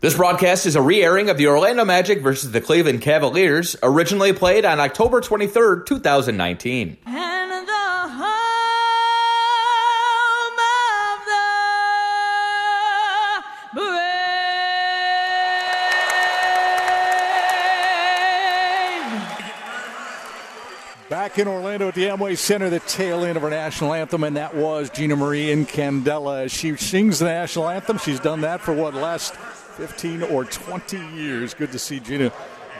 This broadcast is a re airing of the Orlando Magic versus the Cleveland Cavaliers, originally played on October 23rd, 2019. And the home of the brave. Back in Orlando at the Amway Center, the tail end of our national anthem, and that was Gina Marie Incandela. As she sings the national anthem, she's done that for what, last 15 or 20 years. Good to see Gina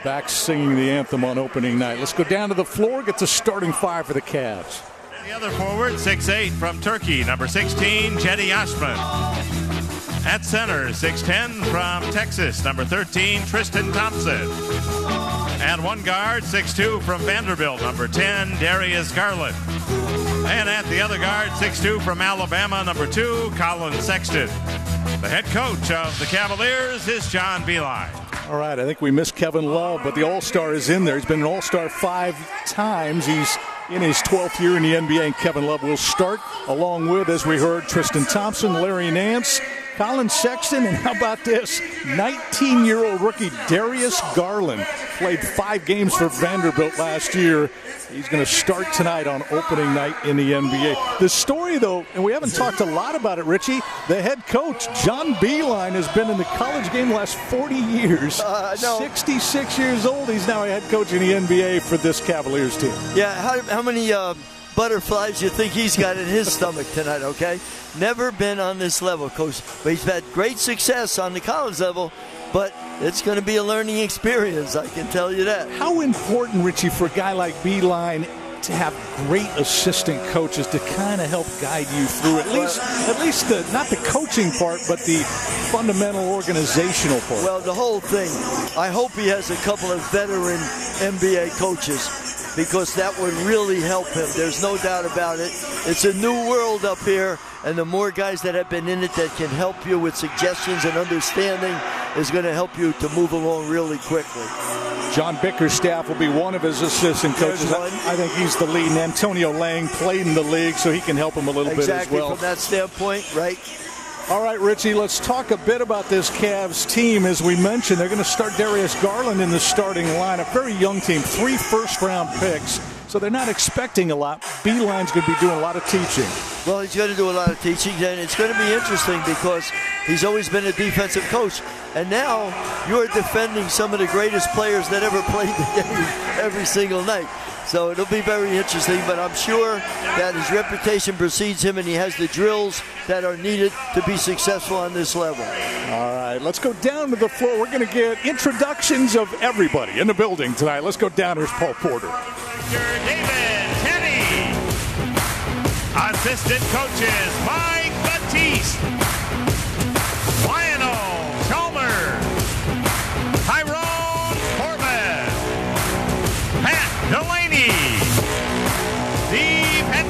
back singing the anthem on opening night. Let's go down to the floor, get the starting five for the Cavs. The other forward, 6'8 from Turkey, number 16, Cedi Osman. At center, 6'10 from Texas, number 13, Tristan Thompson. And one guard, 6'2 from Vanderbilt, number 10, Darius Garland. And at the other guard, 6'2 from Alabama, number 2, Collin Sexton. The head coach of the Cavaliers is John Beilein. All right, I think we missed Kevin Love, but the All Star is in there. He's been an All Star five times. He's in his 12th year in the NBA, and Kevin Love will start along with, as we heard, Tristan Thompson, Larry Nance, Collin Sexton, and how about this? 19 year old rookie Darius Garland played five games for Vanderbilt last year. He's going to start tonight on opening night in the NBA. The story, though, and we haven't talked a lot about it, Richie, the head coach, John Beilein, has been in the college game the last 40 years. Uh, no. 66 years old. He's now a head coach in the NBA for this Cavaliers team. Yeah, how, how many uh, butterflies you think he's got in his stomach tonight, okay? Never been on this level, coach. But he's had great success on the college level, but it's going to be a learning experience, I can tell you that. How important, Richie, for a guy like Beilein to have great assistant coaches to kind of help guide you through at least at least the not the coaching part but the fundamental organizational part. Well, the whole thing. I hope he has a couple of veteran NBA coaches because that would really help him. There's no doubt about it. It's a new world up here, and the more guys that have been in it that can help you with suggestions and understanding is going to help you to move along really quickly. John Bickerstaff will be one of his assistant coaches. I. I think he's the lead. And Antonio Lang played in the league, so he can help him a little Exactly bit as well. from that standpoint, right? All right, Richie, let's talk a bit about this Cavs team. As we mentioned, they're going to start Darius Garland in the starting lineup. Very young team, three first round picks. So they're not expecting a lot. Beilein's going to be doing a lot of teaching. Well, he's going to do a lot of teaching, and it's going to be interesting because he's always been a defensive coach. And now you're defending some of the greatest players that ever played the game every single night. So it'll be very interesting, but I'm sure that his reputation precedes him and he has the drills that are needed to be successful on this level. All right, let's go down to the floor. We're going to get introductions of everybody in the building tonight. Let's go down. Here's Paul Porter. David Tenney. Assistant coaches Mike Batiste,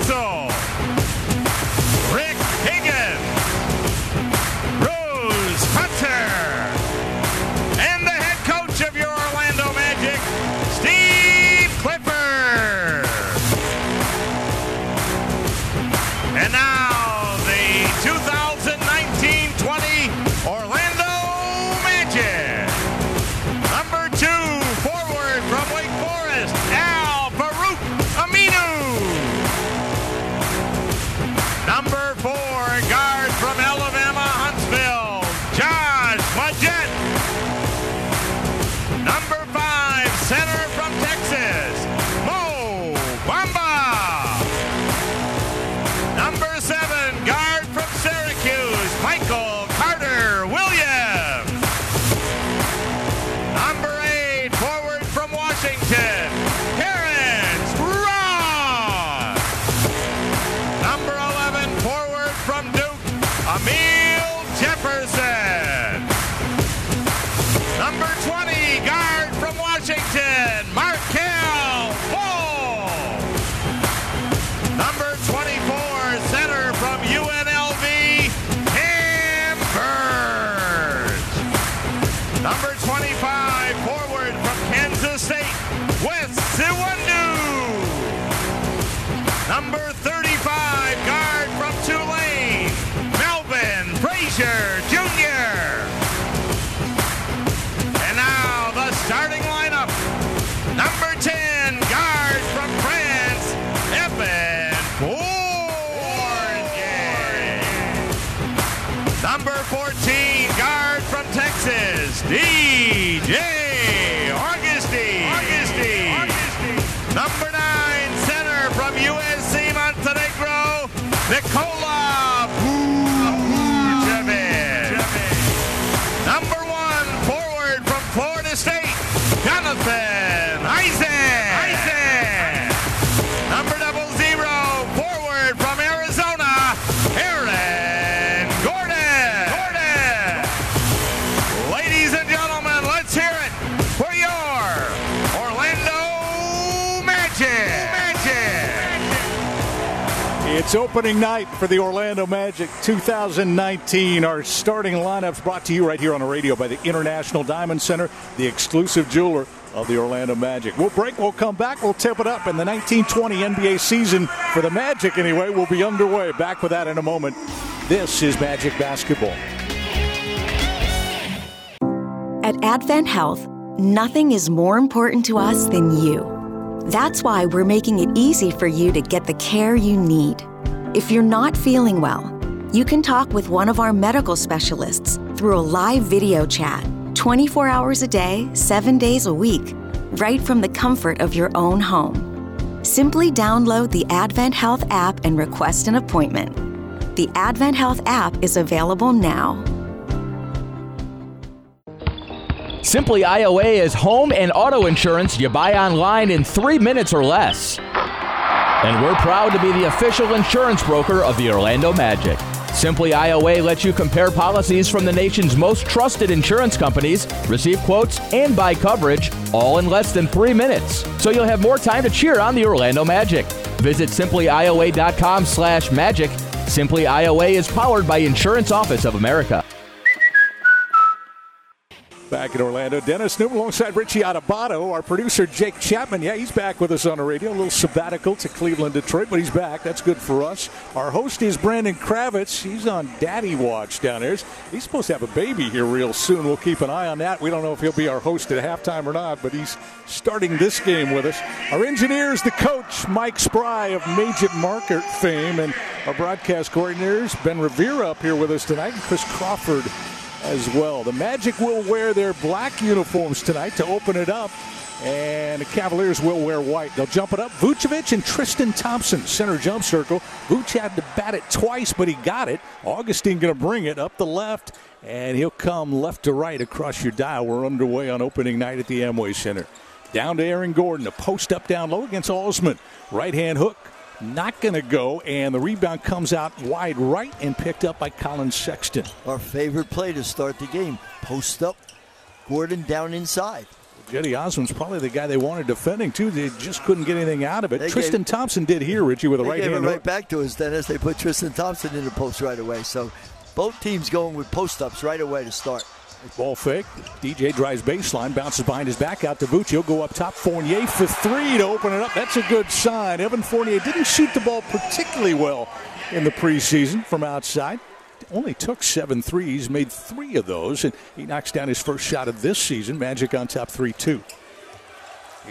Steve It's opening night for the Orlando Magic 2019. Our starting lineups brought to you right here on the radio by the International Diamond Center, the exclusive jeweler of the Orlando Magic. We'll break, we'll come back, we'll tip it up, and the 1920 NBA season for the Magic, anyway, will be underway. Back with that in a moment. This is Magic Basketball. At Advent Health, nothing is more important to us than you. That's why we're making it easy for you to get the care you need. If you're not feeling well, you can talk with one of our medical specialists through a live video chat 24 hours a day, 7 days a week, right from the comfort of your own home. Simply download the Advent Health app and request an appointment. The Advent Health app is available now. Simply IOA is home and auto insurance you buy online in three minutes or less. And we're proud to be the official insurance broker of the Orlando Magic. Simply IOA lets you compare policies from the nation's most trusted insurance companies, receive quotes, and buy coverage all in less than three minutes. So you'll have more time to cheer on the Orlando Magic. Visit simplyioa.com slash magic. Simply IOA is powered by Insurance Office of America. Back in Orlando, Dennis Neumann alongside Richie Adubato, our producer Jake Chapman. Yeah, he's back with us on the radio. A little sabbatical to Cleveland, Detroit, but he's back. That's good for us. Our host is Brandon Kravitz. He's on daddy watch down there. He's supposed to have a baby here real soon. We'll keep an eye on that. We don't know if he'll be our host at halftime or not, but he's starting this game with us. Our engineer is the coach, Mike Spry of Magic Market fame, and our broadcast coordinators, Ben Revere, up here with us tonight, Chris Crawford as well. The Magic will wear their black uniforms tonight to open it up, and the Cavaliers will wear white. They'll jump it up. Vucevic and Tristan Thompson, center jump circle. Vuce had to bat it twice, but he got it. Augustin going to bring it up the left, and he'll come left to right across your dial. We're underway on opening night at the Amway Center. Down to Aaron Gordon, a post up down low against Osman. Right hand hook, not going to go, and the rebound comes out wide right and picked up by Collin Sexton. Our favorite play to start the game. Post up, Gordon down inside. Cedi Osman's probably the guy they wanted defending too. They just couldn't get anything out of it. They Tristan gave- Thompson did here, Richie, with a right hand right back to us, Dennis. They put Tristan Thompson in the post right away. So both teams going with post ups right away to start. Ball fake. DJ drives baseline, bounces behind his back out to Vucci. He'll go up top. Fournier for three to open it up. That's a good sign. Evan Fournier didn't shoot the ball particularly well in the preseason from outside. Only took seven threes, made three of those, and he knocks down his first shot of this season. Magic on top 3 2.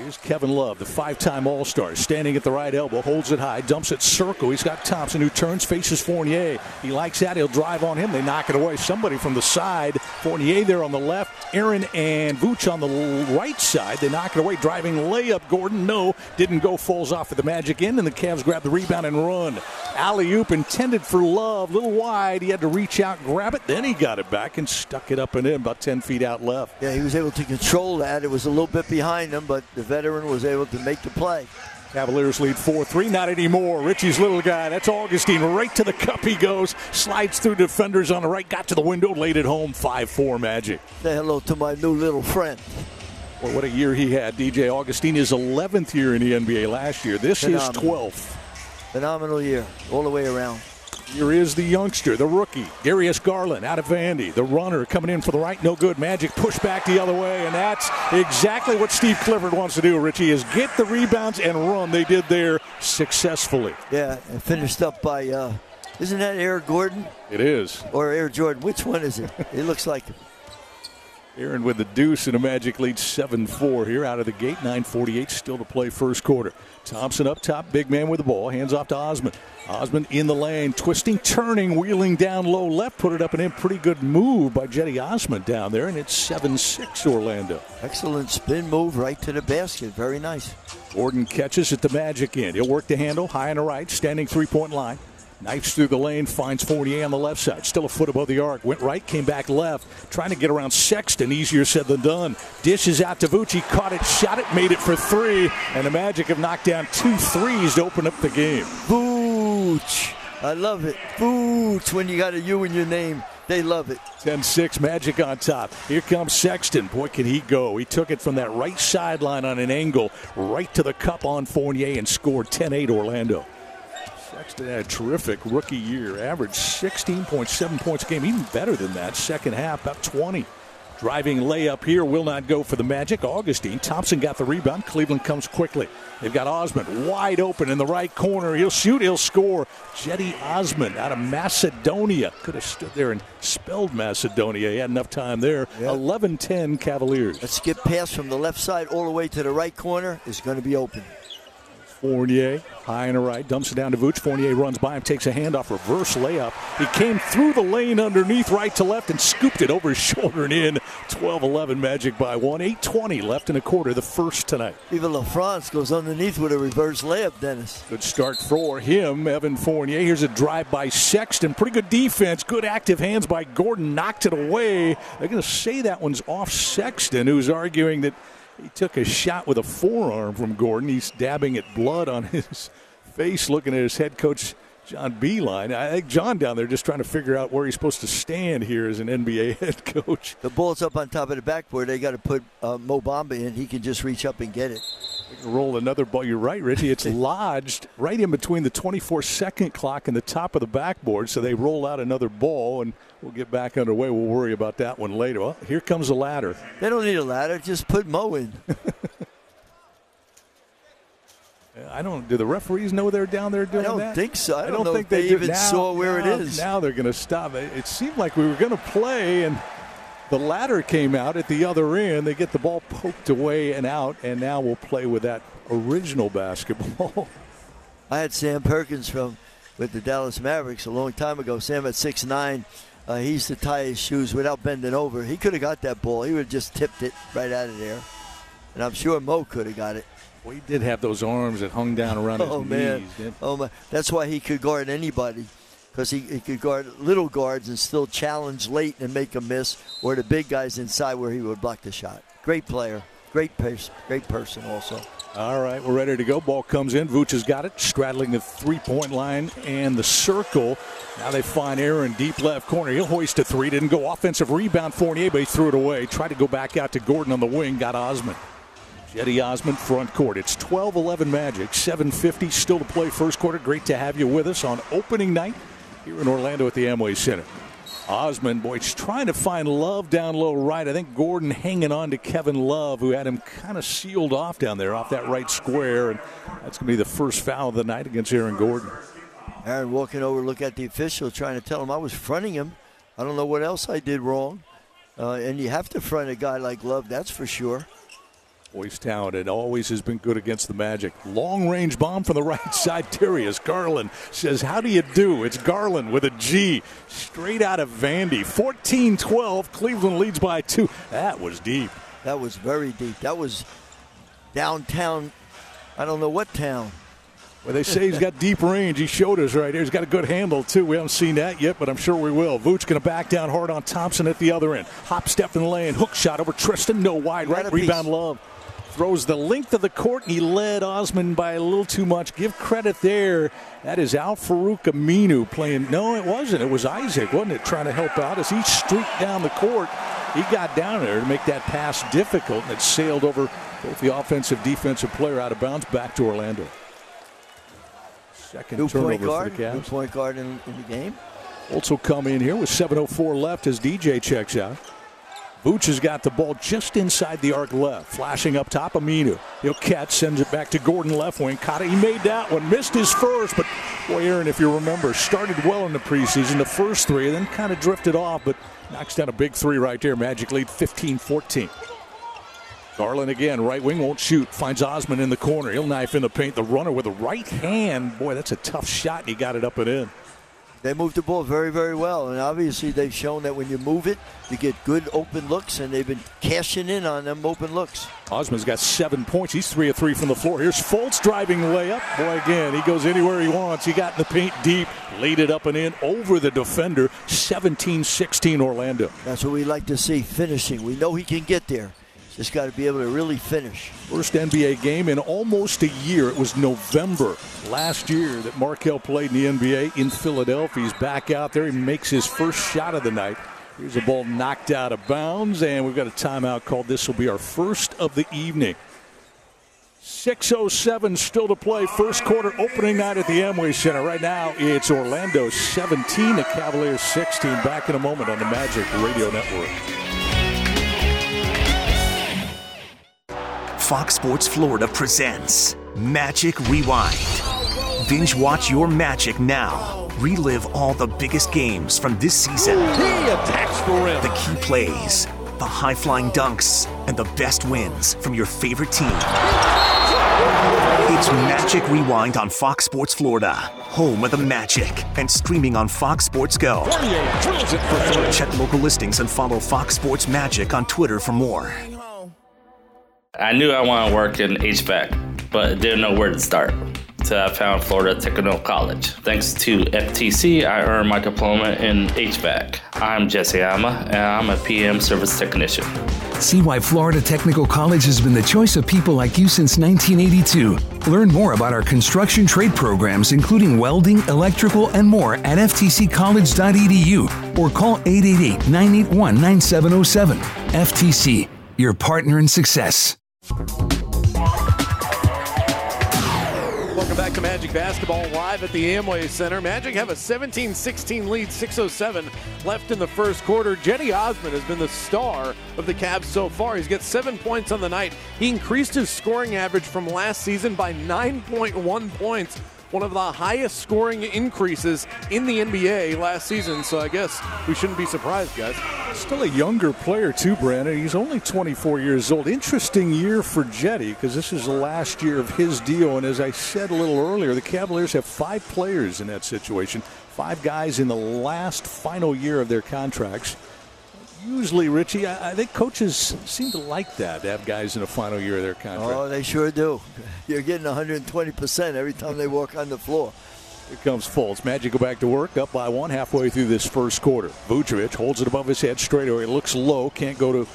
Here's Kevin Love, the five time All Star, standing at the right elbow, holds it high, dumps it circle. He's got Thompson who turns, faces Fournier. He likes that. He'll drive on him. They knock it away. Somebody from the side. Fournier there on the left. Aaron and Vooch on the right side. They knock it away. Driving layup. Gordon, no, didn't go. Falls off at the Magic end, and the Cavs grab the rebound and run. Alley oop intended for Love. Little wide. He had to reach out, grab it. Then he got it back and stuck it up and in about 10 feet out left. Yeah, he was able to control that. It was a little bit behind him, but the veteran was able to make the play. Cavaliers lead 4 3. Not anymore. Richie's little guy. That's Augustin. Right to the cup he goes. Slides through defenders on the right. Got to the window. Laid it home. 5 4 Magic. Say hello to my new little friend. Well, what a year he had. DJ Augustin, his 11th year in the NBA last year. This is Phenomenal. 12th. Phenomenal year, all the way around. Here is the youngster, the rookie, Darius Garland out of Vandy. The runner coming in for the right, no good. Magic push back the other way, and that's exactly what Steve Clifford wants to do, Richie, is get the rebounds and run. They did there successfully. Yeah, and finished up by, uh, isn't that Air Gordon It is. or Air Jordan? Which one is it? It looks like. Aaron with the deuce and a Magic lead 7 4 here out of the gate. 9.48 still to play first quarter. Thompson up top, big man with the ball. Hands off to Osman. Osman in the lane, twisting, turning, wheeling down low left. Put it up and in. Pretty good move by Cedi Osman down there, and it's 7 6 Orlando. Excellent spin move right to the basket. Very nice. Gordon catches at the Magic end. He'll work the handle high on the right, standing three point line. Knifes through the lane, finds Fournier on the left side. Still a foot above the arc. Went right, came back left. Trying to get around Sexton. Easier said than done. Dishes out to Vucci. Caught it, shot it, made it for three. And the Magic have knocked down two threes to open up the game. Vooch. I love it. Vooch when you got a U in your name. They love it. 10 6, Magic on top. Here comes Sexton. Boy, can he go. He took it from that right sideline on an angle right to the cup on Fournier and scored 10 8 Orlando. Had a terrific rookie year. Averaged 16.7 points a game, even better than that. Second half, about 20. Driving layup here will not go for the Magic. Augustin. Thompson got the rebound. Cleveland comes quickly. They've got Osman wide open in the right corner. He'll shoot, he'll score. Cedi Osman out of Macedonia. Could have stood there and spelled Macedonia. He had enough time there. 11 10 Cavaliers. That skip pass from the left side all the way to the right corner is going to be open. Fournier, high and a right, dumps it down to Vooch. Fournier runs by him, takes a handoff, reverse layup. He came through the lane underneath, right to left, and scooped it over his shoulder and in. 12 11 Magic by one. 8.20 left in a quarter, the first tonight. Even LaFrance goes underneath with a reverse layup, Dennis. Good start for him, Evan Fournier. Here's a drive by Sexton. Pretty good defense, good active hands by Gordon, knocked it away. They're going to say that one's off Sexton, who's arguing that he took a shot with a forearm from Gordon. He's dabbing at blood on his face, looking at his head coach, John Beilein. I think John down there just trying to figure out where he's supposed to stand here as an NBA head coach. The ball's up on top of the backboard. They got to put uh, Mo Bamba in. He can just reach up and get it. Roll another ball. You're right, Richie. It's lodged right in between the 24 second clock and the top of the backboard. So they roll out another ball, and we'll get back underway. We'll worry about that one later. Well, here comes the ladder. They don't need a ladder. Just put Mo in. I don't. Do the referees know they're down there doing that? I don't that? think so. I I don't, don't know think they, do. even Now- saw where now- it is. Now they're going to stop it. It seemed like we were going to play, and the ladder came out at the other end. They get the ball poked away and out, and now we'll play with that original basketball. I had Sam Perkins from with the Dallas Mavericks a long time ago. Sam at six nine. Uh, he used to tie his shoes without bending over. He could have got that ball. He would have just tipped it right out of there. And I'm sure Mo could have got it. well, he did have those arms that hung down around Oh his man! knees. didn't- Oh man! That's why he could guard anybody, because he, he could guard little guards and still challenge late and make a miss, or the big guys inside where he would block the shot. Great player, great pace, great person also. All right, we're ready to go. Ball comes in. Vooch has got it, straddling the three-point line and the circle. Now they find Aaron deep left corner. He'll hoist a three. Didn't go offensive rebound Fournier, but he threw it away. Tried to go back out to Gordon on the wing. Got Osman. Cedi Osman front court. It's 12-11 Magic. 7:50 still to play first quarter. Great to have you with us on opening night here in Orlando at the Amway Center. Osman, boy, he's trying to find Love down low right. I think Gordon hanging on to Kevin Love, who had him kind of sealed off down there off that right square. And that's going to be the first foul of the night against Aaron Gordon. Aaron walking over, look at the official, trying to tell him I was fronting him. I don't know what else I did wrong. Uh, and you have to front a guy like Love, that's for sure. He's talented. Always has been good against the Magic. Long range bomb from the right side. Darius Garland says, How do you do? It's Garland with a G. Straight out of Vandy. 14 12. Cleveland leads by two. That was deep. That was very deep. That was downtown. I don't know what town. Well, they say he's got deep range. He showed us right here. He's got a good handle, too. We haven't seen that yet, but I'm sure we will. Vooch going to back down hard on Thompson at the other end. Hop step and the lane. Hook shot over Tristan. No wide right. a piece. Rebound Love. Throws the length of the court, and he led Osman by a little too much. Give credit there. That is Al Farouq Aminu playing. No, it wasn't. It was Isaac, wasn't it? Trying to help out as he streaked down the court. He got down there to make that pass difficult, and it sailed over both the offensive defensive player out of bounds back to Orlando. Second New turnover point guard. for the Cavs. New point guard in, in the game. Also come in here with 7.04 left as DJ checks out. Vooch has got the ball just inside the arc left. Flashing up top, Aminu. He'll catch, sends it back to Gordon left wing. Caught it. He made that one. Missed his first, but boy, Aaron, if you remember, started well in the preseason, the first three, and then kind of drifted off, but knocks down a big three right there. Magic lead 15 14. Garland again, right wing, won't shoot. Finds Osman in the corner. He'll knife in the paint. The runner with the right hand. Boy, that's a tough shot, and he got it up and in. They move the ball very, very well, and obviously they've shown that when you move it, you get good open looks, and they've been cashing in on them open looks. Osman's got seven points. He's three of three from the floor. Here's Fultz driving layup. Boy, again, he goes anywhere he wants. He got in the paint deep, laid it up and in over the defender. 17-16 Orlando. That's what we like to see, finishing. We know he can get there. Just got to be able to really finish. First NBA game in almost a year. It was November last year that Markelle played in the NBA in Philadelphia. He's back out there. He makes his first shot of the night. Here's a ball knocked out of bounds, and we've got a timeout called. This will be our first of the evening. 6.07 still to play. First quarter opening night at the Amway Center. Right now, it's Orlando 17 the Cavaliers 16. Back in a moment on the Magic Radio Network. Fox Sports Florida presents Magic Rewind. Binge watch your magic now. Relive all the biggest games from this season. The key plays, the high flying dunks, and the best wins from your favorite team. It's Magic Rewind on Fox Sports Florida, home of the Magic, and streaming on Fox Sports Go. Fournier drills it for. Check local listings and follow Fox Sports Magic on Twitter for more. I knew I wanted to work in HVAC, but didn't know where to start. So I found Florida Technical College. Thanks to FTC, I earned my diploma in HVAC. I'm Jesse Ama, and I'm a PM service technician. See why Florida Technical College has been the choice of people like you since 1982. Learn more about our construction trade programs, including welding, electrical, and more at ftccollege.edu or call 888 981 9707. FTC, your partner in success. Welcome back to Magic Basketball live at the Amway Center. Magic have a 17 16 lead, 6.07 left in the first quarter. Cedi Osman has been the star of the Cavs so far. He's got seven points on the night. He increased his scoring average from last season by 9.1 points, one of the highest scoring increases in the NBA last season. So I guess we shouldn't be surprised, guys. Still a younger player, too, Brandon. He's only 24 years old. Interesting year for Cedi because this is the last year of his deal. And as I said a little earlier, the Cavaliers have five players in that situation, five guys in the last final year of their contracts. Usually, Richie, I, I think coaches seem to like that, to have guys in the final year of their contract. Oh, they sure do. You're getting 120% every time they walk on the floor. Here comes Fultz. Magic go back to work, up by one halfway through this first quarter. Vucevic holds it above his head straight away. Looks low, can't go to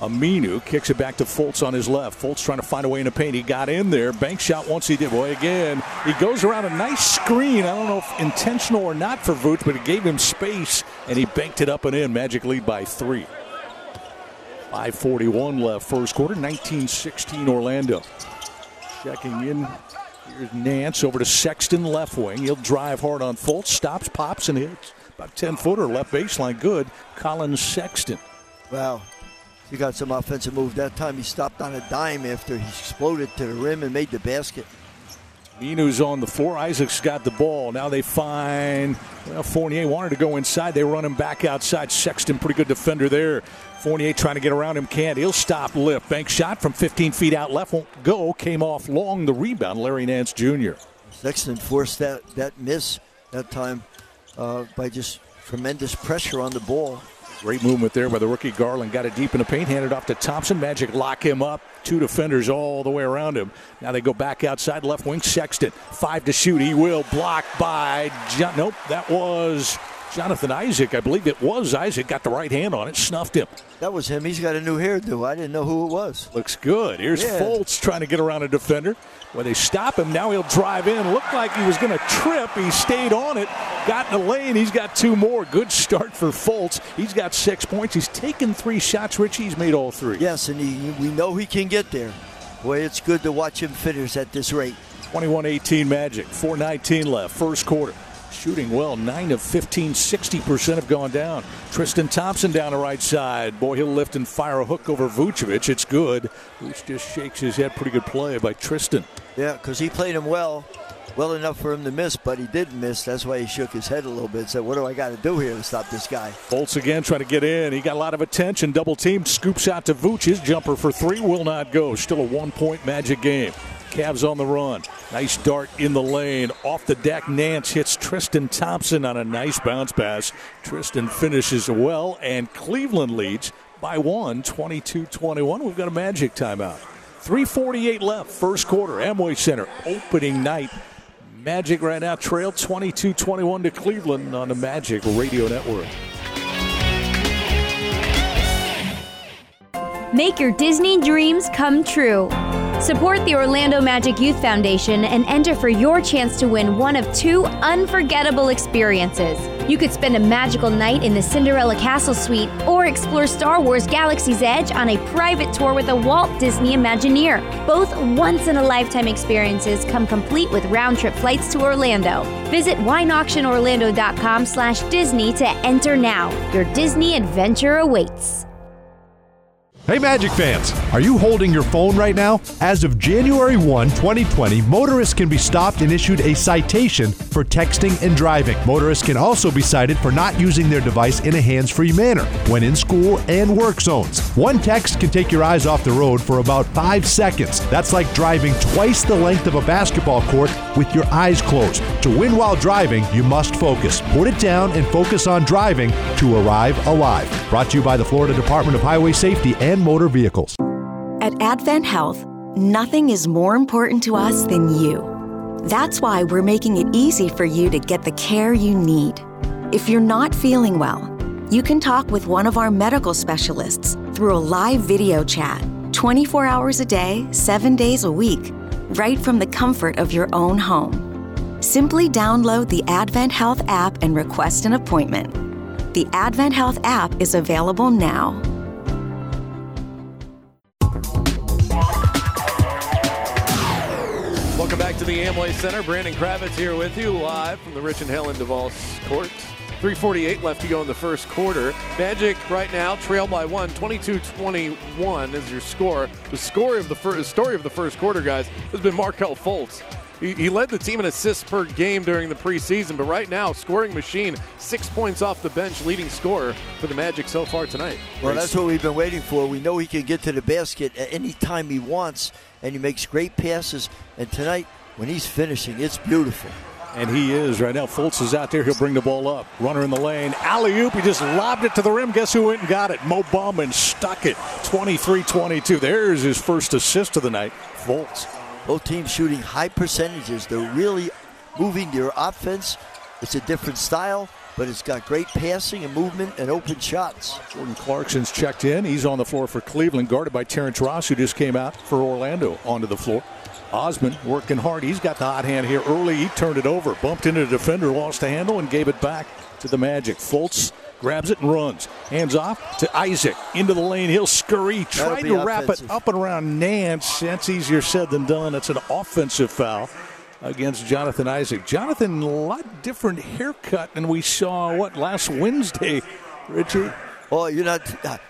Aminu. Kicks it back to Fultz on his left. Fultz trying to find a way in the paint. He got in there. Bank shot once he did. Boy, again, he goes around a nice screen. I don't know if intentional or not for Vooch, but it gave him space, and he banked it up and in. Magic lead by three. 5.41 left first quarter. 19-16 Orlando. Checking in Here's Nance over to Sexton, left wing. He'll drive hard on Fultz, stops, pops, and hits. About 10 footer, left baseline, good. Collin Sexton. Wow. He got some offensive move. That time he stopped on a dime after he exploded to the rim and made the basket. Minu's on the floor. Isaac's got the ball. Now they find, well, Fournier wanted to go inside. They run him back outside. Sexton, pretty good defender there. Fournier trying to get around him, can't. He'll stop, lift. Bank shot from 15 feet out left, won't go. Came off long. The rebound, Larry Nance Jr. Sexton forced that, that miss that time uh, by just tremendous pressure on the ball. Great movement there by the rookie Garland. Got it deep in the paint, handed off to Thompson. Magic lock him up. Two defenders all the way around him. Now they go back outside left wing. Sexton, five to shoot. He will block by. John- nope, that was Jonathan Isaac. I believe it was Isaac. Got the right hand on it, snuffed him. That was him. He's got a new hairdo. I didn't know who it was. Looks good. Here's Yeah. Fultz trying to get around a defender. When they stop him, now he'll drive in. Looked like he was going to trip. He stayed on it, got in the lane. He's got two more. Good start for Fultz. He's got six points. He's taken three shots. Richie, he's made all three. Yes, and he, we know he can get there. Boy, it's good to watch him finish at this rate. 21-18 Magic. 4:19 left. First quarter. Shooting well. 9 of 15. 60% have gone down. Tristan Thompson down the right side. Boy, he'll lift and fire a hook over Vucevic. It's good. Vuce just shakes his head. Pretty good play by Tristan. Yeah, because he played him well, well enough for him to miss, but he didn't miss. That's why he shook his head a little bit. Said, "What do I got to do here to stop this guy?" Bolts again trying to get in. He got a lot of attention. Double team. Scoops out to Vooch. His jumper for three will not go. Still a one point Magic game. Cavs on the run. Nice dart in the lane. Off the deck, Nance hits Tristan Thompson on a nice bounce pass. Tristan finishes well, and Cleveland leads by one, 22 21. We've got a magic timeout. 348 left, first quarter. Amway Center, opening night. Magic right now trail 22 21 to Cleveland on the Magic Radio Network. Make your Disney dreams come true. Support the Orlando Magic Youth Foundation and enter for your chance to win one of two unforgettable experiences. You could spend a magical night in the Cinderella Castle Suite or explore Star Wars Galaxy's Edge on a private tour with a Walt Disney Imagineer. Both once in a lifetime experiences come complete with round trip flights to Orlando. Visit wineauctionorlando.com slash Disney to enter now. Your Disney adventure awaits. Hey Magic fans, are you holding your phone right now? As of January 1, 2020, motorists can be stopped and issued a citation for texting and driving. Motorists can also be cited for not using their device in a hands free manner when in school and work zones. One text can take your eyes off the road for about five seconds. That's like driving twice the length of a basketball court with your eyes closed. To win while driving, you must focus. Put it down and focus on driving to arrive alive. Brought to you by the Florida Department of Highway Safety and Motor Vehicles. At Advent Health, nothing is more important to us than you. That's why we're making it easy for you to get the care you need. If you're not feeling well, you can talk with one of our medical specialists through a live video chat 24 hours a day, 7 days a week, right from the comfort of your own home. Simply download the Advent Health app and request an appointment. The Advent Health app is available now. Amway Center. Brandon Kravitz here with you live from the Rich and Helen DeVos court. 348 left to go in the first quarter. Magic right now trail by one, 22-21 is your score. The score of the first story of the first quarter, guys, has been Markelle Fultz. He, he led the team in assists per game during the preseason, but right now, scoring machine, six points off the bench, leading scorer for the Magic so far tonight. Well, that's what we've been waiting for. We know he can get to the basket at any time he wants, and he makes great passes. And tonight, when he's finishing, it's beautiful. And he is right now. Fultz is out there. He'll bring the ball up. Runner in the lane. Alley oop. He just lobbed it to the rim. Guess who went and got it? Mo Bamba stuck it. 23 22. There's his first assist of the night. Fultz. Both teams shooting high percentages. They're really moving their offense. It's a different style, but it's got great passing and movement and open shots. Jordan Clarkson's checked in. He's on the floor for Cleveland, guarded by Terrence Ross, who just came out for Orlando onto the floor. Osman working hard. He's got the hot hand here early. He turned it over, bumped into the defender, lost the handle, and gave it back to the Magic. Fultz grabs it and runs. Hands off to Isaac. Into the lane. He'll scurry, trying to wrap offensive. it up and around Nance. That's easier said than done. That's an offensive foul against Jonathan Isaac. Jonathan, a lot different haircut than we saw, what, last Wednesday, Richie? Oh, you're not.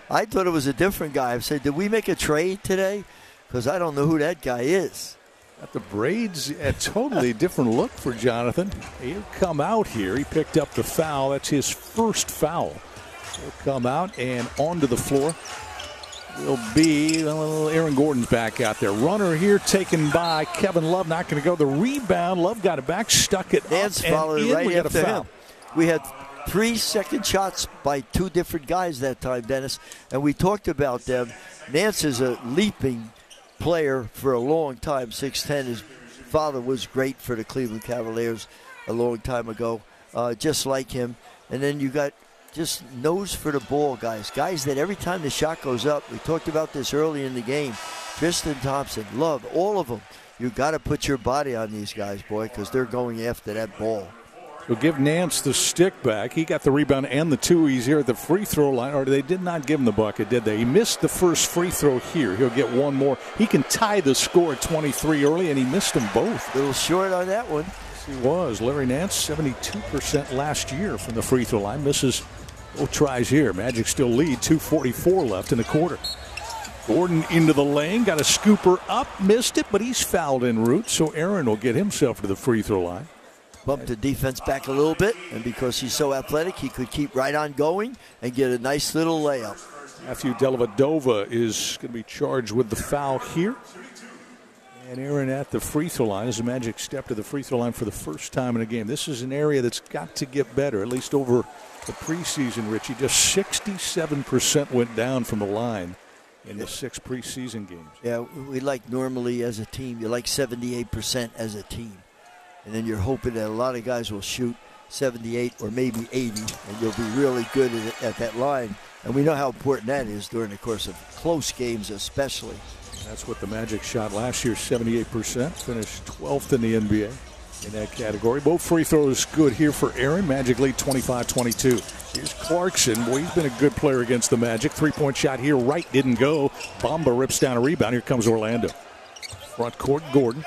I thought it was a different guy. I said, did we make a trade today? Because I don't know who that guy is. Got the braids, a totally different look for Jonathan. He'll come out here. He picked up the foul. That's his first foul. He'll come out and onto the floor will be well, Aaron Gordon's back out there. Runner here taken by Kevin Love. Not going to go. The rebound. Love got it back, stuck it Nance up and followed in. right we got a foul. him. We had three second shots by two different guys that time, Dennis, and we talked about them. Nance is a leaping player for a long time, 6'10". His father was great for the Cleveland Cavaliers a long time ago, uh, just like him. And then you got just nose for the ball guys, guys that every time the shot goes up, we talked about this early in the game. Tristan Thompson, Love, all of them. You got to put your body on these guys, boy, because they're going after that ball. We'll give Nance the stick back. He got the rebound and the two. He's here at the free throw line, or they did not give him the bucket, did they? He missed the first free throw here. He'll get one more. He can tie the score at 23 early, and he missed them both. A little short on that one. He was. Larry Nance, 72% last year from the free throw line. Misses both tries here. Magic still lead. 2.44 left in the quarter. Gordon into the lane, got a scooper up, missed it, but he's fouled en route, so Aaron will get himself to the free throw line. Bumped the defense back a little bit, and because he's so athletic, he could keep right on going and get a nice little layup. Matthew Dellavedova is going to be charged with the foul here. And Aaron at the free throw line is a Magic step to the free throw line for the first time in a game. This is an area that's got to get better, at least over the preseason, Richie. Just 67% went down from the line in the six preseason games. Yeah, we like normally as a team, you like 78% as a team. And then you're hoping that a lot of guys will shoot 78 or maybe 80, and you'll be really good at, at that line. And we know how important that is during the course of close games, especially. That's what the Magic shot last year, 78%. Finished 12th in the NBA in that category. Both free throws good here for Aaron. Magic lead 25-22. Here's Clarkson. Boy, he's been a good player against the Magic. Three-point shot here. Right didn't go. Bamba rips down a rebound. Here comes Orlando. Front court, Gordon.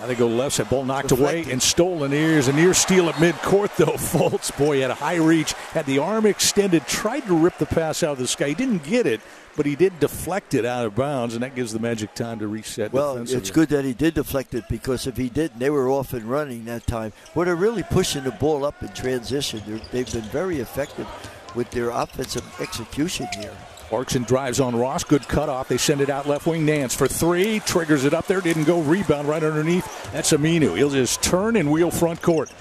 Now they go left side. Ball knocked away and stolen. Here's a near steal at midcourt, though. Fultz, boy, had a high reach, had the arm extended, tried to rip the pass out of the sky. He didn't get it, but he did deflect it out of bounds, and that gives the Magic time to reset. Well, it's good that he did deflect it because if he didn't, they were off and running that time. But they're really pushing the ball up in transition. They're, they've been very effective with their offensive execution here. Clarkson drives on Ross. Good cutoff. They send it out left wing. Nance for three. Triggers it up there. Didn't go. Rebound right underneath. That's Aminu. He'll just turn and wheel front court.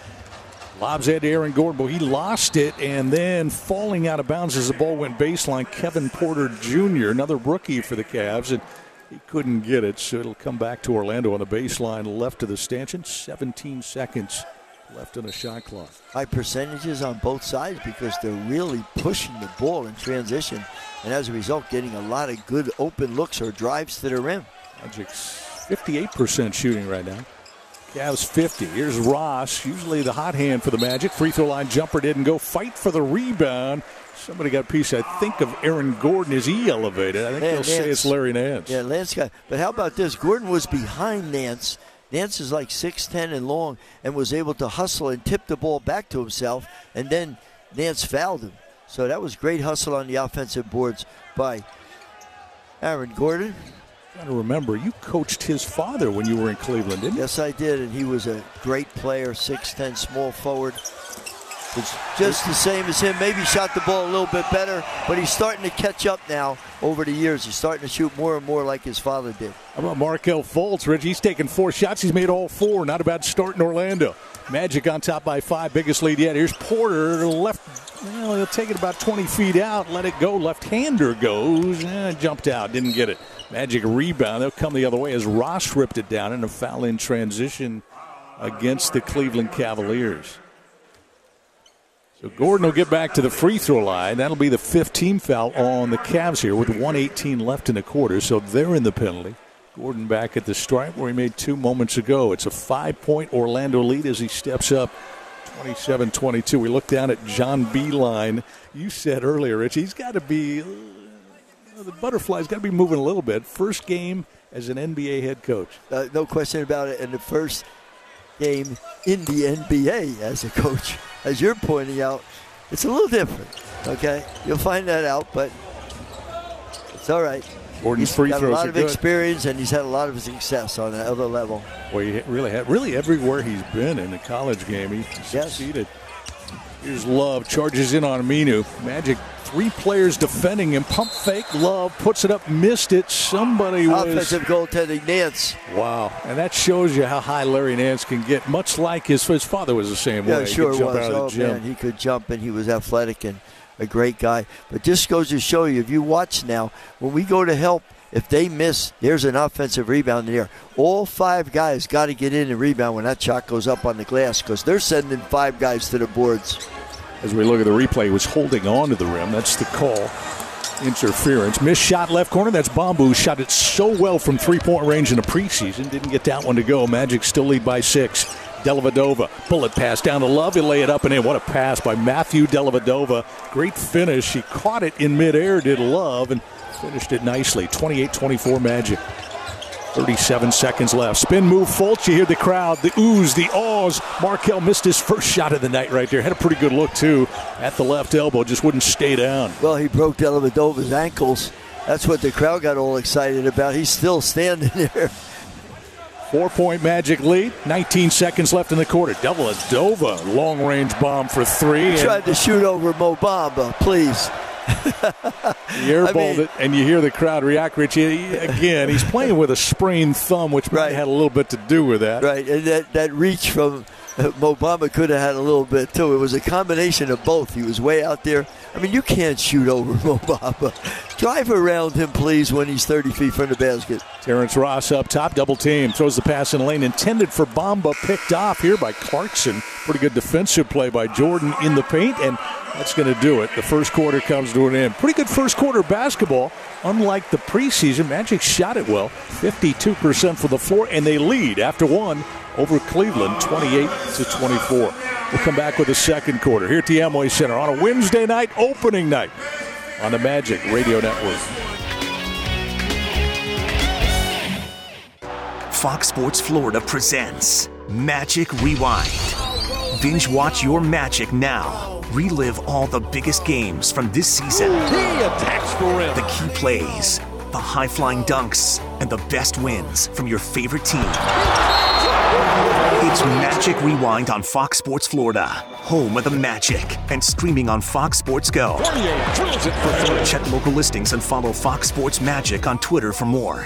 Lobs to Aaron Gordon, but he lost it and then falling out of bounds as the ball went baseline. Kevin Porter Jr., another rookie for the Cavs, and he couldn't get it, so it'll come back to Orlando on the baseline left of the stanchion. 17 seconds left in a shot clock. High percentages on both sides because they're really pushing the ball in transition, and as a result, getting a lot of good open looks or drives to the rim. Magic's 58% shooting right now. Cavs 50. Here's Ross, usually the hot hand for the Magic. Free throw line jumper didn't go. Fight for the rebound. Somebody got a piece, I think, of Aaron Gordon as he elevated. I think Man, they'll say it's Larry Nance. Yeah, Lance got. But how about this? Gordon was behind Nance. Nance is like 6'10 and long and was able to hustle and tip the ball back to himself, and then Nance fouled him. So that was great hustle on the offensive boards by Aaron Gordon. Got to remember, you coached his father when you were in Cleveland, didn't you? Yes, I did, and he was a great player, 6'10, small forward. Was just the same as him. Maybe shot the ball a little bit better, but he's starting to catch up now over the years. He's starting to shoot more and more like his father did. How about Markelle Fultz, Rich? He's taken four shots. He's made all four. Not a bad start in Orlando. Magic on top by five. Biggest lead yet. Here's Porter. Left. Well, he'll take it about 20 feet out. Let it go. Left-hander goes. Eh, jumped out. Didn't get it. Magic rebound. They'll come the other way as Ross ripped it down in a foul in transition against the Cleveland Cavaliers. So Gordon will get back to the free throw line. That'll be the 15th foul on the Cavs here with 118 left in the quarter. So they're in the penalty. Gordon back at the stripe where he made two moments ago. It's a five point Orlando lead as he steps up 27 22. We look down at John Beilein. You said earlier, Rich, he's got to be, uh, the butterfly's got to be moving a little bit. First game as an NBA head coach. Uh, no question about it. And the first game in the NBA as a coach, as you're pointing out, it's a little different. Okay, you'll find that out, but it's all right. Gordon's he's free got a lot of good. experience, and he's had a lot of success on that other level. Well, he really had really everywhere he's been in the college game, he succeeded. Here's Love charges in on Aminu. Magic three players defending him. Pump fake. Love puts it up, missed it. Somebody Offensive was Offensive goaltending, Nance. wow, and that shows you how high Larry Nance can get. Much like his his father was the same Yeah, way. He sure could jump was. out Oh of the oh, gym. man, he could jump and he was athletic and a great guy. But just goes to show you, if you watch now, when we go to help, if they miss, there's an offensive rebound in there. All five guys got to get in and rebound when that shot goes up on the glass because they're sending five guys to the boards. As we look at the replay, was holding on to the rim. That's the call. Interference. Missed shot left corner. That's Bamba. Shot it so well from three point range in the preseason. Didn't get that one to go. Magic still lead by six. Dellavedova. Bullet pass down to Love. He'll lay it up and in. What a pass by Matthew Dellavedova. Great finish. He caught it in midair, did Love, and finished it nicely. 28 24 Magic. 37 seconds left. Spin move, Fultz. You hear the crowd, the oohs, the ahs. Markelle missed his first shot of the night right there. Had a pretty good look, too, at the left elbow. Just wouldn't stay down. Well, he broke Dellavedova's ankles. That's what the crowd got all excited about. He's still standing there. Four point Magic lead. 19 seconds left in the quarter. Dellavedova, long range bomb for three. He tried to shoot over Mo Bamba, please. He airballed mean- it, and you hear the crowd react. Richie again. He's playing with a sprained thumb, which have had a little bit to do with that. Right, and that, that reach from Mo Bamba could have had a little bit too. It was a combination of both. He was way out there. I mean, you can't shoot over Obama. Drive around him, please, when he's 30 feet from the basket. Terrence Ross up top, double team, throws the pass in the lane, intended for Bamba, picked off here by Clarkson. Pretty good defensive play by Jordan in the paint, and that's going to do it. The first quarter comes to an end. Pretty good first quarter basketball. Unlike the preseason, Magic shot it well, 52% for the floor, and they lead after one over Cleveland, 28 to 24. We'll come back with the second quarter here at the Amway Center on a Wednesday night, opening night on the Magic Radio Network. Fox Sports Florida presents Magic Rewind. Binge watch your magic now. Relive all the biggest games from this season. He attacks the rim. The key plays, the high flying dunks, and the best wins from your favorite team. It's Magic Rewind on Fox Sports Florida, home of the Magic, and streaming on Fox Sports Go. Check local listings and follow Fox Sports Magic on Twitter for more.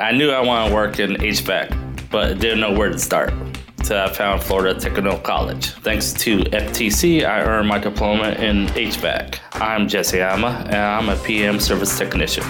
I knew I wanted to work in HVAC, but didn't know where to start. So I found Florida Technical College. Thanks to FTC, I earned my diploma in HVAC. I'm Jesse Ama, and I'm a PM service technician.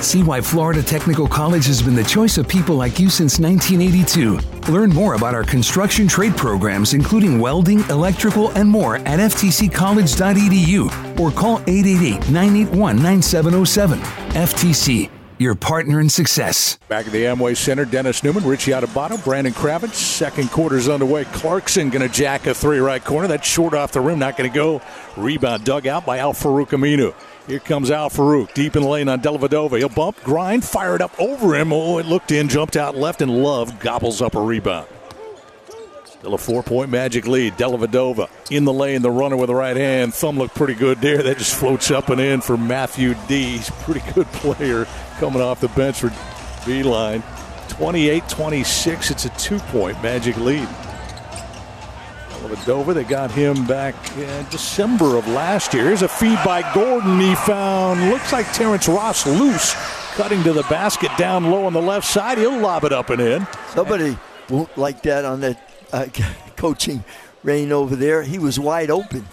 See why Florida Technical College has been the choice of people like you since 1982. Learn more about our construction trade programs, including welding, electrical, and more at ftccollege.edu or call 888 981 9707. FTC, your partner in success. Back at the Amway Center, Dennis Neumann, Richie Adubato, Brandon Kravitz. Second quarter's underway. Clarkson going to jack a three right corner. That's short off the rim, not going to go. Rebound dug out by Al Farouq Aminu. Here comes Al Farouq, deep in the lane on Dellavedova. He'll bump, grind, fire it up over him. Oh, it looked in, jumped out left, and Love gobbles up a rebound. Still a four point magic lead. Dellavedova in the lane, the runner with the right hand. Thumb looked pretty good there. That just floats up and in for Matthew D. He's a pretty good player coming off the bench for Beilein. 28 26. It's a two point magic lead. Dellavedova, they got him back in December of last year. Here's a feed by Gordon. He found, looks like Terrence Ross loose, cutting to the basket down low on the left side. He'll lob it up and in. Somebody won't like that on that uh, coaching reign over there. He was wide open.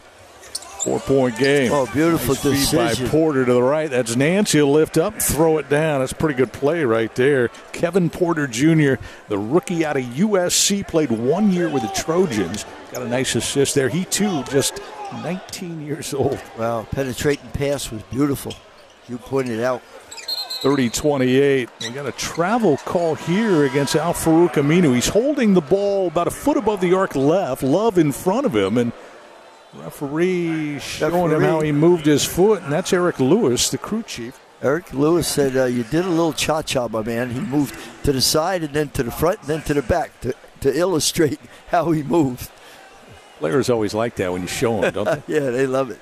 Four point game. Oh, beautiful nice feed by decision. Porter to the right. That's Nancy. He'll lift up, throw it down. That's a pretty good play right there. Kevin Porter Jr., the rookie out of USC, played one year with the Trojans. Got a nice assist there. He too, just 19 years old. Wow, penetrating pass was beautiful. You pointed out. 30 28. We got a travel call here against Al Farouq Aminu. He's holding the ball about a foot above the arc left, Love in front of him, and referee showing him how he moved his foot, and that's Eric Lewis, the crew chief. Eric Lewis said uh, you did a little cha cha, my man. He moved to the side and then to the front and then to the back to, to illustrate how he moved. Players always like that when you show them, don't they? yeah, they love it.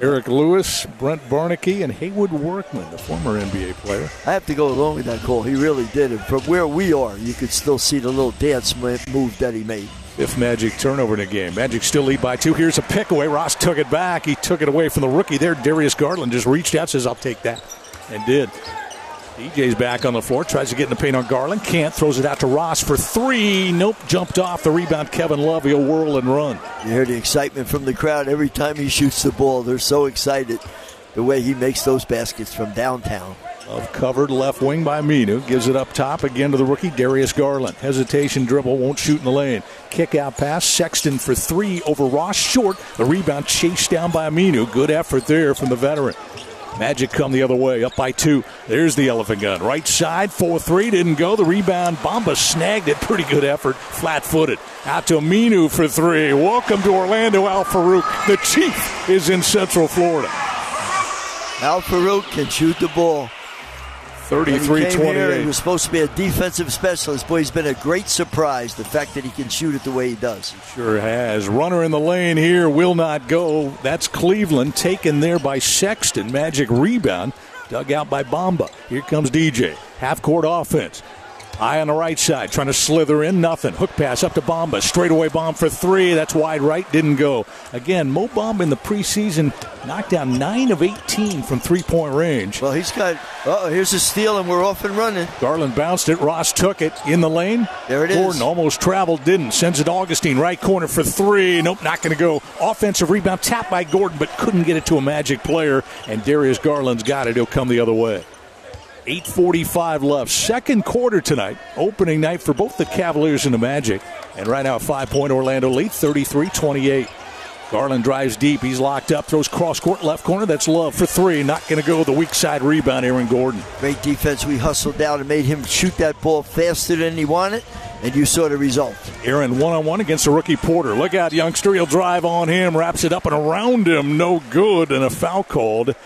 Eric Lewis, Brent Barnaky, and Haywood Workman, the former NBA player. I have to go along with that call. He really did. And from where we are, you could still see the little dance move that he made. If Magic turnover in the game. Magic still lead by two. Here's a pick away. Ross took it back. He took it away from the rookie there. Darius Garland just reached out, says, I'll take that. And did. DJ's back on the floor, tries to get in the paint on Garland. Can't, throws it out to Ross for three. Nope, jumped off the rebound. Kevin Love, he'll whirl and run. You hear the excitement from the crowd every time he shoots the ball. They're so excited the way he makes those baskets from downtown. Love covered left wing by Minu. Gives it up top again to the rookie, Darius Garland. Hesitation dribble, won't shoot in the lane. Kick out pass, Sexton for three over Ross short. The rebound chased down by Minu. Good effort there from the veteran. Magic come the other way, up by two. There's the elephant gun. Right side, 4 3, didn't go. The rebound, Bamba snagged it. Pretty good effort, flat footed. Out to Aminu for three. Welcome to Orlando, Al Farouq. The Chief is in Central Florida. Al Farouq can shoot the ball. 33 He 28. He was supposed to be a defensive specialist. Boy, he's been a great surprise, the fact that he can shoot it the way he does. Sure has. Runner in the lane here will not go. That's Cleveland taken there by Sexton. Magic rebound. Dug out by Bamba. Here comes DJ. Half court offense. Eye on the right side, trying to slither in. Nothing. Hook pass up to Bamba. Straightaway bomb for three. That's wide right. Didn't go. Again, Mo Bamba in the preseason knocked down 9 of 18 from three point range. Well, he's got. Oh, here's a steal, and we're off and running. Garland bounced it. Ross took it in the lane. There it is. Gordon almost traveled, didn't. Sends it to Augustin. Right corner for three. Nope, not going to go. Offensive rebound tapped by Gordon, but couldn't get it to a Magic player. And Darius Garland's got it. He'll come the other way. 8.45 left. Second quarter tonight. Opening night for both the Cavaliers and the Magic. And right now, five point Orlando lead, 33 28. Garland drives deep. He's locked up. Throws cross court left corner. That's Love for three. Not going to go. The weak side rebound, Aaron Gordon. Great defense. We hustled down and made him shoot that ball faster than he wanted, and you saw the result. Aaron one on one against a rookie Porter. Look out, youngster. He'll drive on him, wraps it up and around him. No good, and a foul called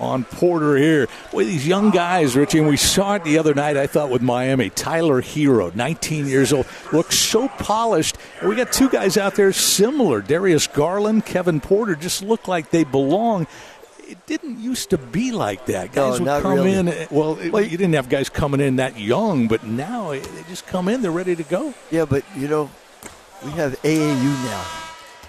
on Porter here. Boy, these young guys, Richie, and we saw it the other night, I thought, with Miami. Tyler Herro, 19 years old, looks so polished. And we got two guys out there similar. Darius Garland, Kevin Porter just look like they belong. It didn't used to be like that. No, Guys would come really. in. uh, Well, it- you didn't have guys coming in that young, but now eh, they just come in. They're ready to go. Yeah, but you know, we have AAU now.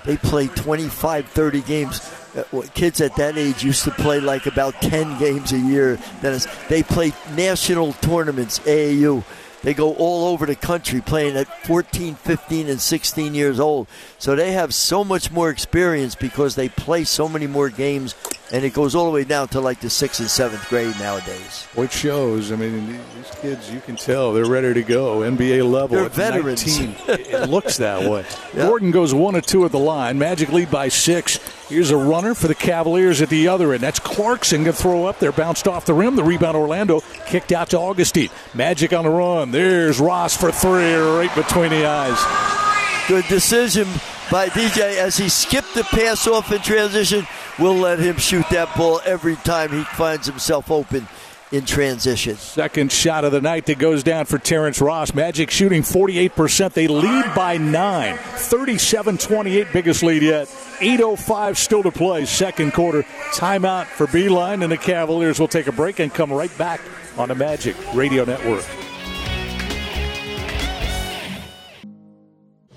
They play 25, 30 games. Uh, Kids at that age used to play like about 10 games a year. Dennis. They play national tournaments, AAU. They go all over the country playing at 14, 15, and 16 years old. So they have so much more experience because they play so many more games, and it goes all the way down to like the sixth and seventh grade nowadays. Which shows? I mean, these kids, you can tell they're ready to go. NBA level. They're veterans. 19. it looks that way. Gordon goes one or two at the line. Magic lead by six. Here's a runner for the Cavaliers at the other end. That's Clarkson going to throw up there. Bounced off the rim. The rebound, Orlando. Kicked out to Augustin. Magic on the run. There's Ross for three right between the eyes. Good decision by DJ as he skipped the pass off in transition. We'll let him shoot that ball every time he finds himself open in transition. Second shot of the night that goes down for Terrence Ross. Magic shooting 48%. They lead by nine. 37 28, biggest lead yet. 8.05 still to play. Second quarter. Timeout for Beilein, and the Cavaliers will take a break and come right back on the Magic Radio Network.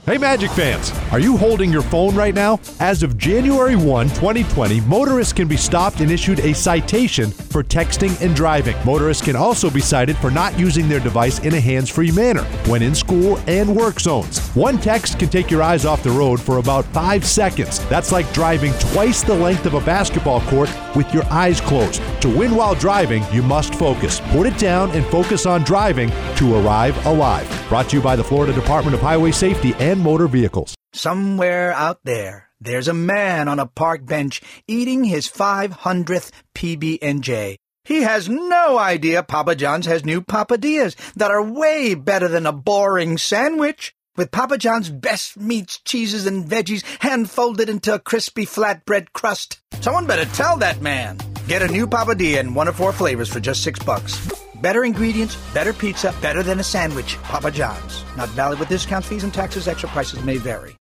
Hey Magic fans, are you holding your phone right now? As of January 1, 2020, motorists can be stopped and issued a citation for texting and driving. Motorists can also be cited for not using their device in a hands free manner when in school and work zones. One text can take your eyes off the road for about five seconds. That's like driving twice the length of a basketball court with your eyes closed. To win while driving, you must focus. Put it down and focus on driving to arrive alive. Brought to you by the Florida Department of Highway Safety and Motor Vehicles. Somewhere out there, there's a man on a park bench eating his 500th PB&J. He has no idea Papa John's has new papadillas that are way better than a boring sandwich. With Papa John's best meats, cheeses, and veggies hand folded into a crispy flatbread crust. Someone better tell that man. Get a new papadilla in one of four flavors for just six bucks. Better ingredients, better pizza, better than a sandwich. Papa John's. Not valid with discounts, fees, and taxes. Extra prices may vary.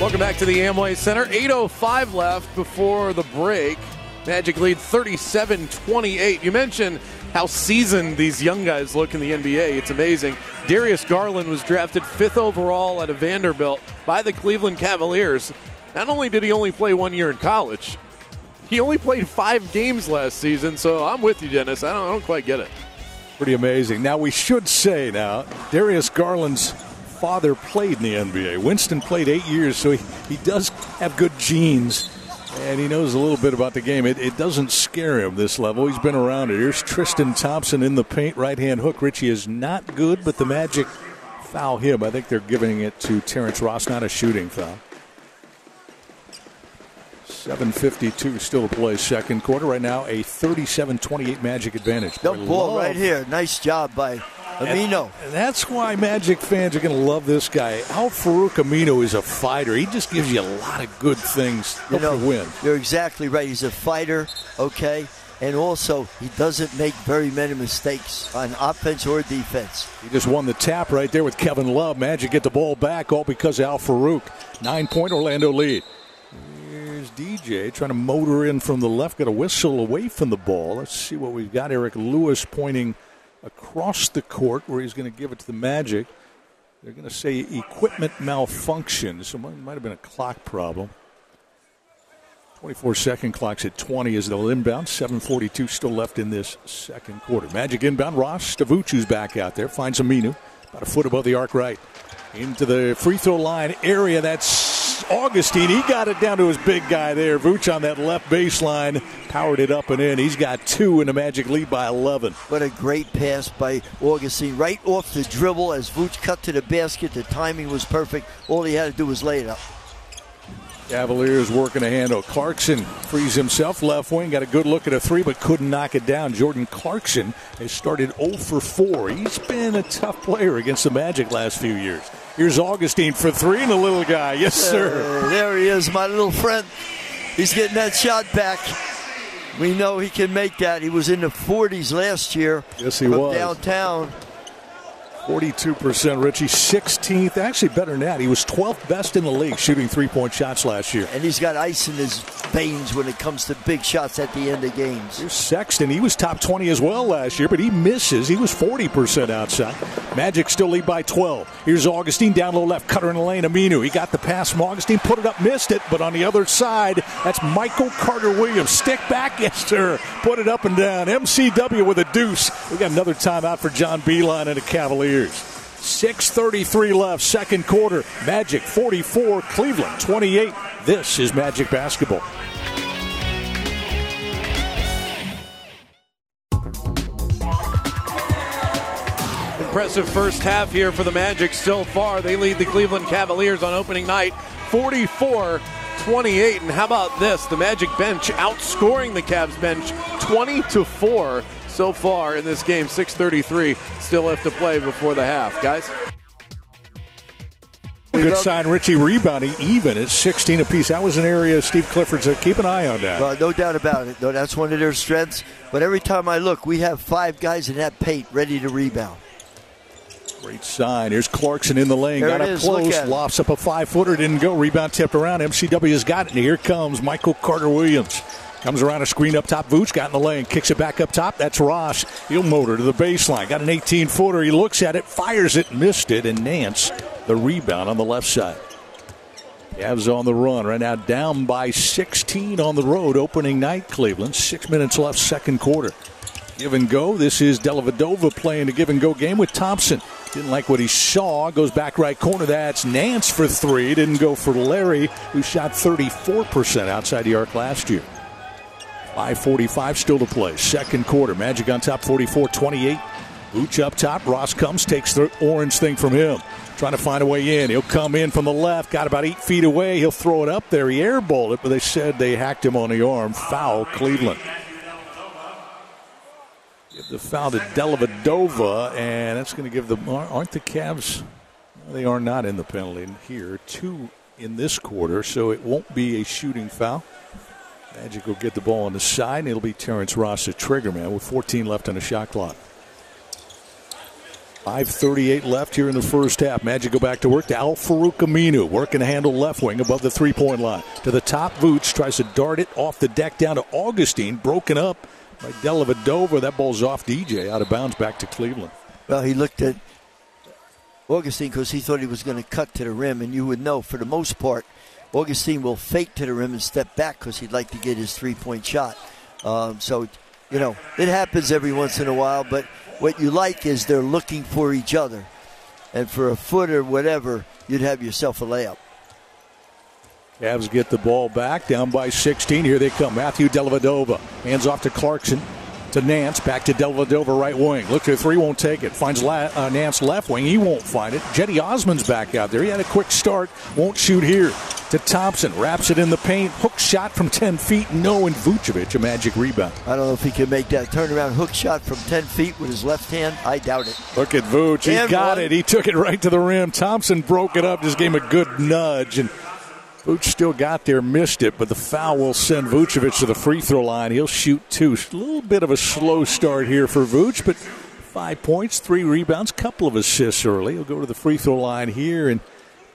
Welcome back to the Amway Center. 8.05 left before the break. Magic lead 37 28. You mentioned how seasoned these young guys look in the NBA. It's amazing. Darius Garland was drafted fifth overall out of Vanderbilt by the Cleveland Cavaliers. Not only did he only play one year in college, he only played five games last season. So I'm with you, Dennis. I don't, I don't quite get it. Pretty amazing. Now, we should say now, Darius Garland's father played in the NBA. Winston played eight years, so he, he does have good genes, and he knows a little bit about the game. It, it doesn't scare him this level. He's been around it. Here's Tristan Thompson in the paint, right hand hook. Richie is not good, but the Magic foul him. I think they're giving it to Terrence Ross, not a shooting foul. 7.52 still to play second quarter. Right now, a 37-28 Magic advantage. Boy, ball right here. Nice job by Aminu. And that's why Magic fans are going to love this guy. Al Farouq Aminu is a fighter. He just gives you a lot of good things. You know, you win. You're exactly right. He's a fighter, okay? And also, he doesn't make very many mistakes on offense or defense. He just won the tap right there with Kevin Love. Magic get the ball back, all because of Al Farouq. Nine point Orlando lead. Here's DJ trying to motor in from the left. Got a whistle away from the ball. Let's see what we've got. Eric Lewis pointing across the court where he's going to give it to the Magic. They're going to say equipment malfunction. So it might have been a clock problem. 24 second clocks at 20 as they'll inbound. 7.42 still left in this second quarter. Magic inbound. Ross Stavucci's back out there. Finds Aminu. About a foot above the arc right. Into the free throw line area. That's Augustin. He got it down to his big guy there. Vooch on that left baseline. Powered it up and in. He's got two in the Magic lead by 11. What a great pass by Augustin. Right off the dribble as Vooch cut to the basket. The timing was perfect. All he had to do was lay it up. Cavaliers working a handle. Clarkson frees himself left wing. Got a good look at a three, but couldn't knock it down. Jordan Clarkson has started 0 for 4. He's been a tough player against the Magic last few years. Here's Augustin for three and a little guy. Yes, sir. Uh, there he is, my little friend. He's getting that shot back. We know he can make that. He was in the 40s last year. Yes, he was. downtown. 42% Richie, 16th. Actually, better than that. He was 12th best in the league shooting three point shots last year. And he's got ice in his veins when it comes to big shots at the end of games. Here's Sexton. He was top 20 as well last year, but he misses. He was 40% outside. Magic still lead by 12. Here's Augustin down low left, cutter in the lane. Aminu. He got the pass from Augustin, put it up, missed it, but on the other side, that's Michael Carter Williams. Stick back, yes, sir. Put it up and down. MCW with a deuce. We got another timeout for John Beilein and the Cavaliers. 6.33 left, second quarter. Magic 44, Cleveland 28. This is Magic Basketball. Impressive first half here for the Magic so far. They lead the Cleveland Cavaliers on opening night 44 28. And how about this? The Magic bench outscoring the Cavs bench 20 to 4 so far in this game. 633 still left to play before the half. Guys? Good sign, Richie rebounding even at 16 apiece. That was an area Steve Clifford said keep an eye on that. Uh, no doubt about it. No, that's one of their strengths. But every time I look, we have five guys in that paint ready to rebound. Great sign. Here's Clarkson in the lane. There got it up is. Close. at it. Lofts up a five footer. Didn't go. Rebound tipped around. MCW has got it. And here comes Michael Carter Williams. Comes around a screen up top. Vooch got in the lane. Kicks it back up top. That's Ross. He'll motor to the baseline. Got an 18 footer. He looks at it, fires it, missed it, and Nance the rebound on the left side. Cavs on the run right now, down by 16 on the road. Opening night, Cleveland. Six minutes left, second quarter. Give and go. This is Dellavedova playing a give and go game with Thompson. Didn't like what he saw. Goes back right corner. That's Nance for three. Didn't go for Larry, who shot 34% outside the arc last year. 5.45 still to play. Second quarter. Magic on top 44 28. Vooch up top. Ross comes, takes the orange thing from him. Trying to find a way in. He'll come in from the left. Got about eight feet away. He'll throw it up there. He airballed it, but they said they hacked him on the arm. Foul, Cleveland. Give the foul to Dellavedova, and that's going to give them. Aren't the Cavs? They are not in the penalty here. Two in this quarter, so it won't be a shooting foul. Magic will get the ball on the side, and it'll be Terrence Ross, the trigger man, with 14 left on the shot clock. 5.38 left here in the first half. Magic go back to work to Al Farouq Aminu, working a handle left wing above the three point line. To the top, Vooch tries to dart it off the deck down to Augustin, broken up by Dellavedova. That ball's off DJ, out of bounds back to Cleveland. Well, he looked at Augustin because he thought he was going to cut to the rim, and you would know for the most part, Augustin will fake to the rim and step back because he'd like to get his three point shot. Um, so, you know, it happens every once in a while, but what you like is they're looking for each other. And for a foot or whatever, you'd have yourself a layup. Cavs get the ball back, down by 16. Here they come. Matthew Dellavedova. Hands off to Clarkson. To Nance. Back to Dellavedova, right wing. Look to the three, won't take it. Finds La- uh, Nance left wing. He won't find it. Cedi Osman's back out there. He had a quick start. Won't shoot here. to Thompson. Wraps it in the paint. Hook shot from 10 feet. No, and Vucevic, a magic rebound. I don't know if he can make that turnaround hook shot from 10 feet with his left hand. I doubt it. Look at Vooch. He And got one. it. He took it right to the rim. Thompson broke it up, just gave him a good nudge. And Vooch still got there, missed it, but the foul will send Vucevic to the free throw line. He'll shoot two. A little bit of a slow start here for Vooch, but five points, three rebounds, couple of assists early. He'll go to the free throw line here and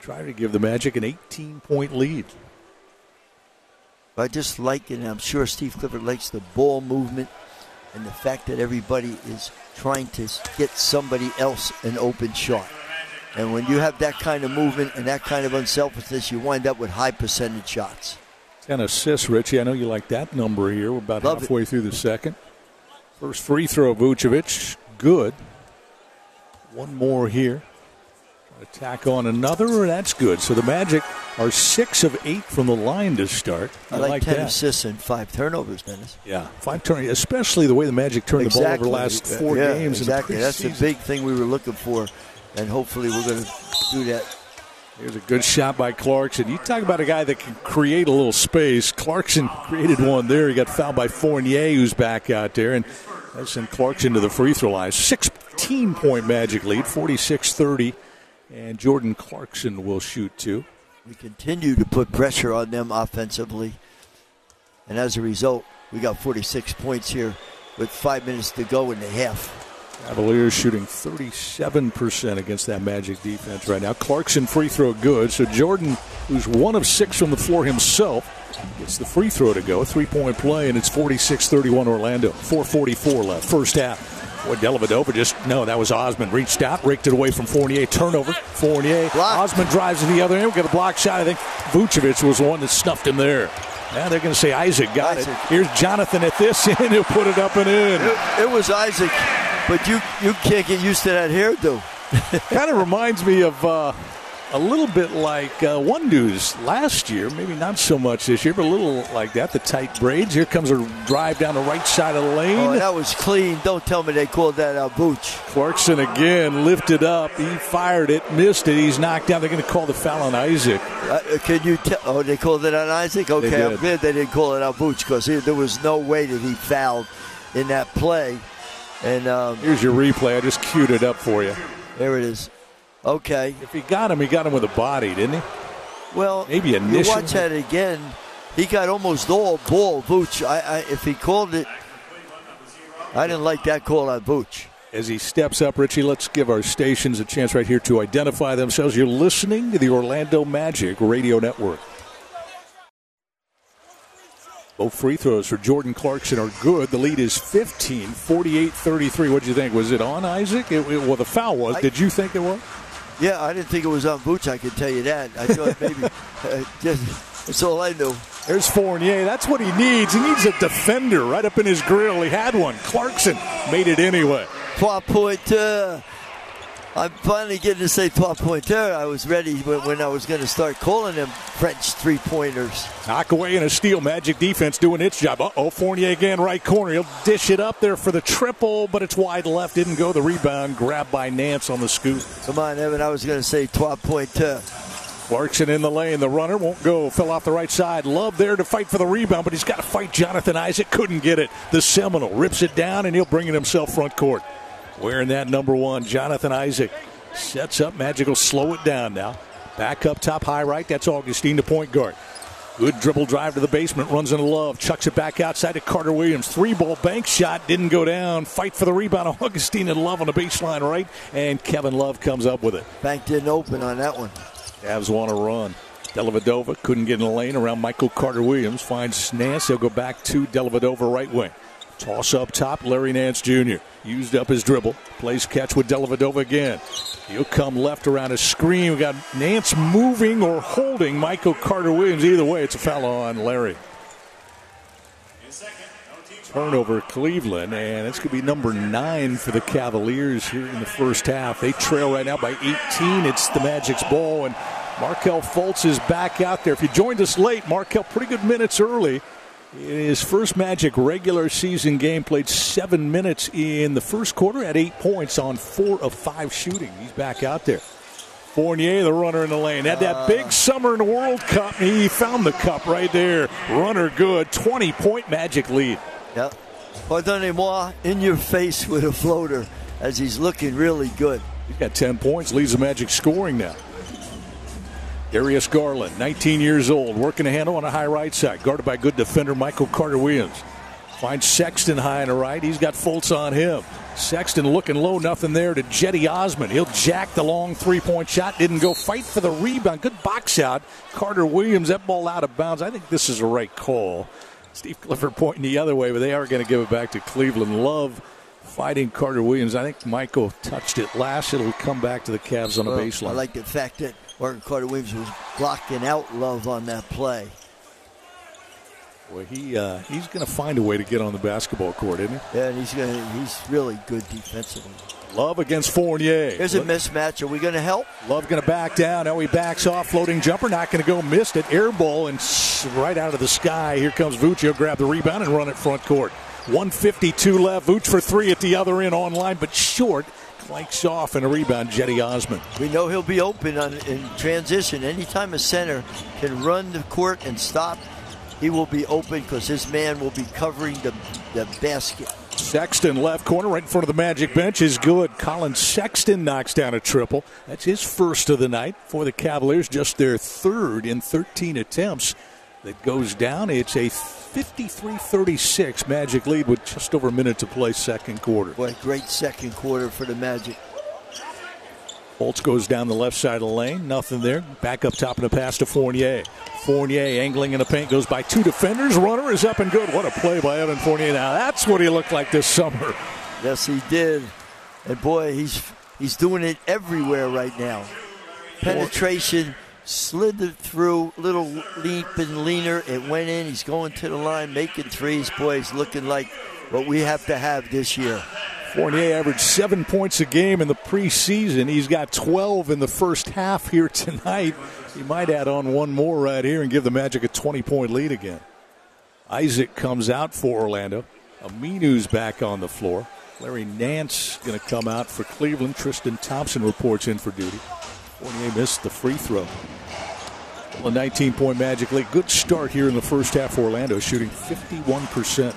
try to give the Magic an 18 point lead. I just like it, and I'm sure Steve Clifford likes the ball movement and the fact that everybody is trying to get somebody else an open shot. And when you have that kind of movement and that kind of unselfishness, you wind up with high percentage shots. 10 assists, Richie. I know you like that number here. We're about Love it. halfway through the second. First free throw, Vucevic. Good. One more here. Attack on another. And that's good. So the Magic are six of eight from the line to start. I, like, 10 that. assists and five turnovers, Dennis. Yeah, five turnovers, especially the way the Magic turned the ball over the last four yeah, games. Exactly. In the That's the big thing we were looking for, and hopefully we're going to do that. Here's a good shot by Clarkson. You talk about a guy that can create a little space. Clarkson created one there. He got fouled by Fournier, who's back out there, and that sent Clarkson to the free throw line. 16 point Magic lead, 46 30. And Jordan Clarkson will shoot two. We continue to put pressure on them offensively, and as a result, we got 46 points here with five minutes to go in the half. Cavaliers shooting 37% against that Magic defense right now. Clarkson free throw good. So Jordan, who's one of six from the floor himself, gets the free throw to go. Three point play, and it's 46 31 Orlando. 4.44 left. First half. Boy, Dellavedova just, no, that was Osman. Reached out, raked it away from Fournier. Turnover. Fournier. Osman drives to the other end. We got a block shot. I think Vucevic was the one that snuffed him there. Now they're going to say Isaac got Isaac. it. Here's Jonathan at this end. He'll put it up and in. It, it was Isaac, but you you can't get used to that hairdo. kind of reminds me of uh, a little bit like uh, one dude's last year. Maybe not so much this year, but a little like that. The tight braids. Here comes a drive down the right side of the lane. Oh, that was clean. Don't tell me they called that out Vooch. Clarkson again lifted up. He fired it, missed it. He's knocked down. They're going to call the foul on Isaac. Uh, can you tell? Oh, they called it on Isaac. Okay, I'm glad they didn't call it on Vooch because there was no way that he fouled in that play. And um, Here's your replay. I just queued it up for you. there it is. Okay. If he got him, he got him with a body, didn't he? Well, Maybe you watch that again. He got almost all ball Vooch. I, I, if he called it, I didn't like that call on Vooch. As he steps up, Richie, let's give our stations a chance right here to identify themselves. You're listening to the Orlando Magic Radio Network. Both free throws for Jordan Clarkson are good. The lead is 15, 48 33. What do you think? Was it on Isaac? It, it- well, the foul was. Did you think it was? Yeah, I didn't think it was on Vooch. I can tell you that. I thought maybe uh, just, that's all I knew. There's Fournier. That's what he needs. He needs a defender right up in his grill. He had one. Clarkson made it anyway. Trois pointeur. I'm finally getting to say trois pointeur. I was ready when, when I was going to start calling them French three pointers. Knock away and a steal. Magic defense doing its job. Uh oh, Fournier again, right corner. He'll dish it up there for the triple, but it's wide left. Didn't go. The rebound grabbed by Nance on the scoop. Come on, Evan. I was going to say trois pointeur. Clarkson in the lane. The runner won't go. Fell off the right side. Love there to fight for the rebound, but he's got to fight Jonathan Isaac. Couldn't get it. The Seminole rips it down, and he'll bring it himself front court. Wearing that number one, Jonathan Isaac sets up. Magical, slow it down now. Back up top, high right. That's Augustine, the point guard. Good dribble drive to the basement. Runs into Love. Chucks it back outside to Carter Williams. Three ball bank shot. Didn't go down. Fight for the rebound. Augustine and Love on the baseline right. And Kevin Love comes up with it. Bank didn't open on that one. Cavs want to run. Dellavedova couldn't get in the lane around Michael Carter Williams. Finds Nance. He'll go back to Dellavedova right wing. Toss up top. Larry Nance Jr. used up his dribble. Plays catch with Dellavedova again. He'll come left around a screen. We got Nance moving or holding Michael Carter Williams. Either way, it's a foul on Larry. Turnover Cleveland, and it's going to be number nine for the Cavaliers here in the first half. They trail right now by 18. It's the Magic's ball, and Markelle Fultz is back out there. If you joined us late, Markelle pretty good minutes early. In his first Magic regular season game, played seven minutes in the first quarter at eight points on four of five shooting. He's back out there. Fournier, the runner in the lane, had that ah. big summer in the World Cup. He found the cup right there. Runner good, 20 point Magic lead. Yep. Pardonnez-moi, in your face with a floater as he's looking really good. He's got 10 points, leads the Magic scoring now. Darius Garland, 19 years old, working a handle on a high right side, guarded by good defender Michael Carter Williams. Finds Sexton high on the right. He's got Fultz on him. Sexton looking low, nothing there to Cedi Osman. He'll jack the long three point shot. Didn't go fight for the rebound. Good box out. Carter Williams, that ball out of bounds. I think this is a right call. Steve Clifford pointing the other way, but they are going to give it back to Cleveland. Love fighting Carter Williams. I think Michael touched it last. It'll come back to the Cavs on a Well, oh, baseline. I like the fact that Martin Carter Williams was blocking out Love on that play. Well, he uh, he's going to find a way to get on the basketball court, isn't he? Yeah, and he's gonna he's really good defensively. Love against Fournier. There's a mismatch. Are we going to help? Love going to back down. Now he backs off. Floating jumper. Not going to go. Missed it. Air ball and right out of the sky. Here comes Vooch. He'll grab the rebound and run it front court. 152 left. Vooch for three at the other end online, but short. Clanks off and a rebound. Cedi Osman. We know he'll be open on, in transition. Anytime a center can run the court and stop, he will be open because his man will be covering the, the basket. Sexton left corner right in front of the Magic bench is good. Collin Sexton knocks down a triple. That's his first of the night for the Cavaliers, just their third in 13 attempts. That goes down. It's a 53-36 Magic lead with just over a minute to play second quarter. Boy, great second quarter for the Magic. Fultz goes down the left side of the lane. Nothing there. Back up top of the pass to Fournier. Fournier angling in the paint goes by two defenders. Runner is up and good. What a play by Evan Fournier. Now that's what he looked like this summer. Yes, he did. And boy, he's he's doing it everywhere right now. Penetration, slid it through, little leap and leaner. It went in. He's going to the line, making threes. Boy, he's looking like what we have to have this year. Fournier averaged seven points a game in the preseason. He's got 12 in the first half here tonight. He might add on one more right here and give the Magic a 20 point lead again. Isaac comes out for Orlando. Aminu's back on the floor. Larry Nance going to come out for Cleveland. Tristan Thompson reports in for duty. Fournier missed the free throw. Well, a 19 point Magic lead. Good start here in the first half for Orlando, shooting 51%.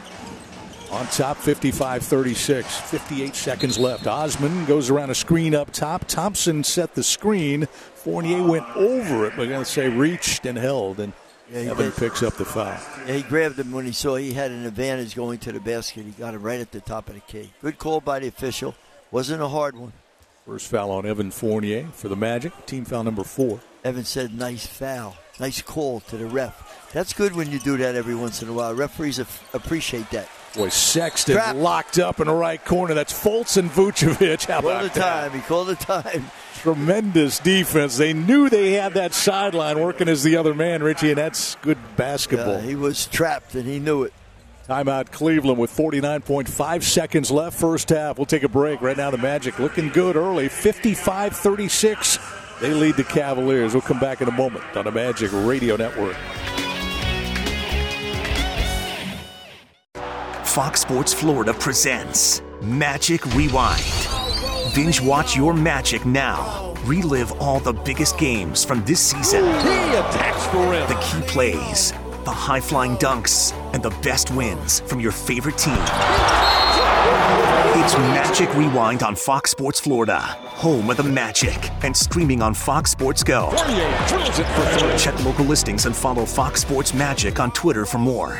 On top, 55 36. 58 seconds left. Osman goes around a screen up top. Thompson set the screen. Fournier went over it. We're going to say reached and held. And Yeah, he Evan did. picks up the foul. Yeah, he grabbed him when he saw he had an advantage going to the basket. He got him right at the top of the key. Good call by the official. Wasn't a hard one. First foul on Evan Fournier for the Magic. Team foul number four. Evan said, nice foul. Nice call to the ref. That's good when you do that every once in a while. Referees af- appreciate that. Boy, Sexton Trap. locked up in the right corner. That's Fultz and Vucevic. How about the that? time. He called the time. Tremendous defense. They knew they had that sideline working as the other man, Richie, and that's good basketball. Yeah, he was trapped and he knew it. Timeout Cleveland with 49.5 seconds left first half. We'll take a break. Right now the Magic looking good early. 55-36. They lead the Cavaliers. We'll come back in a moment on the Magic Radio Network. Fox Sports Florida presents Magic Rewind. Binge watch your magic now. Relive all the biggest games from this season. He attacks the rim. The key plays, the high flying dunks, and the best wins from your favorite team. It's Magic Rewind on Fox Sports Florida, home of the Magic, and streaming on Fox Sports Go. Check local listings and follow Fox Sports Magic on Twitter for more.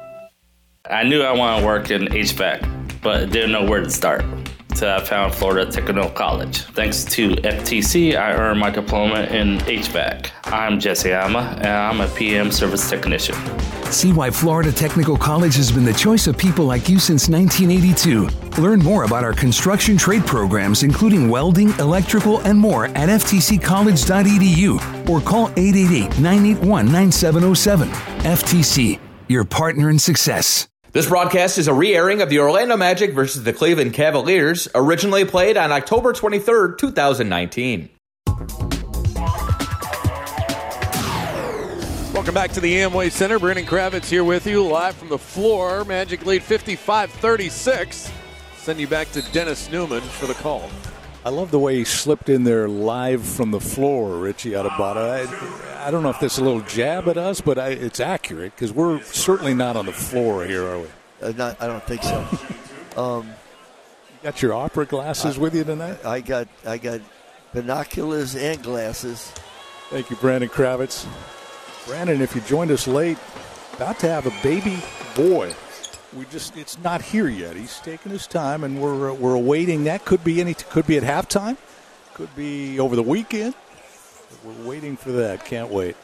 I knew I wanted to work in HVAC, but didn't know where to start. So I found Florida Technical College. Thanks to FTC, I earned my diploma in HVAC. I'm Jesse Ama, and I'm a PM service technician. See why Florida Technical College has been the choice of people like you since 1982. Learn more about our construction trade programs, including welding, electrical, and more at ftccollege.edu or call 888 981 9707. FTC, your partner in success. This broadcast is a re airing of the Orlando Magic versus the Cleveland Cavaliers, originally played on October 23rd, 2019. Welcome back to the Amway Center. Brandon Kravitz here with you, live from the floor. Magic lead 55 36. Send you back to Dennis Neumann for the call. I love the way he slipped in there live from the floor, Richie Adubato. I, I don't know if that's a little jab at us, but I, it's accurate because we're certainly not on the floor here, are we? Uh, not, I don't think so. um, you got your opera glasses I, with you tonight? I got I got binoculars and glasses. Thank you, Brandon Kravitz. Brandon, if you joined us late, about to have a baby boy. We just it's not here yet. He's taking his time, and we're uh, we're awaiting that. Could be any could be at halftime, could be over the weekend. We're waiting for that. Can't wait.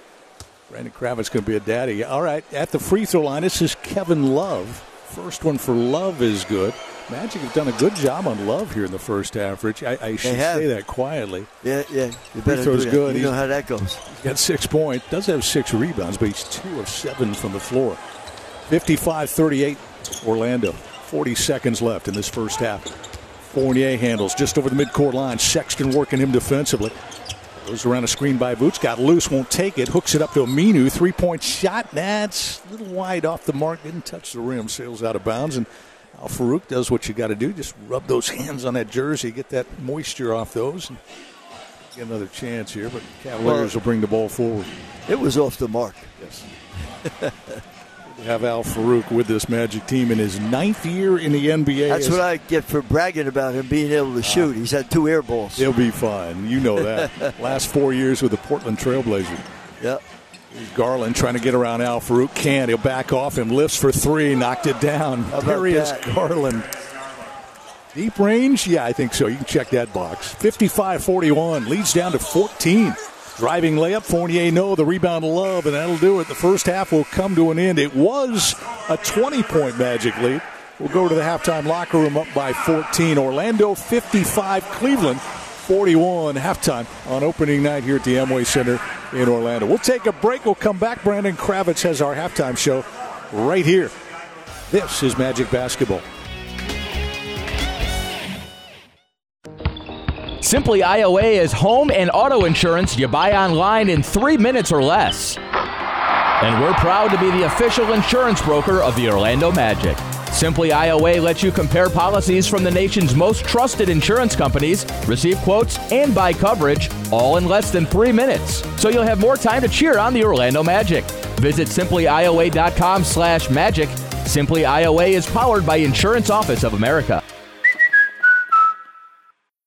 Brandon Kravitz going to be a daddy. All right, at the free throw line, this is Kevin Love. First one for Love is good. Magic have done a good job on Love here in the first half, Rich. I, I should say that quietly. Yeah, yeah. You free throw's good. You know how that goes. He's got six points. Does have six rebounds, but he's two of seven from the floor. 55-38, Orlando. 40 seconds left in this first half. Fournier handles just over the midcourt line. Sexton working him defensively. Goes around a screen by Boots. Got loose, won't take it. Hooks it up to Aminu. Three point shot. That's a little wide off the mark. Didn't touch the rim. Sails out of bounds. And Al Farouq does what you got to do. Just rub those hands on that jersey. Get that moisture off those. And get another chance here. But Cavaliers well, will bring the ball forward. It was off the mark. Yes. have Al Farouq with this Magic team in his ninth year in the NBA. That's what I get for bragging about him being able to ah. shoot. He's had two air balls. He'll be fine. You know that. Last four years with the Portland Trailblazers. Yep. Garland trying to get around Al Farouq. Can't. He'll back off him. Lifts for three. Knocked it down. Darius Garland. Deep range? Yeah, I think so. You can check that box. 55 41. Leads down to 14. Driving layup, Fournier no, the rebound love, and that'll do it. The first half will come to an end. It was a 20 point Magic lead. We'll go to the halftime locker room up by 14. Orlando 55, Cleveland 41 halftime on opening night here at the Amway Center in Orlando. We'll take a break. We'll come back. Brandon Kravitz has our halftime show right here. This is Magic Basketball. Simply IOA is home and auto insurance you buy online in three minutes or less. And we're proud to be the official insurance broker of the Orlando Magic. Simply IOA lets you compare policies from the nation's most trusted insurance companies, receive quotes, and buy coverage all in less than three minutes. So you'll have more time to cheer on the Orlando Magic. Visit simplyioa.com slash magic. Simply IOA is powered by Insurance Office of America.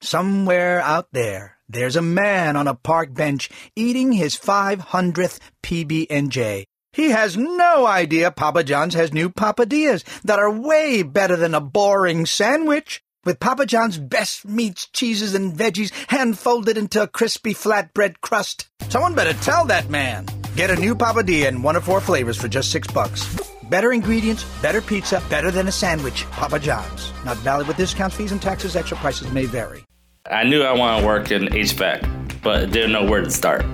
Somewhere out there, there's a man on a park bench eating his 500th PB&J. He has no idea Papa John's has new papadillas that are way better than a boring sandwich. With Papa John's best meats, cheeses, and veggies hand folded into a crispy flatbread crust. Someone better tell that man. Get a new papadilla in one of four flavors for just six bucks. Better ingredients, better pizza, better than a sandwich. Papa John's. Not valid with discounts, fees, and taxes. Extra prices may vary. I knew I wanted to work in HVAC, but didn't know where to start.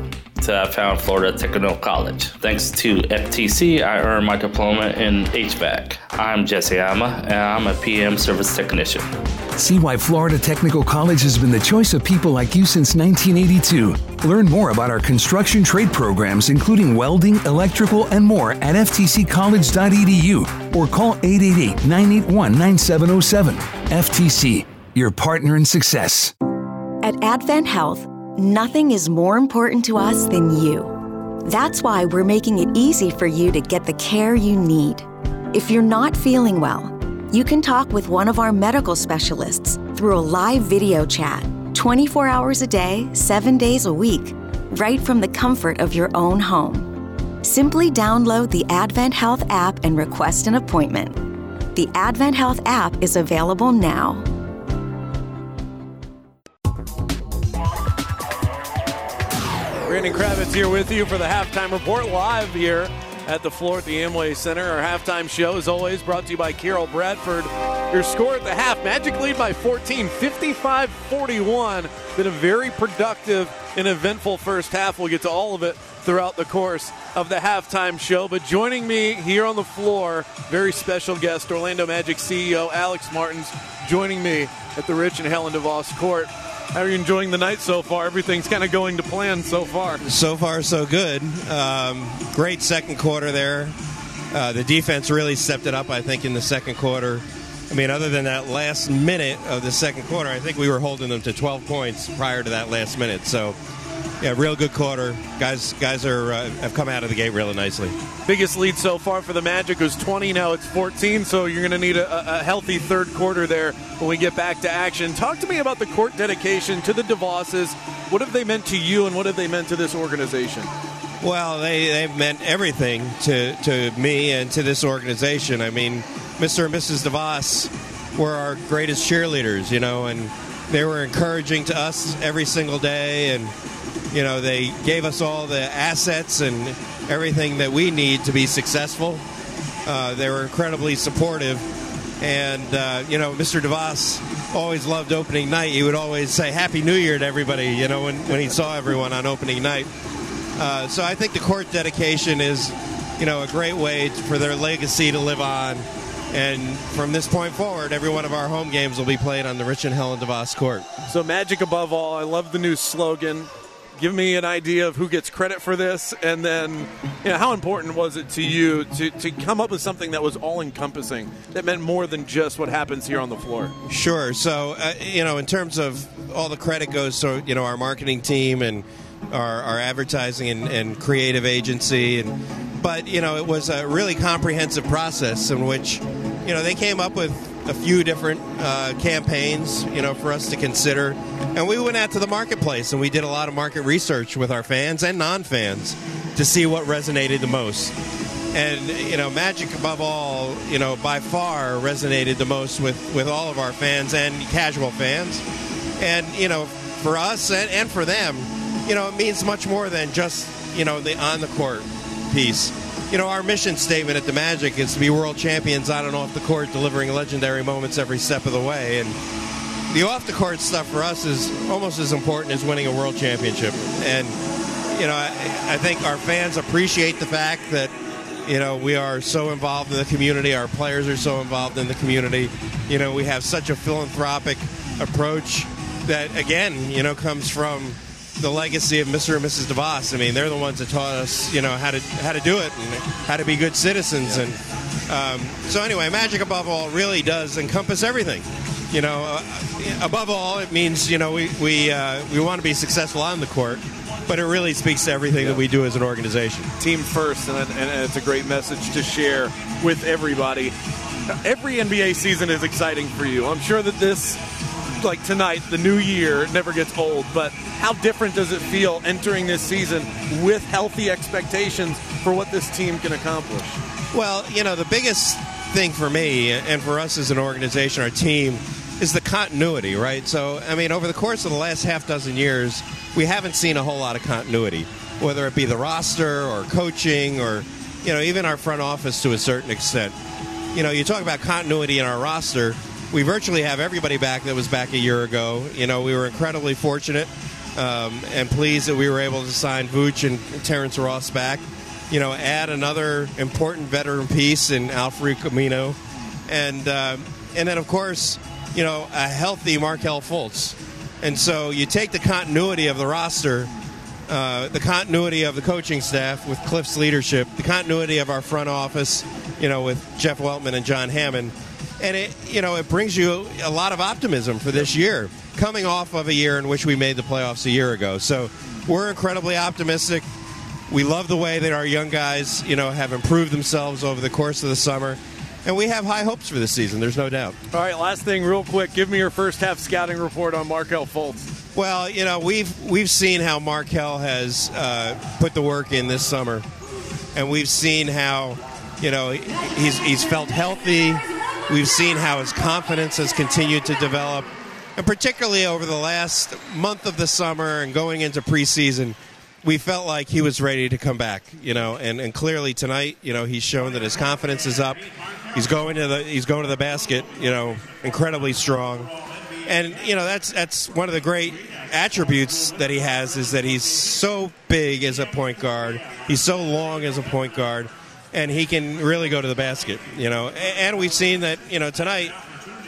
So I found Florida Technical College. Thanks to FTC, I earned my diploma in HVAC. I'm Jesse Ama, and I'm a PM service technician. See why Florida Technical College has been the choice of people like you since 1982. Learn more about our construction trade programs, including welding, electrical, and more at ftccollege.edu or call 888 981 9707. FTC your partner in success. At Advent Health, nothing is more important to us than you. That's why we're making it easy for you to get the care you need. If you're not feeling well, you can talk with one of our medical specialists through a live video chat 24 hours a day, 7 days a week, right from the comfort of your own home. Simply download the Advent Health app and request an appointment. The Advent Health app is available now. Brandon Kravitz here with you for the halftime report live here at the floor at the Amway Center. Our halftime show, as always, brought to you by Carol Bradford. Your score at the half Magic lead by 14, 55 41. Been a very productive and eventful first half. We'll get to all of it throughout the course of the halftime show. But joining me here on the floor, very special guest, Orlando Magic CEO Alex Martins, joining me at the Rich and Helen DeVos court. How are you enjoying the night so far? Everything's kind of going to plan so far. So far, so good. Um, great second quarter there. Uh, the defense really stepped it up, I think, in the second quarter. I mean, other than that last minute of the second quarter, I think we were holding them to 12 points prior to that last minute. So, yeah, real good quarter. Guys, guys are uh, have come out of the gate really nicely. Biggest lead so far for the Magic was 20. Now it's 14. So you're going to need a, a, healthy third quarter there when we get back to action. Talk to me about the court dedication to the DeVosses. What have they meant to you, and what have they meant to this organization? Well, they they've meant everything to to me and to this organization. I mean, Mr. and Mrs. DeVos were our greatest cheerleaders, you know, and they were encouraging to us every single day and you know, they gave us all the assets and everything that we need to be successful. Uh, they were incredibly supportive. And, uh, you know, Mr. DeVos always loved opening night. He would always say Happy New Year to everybody, you know, when, when he saw everyone on opening night. Uh, so I think the court dedication is, you know, a great way for their legacy to live on. And from this point forward, every one of our home games will be played on the Rich and Helen DeVos court. So magic above all. I love the new slogan give me an idea of who gets credit for this, and then you know, how important was it to you to, to come up with something that was all encompassing, that meant more than just what happens here on the floor? Sure. So, uh, you know, in terms of all the credit goes to, you know, our marketing team and our, our advertising and, and creative agency. And, but, you know, it was a really comprehensive process in which, you know, they came up with a few different uh, campaigns, you know, for us to consider. And we went out to the marketplace and we did a lot of market research with our fans and non-fans to see what resonated the most. And you know, Magic above all, you know, by far resonated the most with with all of our fans and casual fans. And you know, for us and, and for them, you know, it means much more than just you know the on the court piece you know, our mission statement at the Magic is to be world champions on and off the court, delivering legendary moments every step of the way. And the off the court stuff for us is almost as important as winning a world championship. And, you know, I, I think our fans appreciate the fact that, you know, we are so involved in the community, our players are so involved in the community. You know, we have such a philanthropic approach that, again, you know, comes from the legacy of Mr. and Mrs. DeVos. I mean, they're the ones that taught us, you know, how to how to do it and how to be good citizens. Yeah. And um, so, anyway, Magic above all really does encompass everything. You know, uh, above all, it means you know we we uh, we want to be successful on the court, but it really speaks to everything yeah. that we do as an organization. Team first, and, and it's a great message to share with everybody. Every NBA season is exciting for you. I'm sure that this like tonight, the new year never gets old, but how different does it feel entering this season with healthy expectations for what this team can accomplish? Well, you know, the biggest thing for me and for us as an organization, our team, is the continuity, right? So, I mean, over the course of the last half dozen years, we haven't seen a whole lot of continuity, whether it be the roster or coaching or, you know, even our front office to a certain extent. You know, you talk about continuity in our roster we virtually have everybody back that was back a year ago. You know, we were incredibly fortunate um, and pleased that we were able to sign Vooch and Terrence Ross back. You know, add another important veteran piece in Al-Farouq and uh, and then of course, you know, a healthy Markelle Fultz. And so you take the continuity of the roster, uh, the continuity of the coaching staff with Cliff's leadership, the continuity of our front office, you know, with Jeff Weltman and John Hammond and it you know it brings you a lot of optimism for this year, coming off of a year in which we made the playoffs a year ago. So we're incredibly optimistic. We love the way that our young guys, you know, have improved themselves over the course of the summer. And we have high hopes for this season, there's no doubt. All right, last thing, real quick. Give me your first half scouting report on Markelle Fultz. Well, you know, we've we've seen how Markelle has uh, put the work in this summer. And we've seen how, you know, he's, he's felt healthy We've seen how his confidence has continued to develop. And particularly over the last month of the summer and going into preseason, we felt like he was ready to come back, you know, and, and clearly tonight, you know, he's shown that his confidence is up. He's going to the he's going to the basket, you know, incredibly strong. And you know that's that's one of the great attributes that he has is that he's so big as a point guard. He's so long as a point guard, and he can really go to the basket. You know, and we've seen that you know tonight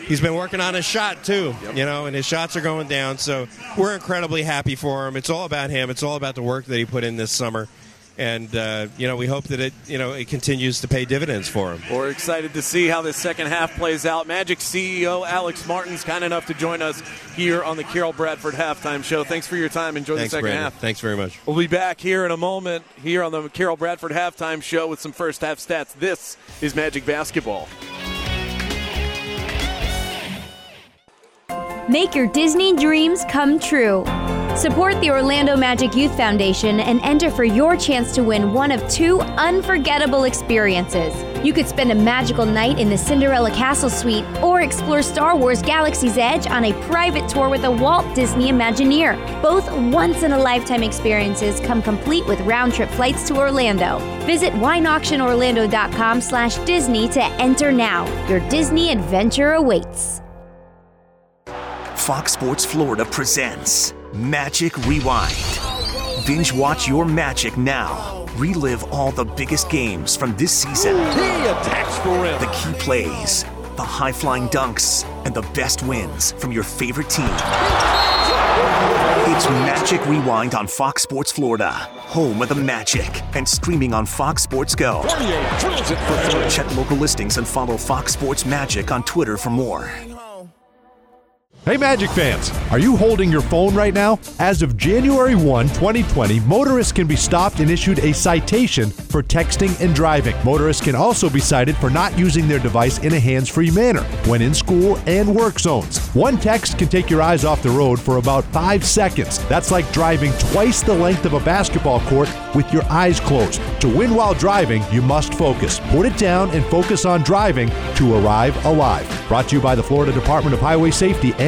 he's been working on his shot too. You know, and his shots are going down. So we're incredibly happy for him. It's all about him. It's all about the work that he put in this summer. And uh, you know, we hope that it you know it continues to pay dividends for him. We're excited to see how this second half plays out. Magic CEO Alex Martins kind enough to join us here on the Carol Bradford Halftime Show. Thanks for your time. Enjoy Thanks, the second Brandon. half. Thanks very much. We'll be back here in a moment here on the Carol Bradford Halftime Show with some first half stats. This is Magic Basketball. Make your Disney dreams come true. Support the Orlando Magic Youth Foundation and enter for your chance to win one of two unforgettable experiences. You could spend a magical night in the Cinderella Castle Suite or explore Star Wars Galaxy's Edge on a private tour with a Walt Disney Imagineer. Both once in a lifetime experiences come complete with round trip flights to Orlando. Visit wineauctionorlando.com slash Disney to enter now. Your Disney adventure awaits. Fox Sports Florida presents Magic Rewind. Binge watch your magic now. Relive all the biggest games from this season. He attacks the rim. The key plays, the high flying dunks, and the best wins from your favorite team. It's Magic Rewind on Fox Sports Florida, home of the Magic, and streaming on Fox Sports Go. Check local listings and follow Fox Sports Magic on Twitter for more. Hey Magic fans, are you holding your phone right now? As of January 1, 2020, motorists can be stopped and issued a citation for texting and driving. Motorists can also be cited for not using their device in a hands free manner when in school and work zones. One text can take your eyes off the road for about five seconds. That's like driving twice the length of a basketball court with your eyes closed. To win while driving, you must focus. Put it down and focus on driving to arrive alive. Brought to you by the Florida Department of Highway Safety and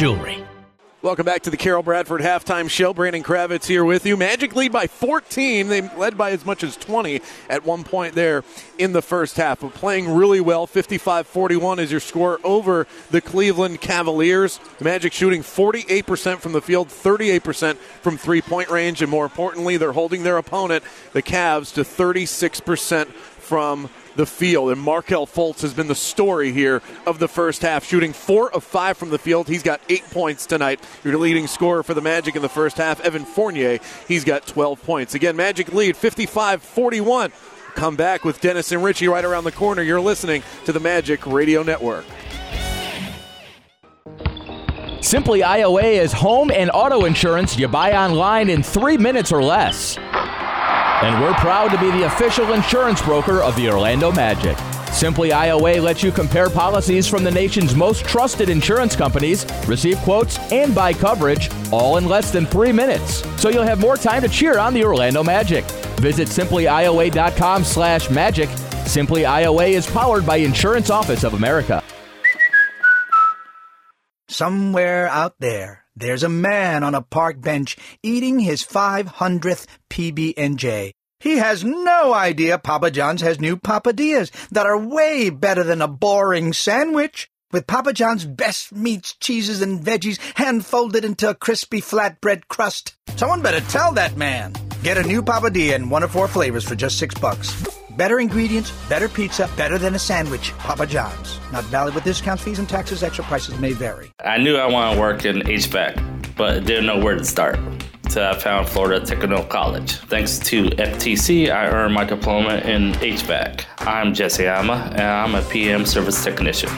jewelry. Welcome back to the Carol Bradford halftime show. Brandon Kravitz here with you. Magic lead by 14. They led by as much as 20 at one point there in the first half, but playing really well. 55 41 is your score over the Cleveland Cavaliers. The Magic shooting 48% from the field, 38% from three point range, and more importantly, they're holding their opponent, the Cavs, to 36% from the field. And Markelle Fultz has been the story here of the first half, shooting four of five from the field. He's got eight points tonight. Your leading scorer for the Magic in the first half, Evan Fournier, he's got 12 points. Again, Magic lead 55 41. Come back with Dennis and Richie right around the corner. You're listening to the Magic Radio Network. Simply IOA is home and auto insurance you buy online in three minutes or less. And we're proud to be the official insurance broker of the Orlando Magic. Simply IOA lets you compare policies from the nation's most trusted insurance companies, receive quotes, and buy coverage all in less than three minutes. So you'll have more time to cheer on the Orlando Magic. Visit simplyioa.com slash magic. Simply IOA is powered by Insurance Office of America. Somewhere out there, there's a man on a park bench eating his 500th PB&J. He has no idea Papa John's has new papadillas that are way better than a boring sandwich. With Papa John's best meats, cheeses, and veggies hand folded into a crispy flatbread crust. Someone better tell that man. Get a new papadilla in one of four flavors for just six bucks. Better ingredients, better pizza, better than a sandwich. Papa John's. Not valid with discounts, fees, and taxes. Extra prices may vary. I knew I wanted to work in HVAC, but didn't know where to start. Till I uh, found Florida Technical College. Thanks to FTC, I earned my diploma in HVAC. I'm Jesse Ama, and I'm a PM service technician.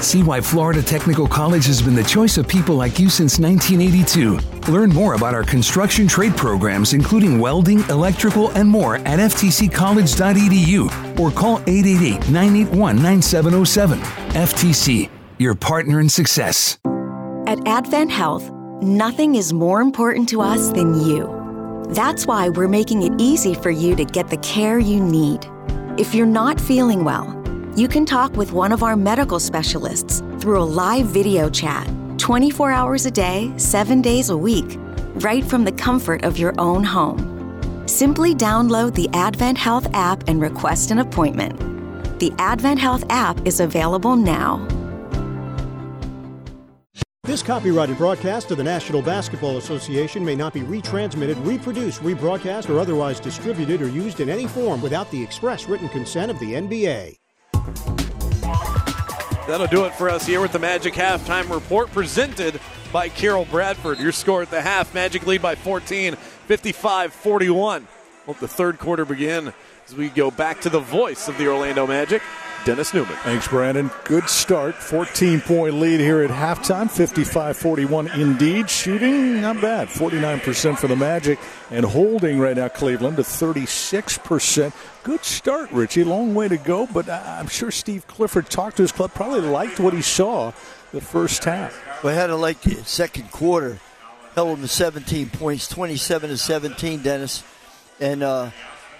See why Florida Technical College has been the choice of people like you since 1982. Learn more about our construction trade programs, including welding, electrical, and more at ftccollege.edu or call 888 981 9707. FTC, your partner in success. At Advent Health, nothing is more important to us than you. That's why we're making it easy for you to get the care you need. If you're not feeling well, you can talk with one of our medical specialists through a live video chat 24 hours a day, 7 days a week, right from the comfort of your own home. Simply download the Advent Health app and request an appointment. The Advent Health app is available now. This copyrighted broadcast of the National Basketball Association may not be retransmitted, reproduced, rebroadcast, or otherwise distributed or used in any form without the express written consent of the NBA. That'll do it for us here with the Magic Halftime Report presented by Carol Bradford. Your score at the half Magic lead by 14, 55 41. Hope the third quarter begin as we go back to the voice of the Orlando Magic, Dennis Neumann. Thanks, Brandon. Good start. 14 point lead here at halftime. 55 41 indeed. Shooting, not bad. 49% for the Magic. And holding right now, Cleveland to 36%. Good start, Richie. Long way to go, but I'm sure Steve Clifford talked to his club, probably liked what he saw the first half. We had a like second quarter. Held them to 17 points, 27 to 17, Dennis. And uh,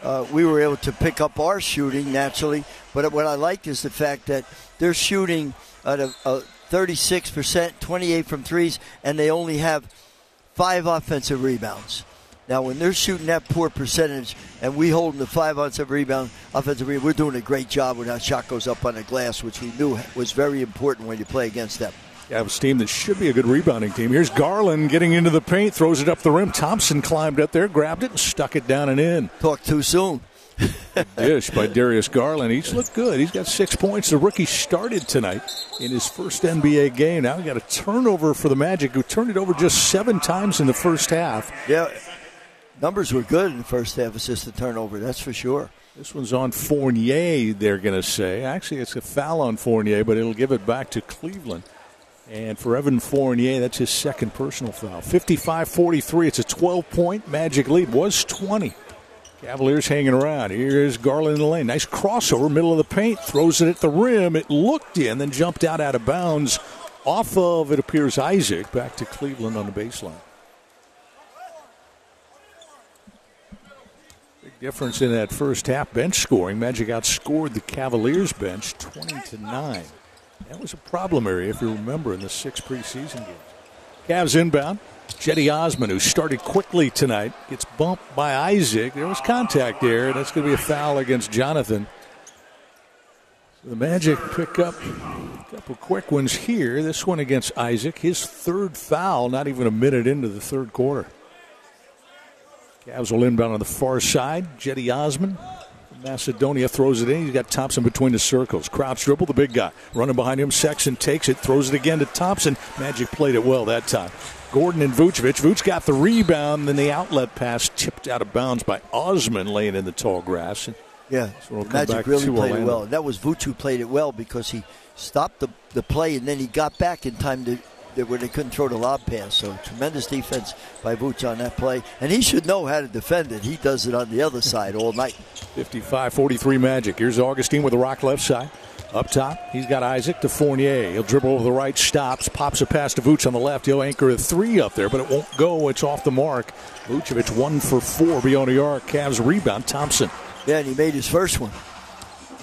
uh, we were able to pick up our shooting naturally. But what I like is the fact that they're shooting at a, a 36%, 28 from threes, and they only have five offensive rebounds. Now, when they're shooting that poor percentage and we hold them to five offensive rebound, offensive rebound, we're doing a great job when our shot goes up on the glass, which we knew was very important when you play against them. Yeah, a team that should be a good rebounding team. Here's Garland getting into the paint, throws it up the rim. Thompson climbed up there, grabbed it, and stuck it down and in. Talk too soon. Dish by Darius Garland. He's looked good. He's got six points. The rookie started tonight in his first NBA game. Now he got a turnover for the Magic, who turned it over just seven times in the first half. Yeah, numbers were good in the first half, assist to turnover. That's for sure. This one's on Fournier. They're going to say. Actually, it's a foul on Fournier, but it'll give it back to Cleveland. And for Evan Fournier, that's his second personal foul. 55 43. It's a 12 point Magic lead. Was 20. Cavaliers hanging around. Here's Garland in the lane. Nice crossover, middle of the paint. Throws it at the rim. It looked in, then jumped out out of bounds. Off of, it appears, Isaac. Back to Cleveland on the baseline. Big difference in that first half bench scoring. Magic outscored the Cavaliers bench 20 to 9. That was a problem area, if you remember, in the six preseason games. Cavs inbound. Cedi Osman, who started quickly tonight, gets bumped by Isaac. There was contact there, and that's going to be a foul against Jonathan. So the Magic pick up a couple quick ones here. This one against Isaac, his third foul, not even a minute into the third quarter. Cavs will inbound on the far side. Cedi Osman Macedonia throws it in. He's got Thompson between the circles. Crouch dribble, the big guy. Running behind him. Sexton takes it, throws it again to Thompson. Magic played it well that time. Gordon and Vucevic. Vuce got the rebound, then the outlet pass tipped out of bounds by Osman laying in the tall grass. Yeah, so we'll Magic really played Orlando. it well. That was Vuce who played it well because he stopped the, the play and then he got back in time to where they couldn't throw the lob pass. So tremendous defense by Vooch on that play. And he should know how to defend it. He does it on the other side all night. 55 43 Magic. Here's Augustin with the rock left side. Up top, he's got Isaac to Fournier. He'll dribble over the right, stops, pops a pass to Vooch on the left. He'll anchor a three up there, but it won't go. It's off the mark. Vucevic one for four beyond the arc. Cavs rebound. Thompson. Yeah, and he made his first one.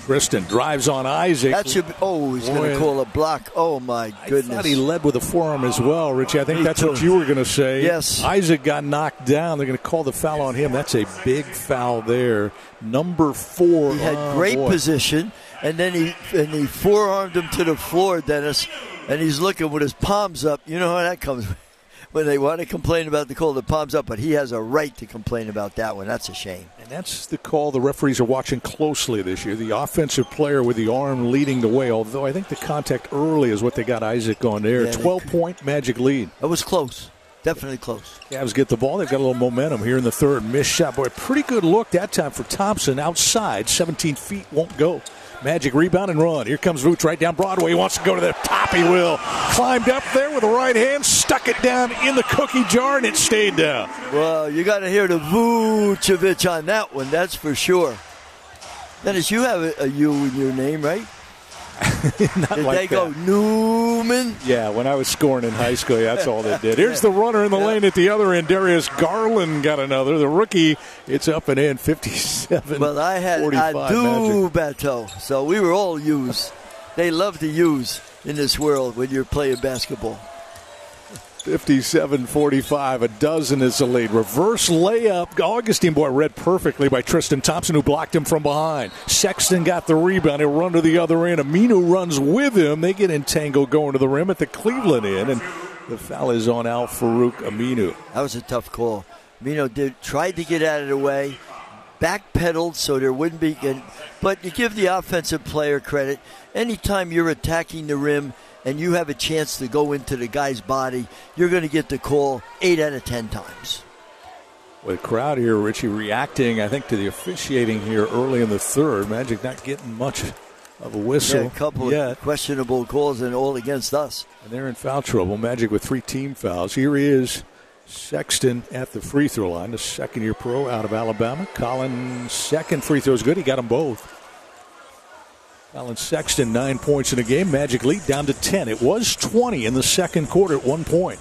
Tristan drives on Isaac. That should be, oh, he's going to call a block. Oh, my goodness. I thought he led with a forearm as well, Richie. I think Me that's too. what you were going to say. Yes. Isaac got knocked down. They're going to call the foul on him. That's a big foul there. Number four. He had oh, great boy. position, and then he and he forearmed him to the floor, Dennis, and he's looking with his palms up. You know how that comes when they want to complain about the call, the palms up, but he has a right to complain about that one. That's a shame. And that's the call the referees are watching closely this year. The offensive player with the arm leading the way, although I think the contact early is what they got Isaac on there. Yeah, 12 point magic lead. That was close. Definitely close. Cavs get the ball. They've got a little momentum here in the third. Missed shot. Boy, pretty good look that time for Thompson. Outside, 17 feet, won't go. Magic rebound and run. Here comes Vooch right down Broadway. He wants to go to the top. He will. Climbed up there with the right hand, stuck it down in the cookie jar, and it stayed down. Well, you got to hear the Vucevic on that one. That's for sure. Dennis, you have a, a U in your name, right? Not Did like they go. Neumann? Yeah, when I was scoring in high school, yeah, that's all they did. Here's the runner in the lane at the other end. Darius Garland got another. The rookie, it's up and in 57. Well, I had 45 Adubato, so we were all U's. They love to use in this world when you're playing basketball. 57 45. A dozen is the lead. Reverse layup. Augustin, boy, read perfectly by Tristan Thompson, who blocked him from behind. Sexton got the rebound. He'll run to the other end. Aminu runs with him. They get entangled going to the rim at the Cleveland end, and the foul is on Al Farouq Aminu. That was a tough call. Mino did tried to get out of the way, backpedaled so there wouldn't be. But you give the offensive player credit. Anytime you're attacking the rim and you have a chance to go into the guy's body, you're going to get the call eight out of ten times. With the crowd here, Richie reacting, I think, to the officiating here early in the third. Magic not getting much of a whistle. Yeah, a couple yet. of questionable calls and all against us. And they're in foul trouble. Magic with three team fouls. Here he is, Sexton at the free throw line, the second year pro out of Alabama. Collin, second free throw is good. He got them both. Collin Sexton, nine points in a game. Magic lead down to 10. It was 20 in the second quarter at one point.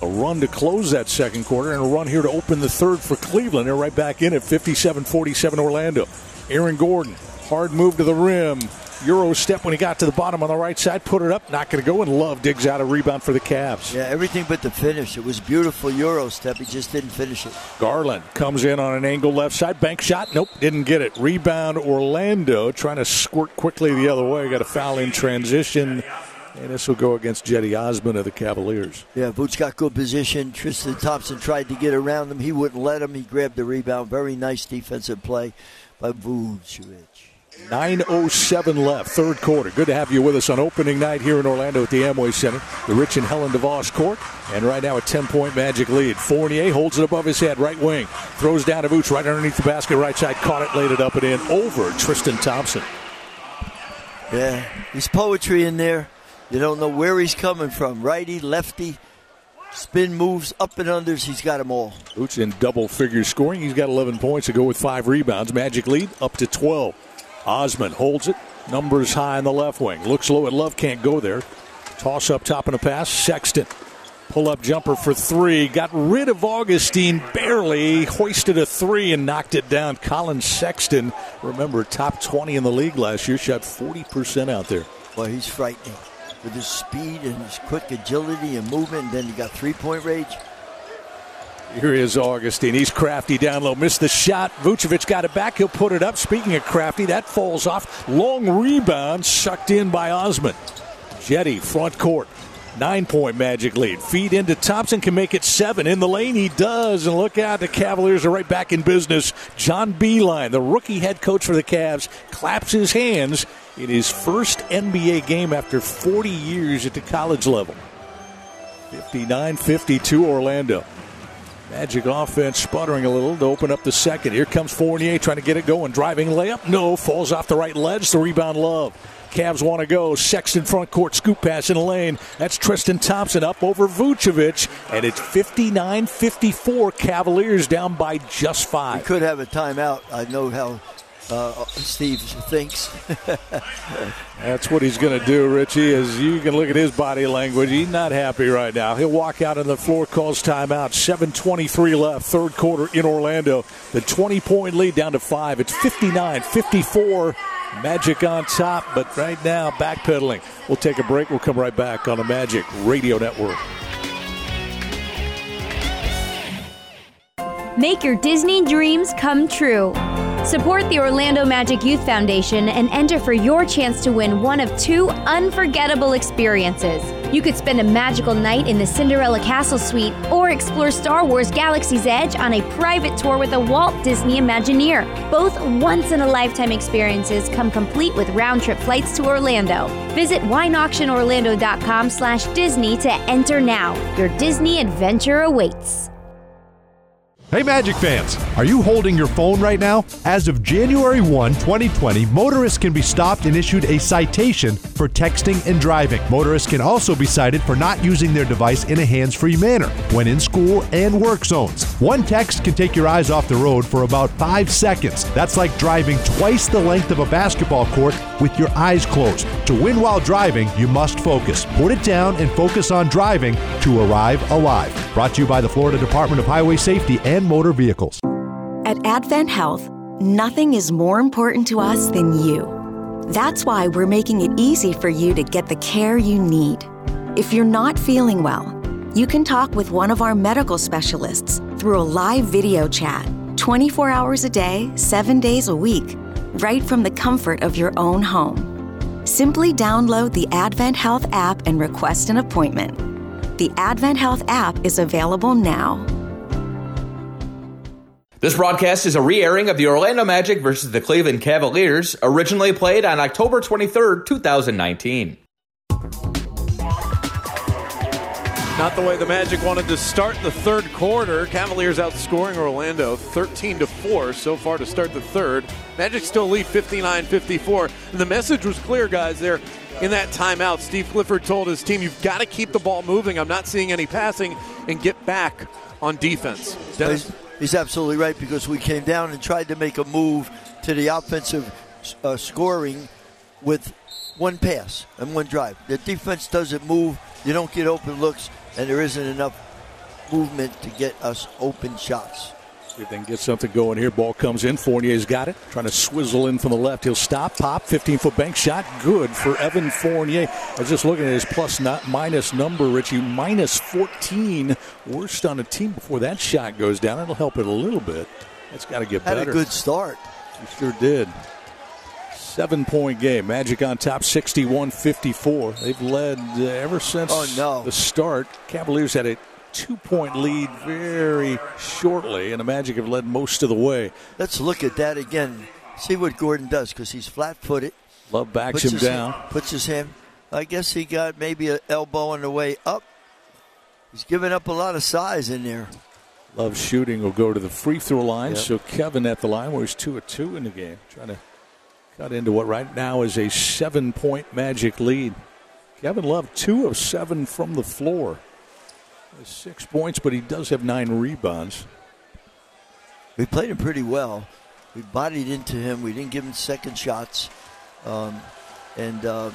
A run to close that second quarter and a run here to open the third for Cleveland. They're right back in at 57 47 Orlando. Aaron Gordon, hard move to the rim. Euro step when he got to the bottom on the right side, put it up, not going to go, and Love digs out a rebound for the Cavs. Yeah, everything but the finish. It was beautiful Euro step. He just didn't finish it. Garland comes in on an angle left side, bank shot, nope, didn't get it. Rebound Orlando trying to squirt quickly the other way. Got a foul in transition, and this will go against Cedi Osman of the Cavaliers. Yeah, Vooch got good position. Tristan Thompson tried to get around him. He wouldn't let him. He grabbed the rebound. Very nice defensive play by Vucevic. 9.07 left, third quarter. Good to have you with us on opening night here in Orlando at the Amway Center, the Rich and Helen DeVos court. And right now a 10 point magic lead. Fournier holds it above his head, right wing. Throws down to Vooch right underneath the basket, right side. Caught it, laid it up and in over Tristan Thompson. Yeah, he's poetry in there. You don't know where he's coming from. Righty, lefty, spin moves, up and unders. He's got them all. Vooch in double figure scoring. He's got 11 points to go with five rebounds. Magic lead up to 12. Osman holds it. Numbers high on the left wing. Looks low at Love. Can't go there. Toss up top and a pass. Sexton. Pull up jumper for three. Got rid of Augustin barely. Hoisted a three and knocked it down. Collin Sexton, remember, top 20 in the league last year. Shot 40% out there. Well, he's frightening with his speed and his quick agility and movement. And then he got three point range. Here is Augustin. He's crafty down low. Missed the shot. Vucevic got it back. He'll put it up. Speaking of crafty, that falls off. Long rebound sucked in by Osman. Cedi, front court. Nine point magic lead. Feed into Thompson can make it seven. In the lane, he does. And look out, the Cavaliers are right back in business. John Beilein, the rookie head coach for the Cavs, claps his hands in his first NBA game after 40 years at the college level. 59 52 Orlando. Magic offense sputtering a little to open up the second. Here comes Fournier trying to get it going. Driving layup. No. Falls off the right ledge. The rebound love. Cavs want to go. Sexton front court scoop pass in the lane. That's Tristan Thompson up over Vucevic. And it's 59 54. Cavaliers down by just We five. could have a timeout. I know how uh, Steve thinks. That's what he's going to do, Richie. As you can look at his body language, he's not happy right now. He'll walk out on the floor, calls timeout. 7.23 left, third quarter in Orlando. The 20 point lead down to five. It's 59 54. Magic on top, but right now backpedaling. We'll take a break. We'll come right back on the Magic Radio Network. Make your Disney dreams come true. Support the Orlando Magic Youth Foundation and enter for your chance to win one of two unforgettable experiences. You could spend a magical night in the Cinderella Castle Suite or explore Star Wars Galaxy's Edge on a private tour with a Walt Disney Imagineer. Both once in a lifetime experiences come complete with round trip flights to Orlando. Visit wineauctionorlando.com slash Disney to enter now. Your Disney adventure awaits. Hey Magic fans, are you holding your phone right now? As of January 1, 2020, motorists can be stopped and issued a citation for texting and driving. Motorists can also be cited for not using their device in a hands free manner when in school and work zones. One text can take your eyes off the road for about five seconds. That's like driving twice the length of a basketball court with your eyes closed. To win while driving, you must focus. Put it down and focus on driving to arrive alive. Brought to you by the Florida Department of Highway Safety and Motor Vehicles. At Advent Health, nothing is more important to us than you. That's why we're making it easy for you to get the care you need. If you're not feeling well, you can talk with one of our medical specialists through a live video chat 24 hours a day, 7 days a week, right from the comfort of your own home. Simply download the Advent Health app and request an appointment. The Advent Health app is available now. This broadcast is a re airing of the Orlando Magic versus the Cleveland Cavaliers, originally played on October 23rd, 2019. Not the way the Magic wanted to start the third quarter. Cavaliers outscoring Orlando 13 to 4 so far to start the third. Magic still lead 59-54. And the message was clear, guys, there in that timeout. Steve Clifford told his team, "You've got to keep the ball moving. I'm not seeing any passing and get back on defense." Dennis? He's, absolutely right because we came down and tried to make a move to the offensive uh, scoring with one pass and one drive. The defense doesn't move. You don't get open looks, and there isn't enough movement to get us open shots. See if they can get something going here. Ball comes in. Fournier's got it. Trying to swizzle in from the left. He'll stop, pop, 15 foot bank shot. Good for Evan Fournier. I was just looking at his plus not minus number, Richie. Minus 14. Worst on the team before that shot goes down. It'll help it a little bit. That's got to get better. Had a good start. He sure did. Seven point game. Magic on top 61 54. They've led uh, ever since Oh, no. the start. Cavaliers had a two point lead very shortly, and the Magic have led most of the way. Let's look at that again. See what Gordon does because he's flat footed. Love backs him down. hand- puts his hand. I guess he got maybe an elbow on the way up. He's giving up a lot of size in there. Love shooting will go to the free throw line. Yep. So Kevin at the line where he's two of two in the game. Trying to cut into what right now is a seven point Magic lead. Kevin Love, two of seven from the floor. Six points, but he does have nine rebounds. We played him pretty well. We bodied into him. We didn't give him second shots. Um, and um,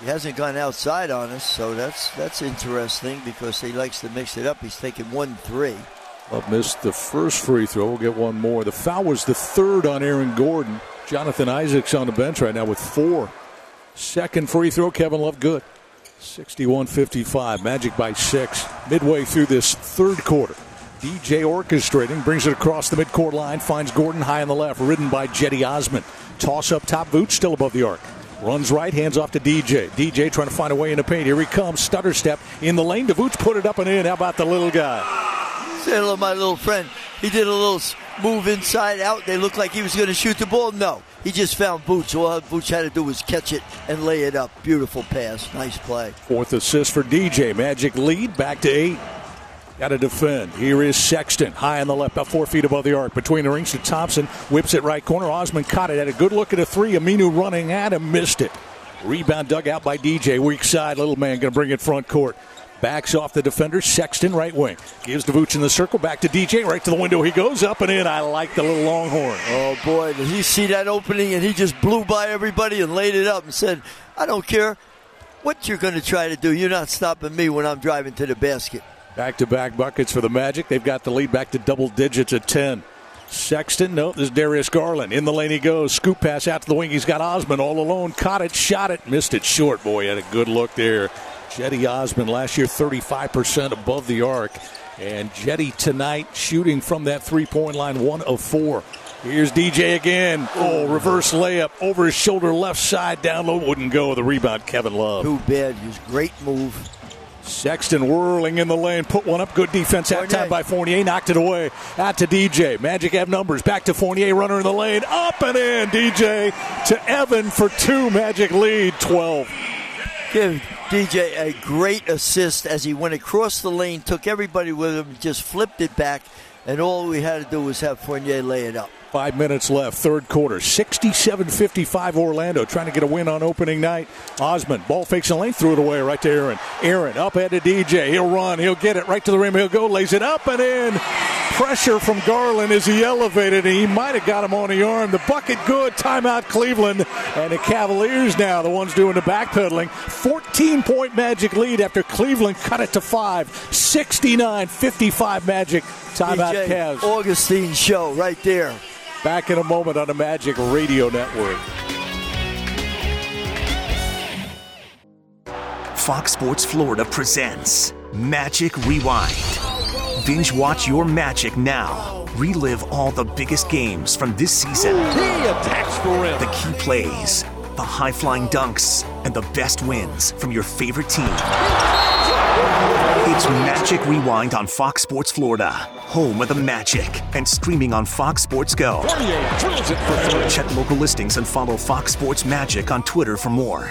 he hasn't gone outside on us, so that's that's interesting because he likes to mix it up. He's taking one three. Love missed the first free throw. We'll get one more. The foul was the third on Aaron Gordon. Jonathan Isaac's on the bench right now with four. Second free throw, Kevin Love good. 61 55. Magic by six. Midway through this third quarter. DJ orchestrating, brings it across the midcourt line, finds Gordon high on the left, ridden by Cedi Osman. Toss up top, Vooch still above the arc. Runs right, hands off to DJ. DJ trying to find a way in the paint. Here he comes, stutter step in the lane. DeVooch put it up and in. How about the little guy? Say hello, my little friend. He did a little move inside out. They looked like he was going to shoot the ball. No, he just found Vooch. All Vooch had to do was catch it and lay it up. Beautiful pass. Nice play. Fourth assist for DJ. Magic lead back to eight. Got to defend. Here is Sexton, high on the left, about four feet above the arc. Between the rings to Thompson, whips it right corner. Osman caught it. Had a good look at a three. Aminu running at him, missed it. Rebound dug out by DJ. Weak side, little man going to bring it front court. Backs off the defender. Sexton, right wing. Gives DeVooch in the circle. Back to DJ. Right to the window he goes. Up and in. I like the little longhorn. Oh boy, did he see that opening and he just blew by everybody and laid it up and said, "I don't care what you're going to try to do. You're not stopping me when I'm driving to the basket." Back to back buckets for the Magic. They've got the lead back to double digits at 10. Sexton, no, this is Darius Garland. In the lane he goes. Scoop pass out to the wing. He's got Osman all alone. Caught it, shot it, missed it short. Boy, had a good look there. Cedi Osman last year 35% above the arc. And Cedi tonight shooting from that three point line, one of four. Here's DJ again. Oh, reverse layup over his shoulder, left side, down low. Wouldn't go. With the rebound, Kevin Love. Too bad. Was great move. Sexton whirling in the lane, put one up. Good defense that time by Fournier, knocked it away. Out to DJ. Magic have numbers. Back to Fournier, runner in the lane, up and in. DJ to Evan for two. Magic lead, 12. Give DJ a great assist as he went across the lane, took everybody with him, just flipped it back, and all we had to do was have Fournier lay it up. Five minutes left, third quarter. 67 55 Orlando trying to get a win on opening night. Osman, ball fakes the lane, threw it away right to Aaron. Aaron up ahead to DJ. He'll run, he'll get it right to the rim, he'll go, lays it up and in. Pressure from Garland as he elevated, and he might have got him on the arm. The bucket good, timeout Cleveland. And the Cavaliers now, the ones doing the backpedaling. 14 point Magic lead after Cleveland cut it to five. 69 55 Magic. Timeout DJ Cavs. Augustin show right there. Back in a moment on the Magic Radio Network. Fox Sports Florida presents Magic Rewind. Binge watch your magic now. Relive all the biggest games from this season. He attacks the rim. The key plays, the high flying dunks, and the best wins from your favorite team. It's Magic Rewind on Fox Sports Florida, home of the Magic, and streaming on Fox Sports Go. Check local listings and follow Fox Sports Magic on Twitter for more.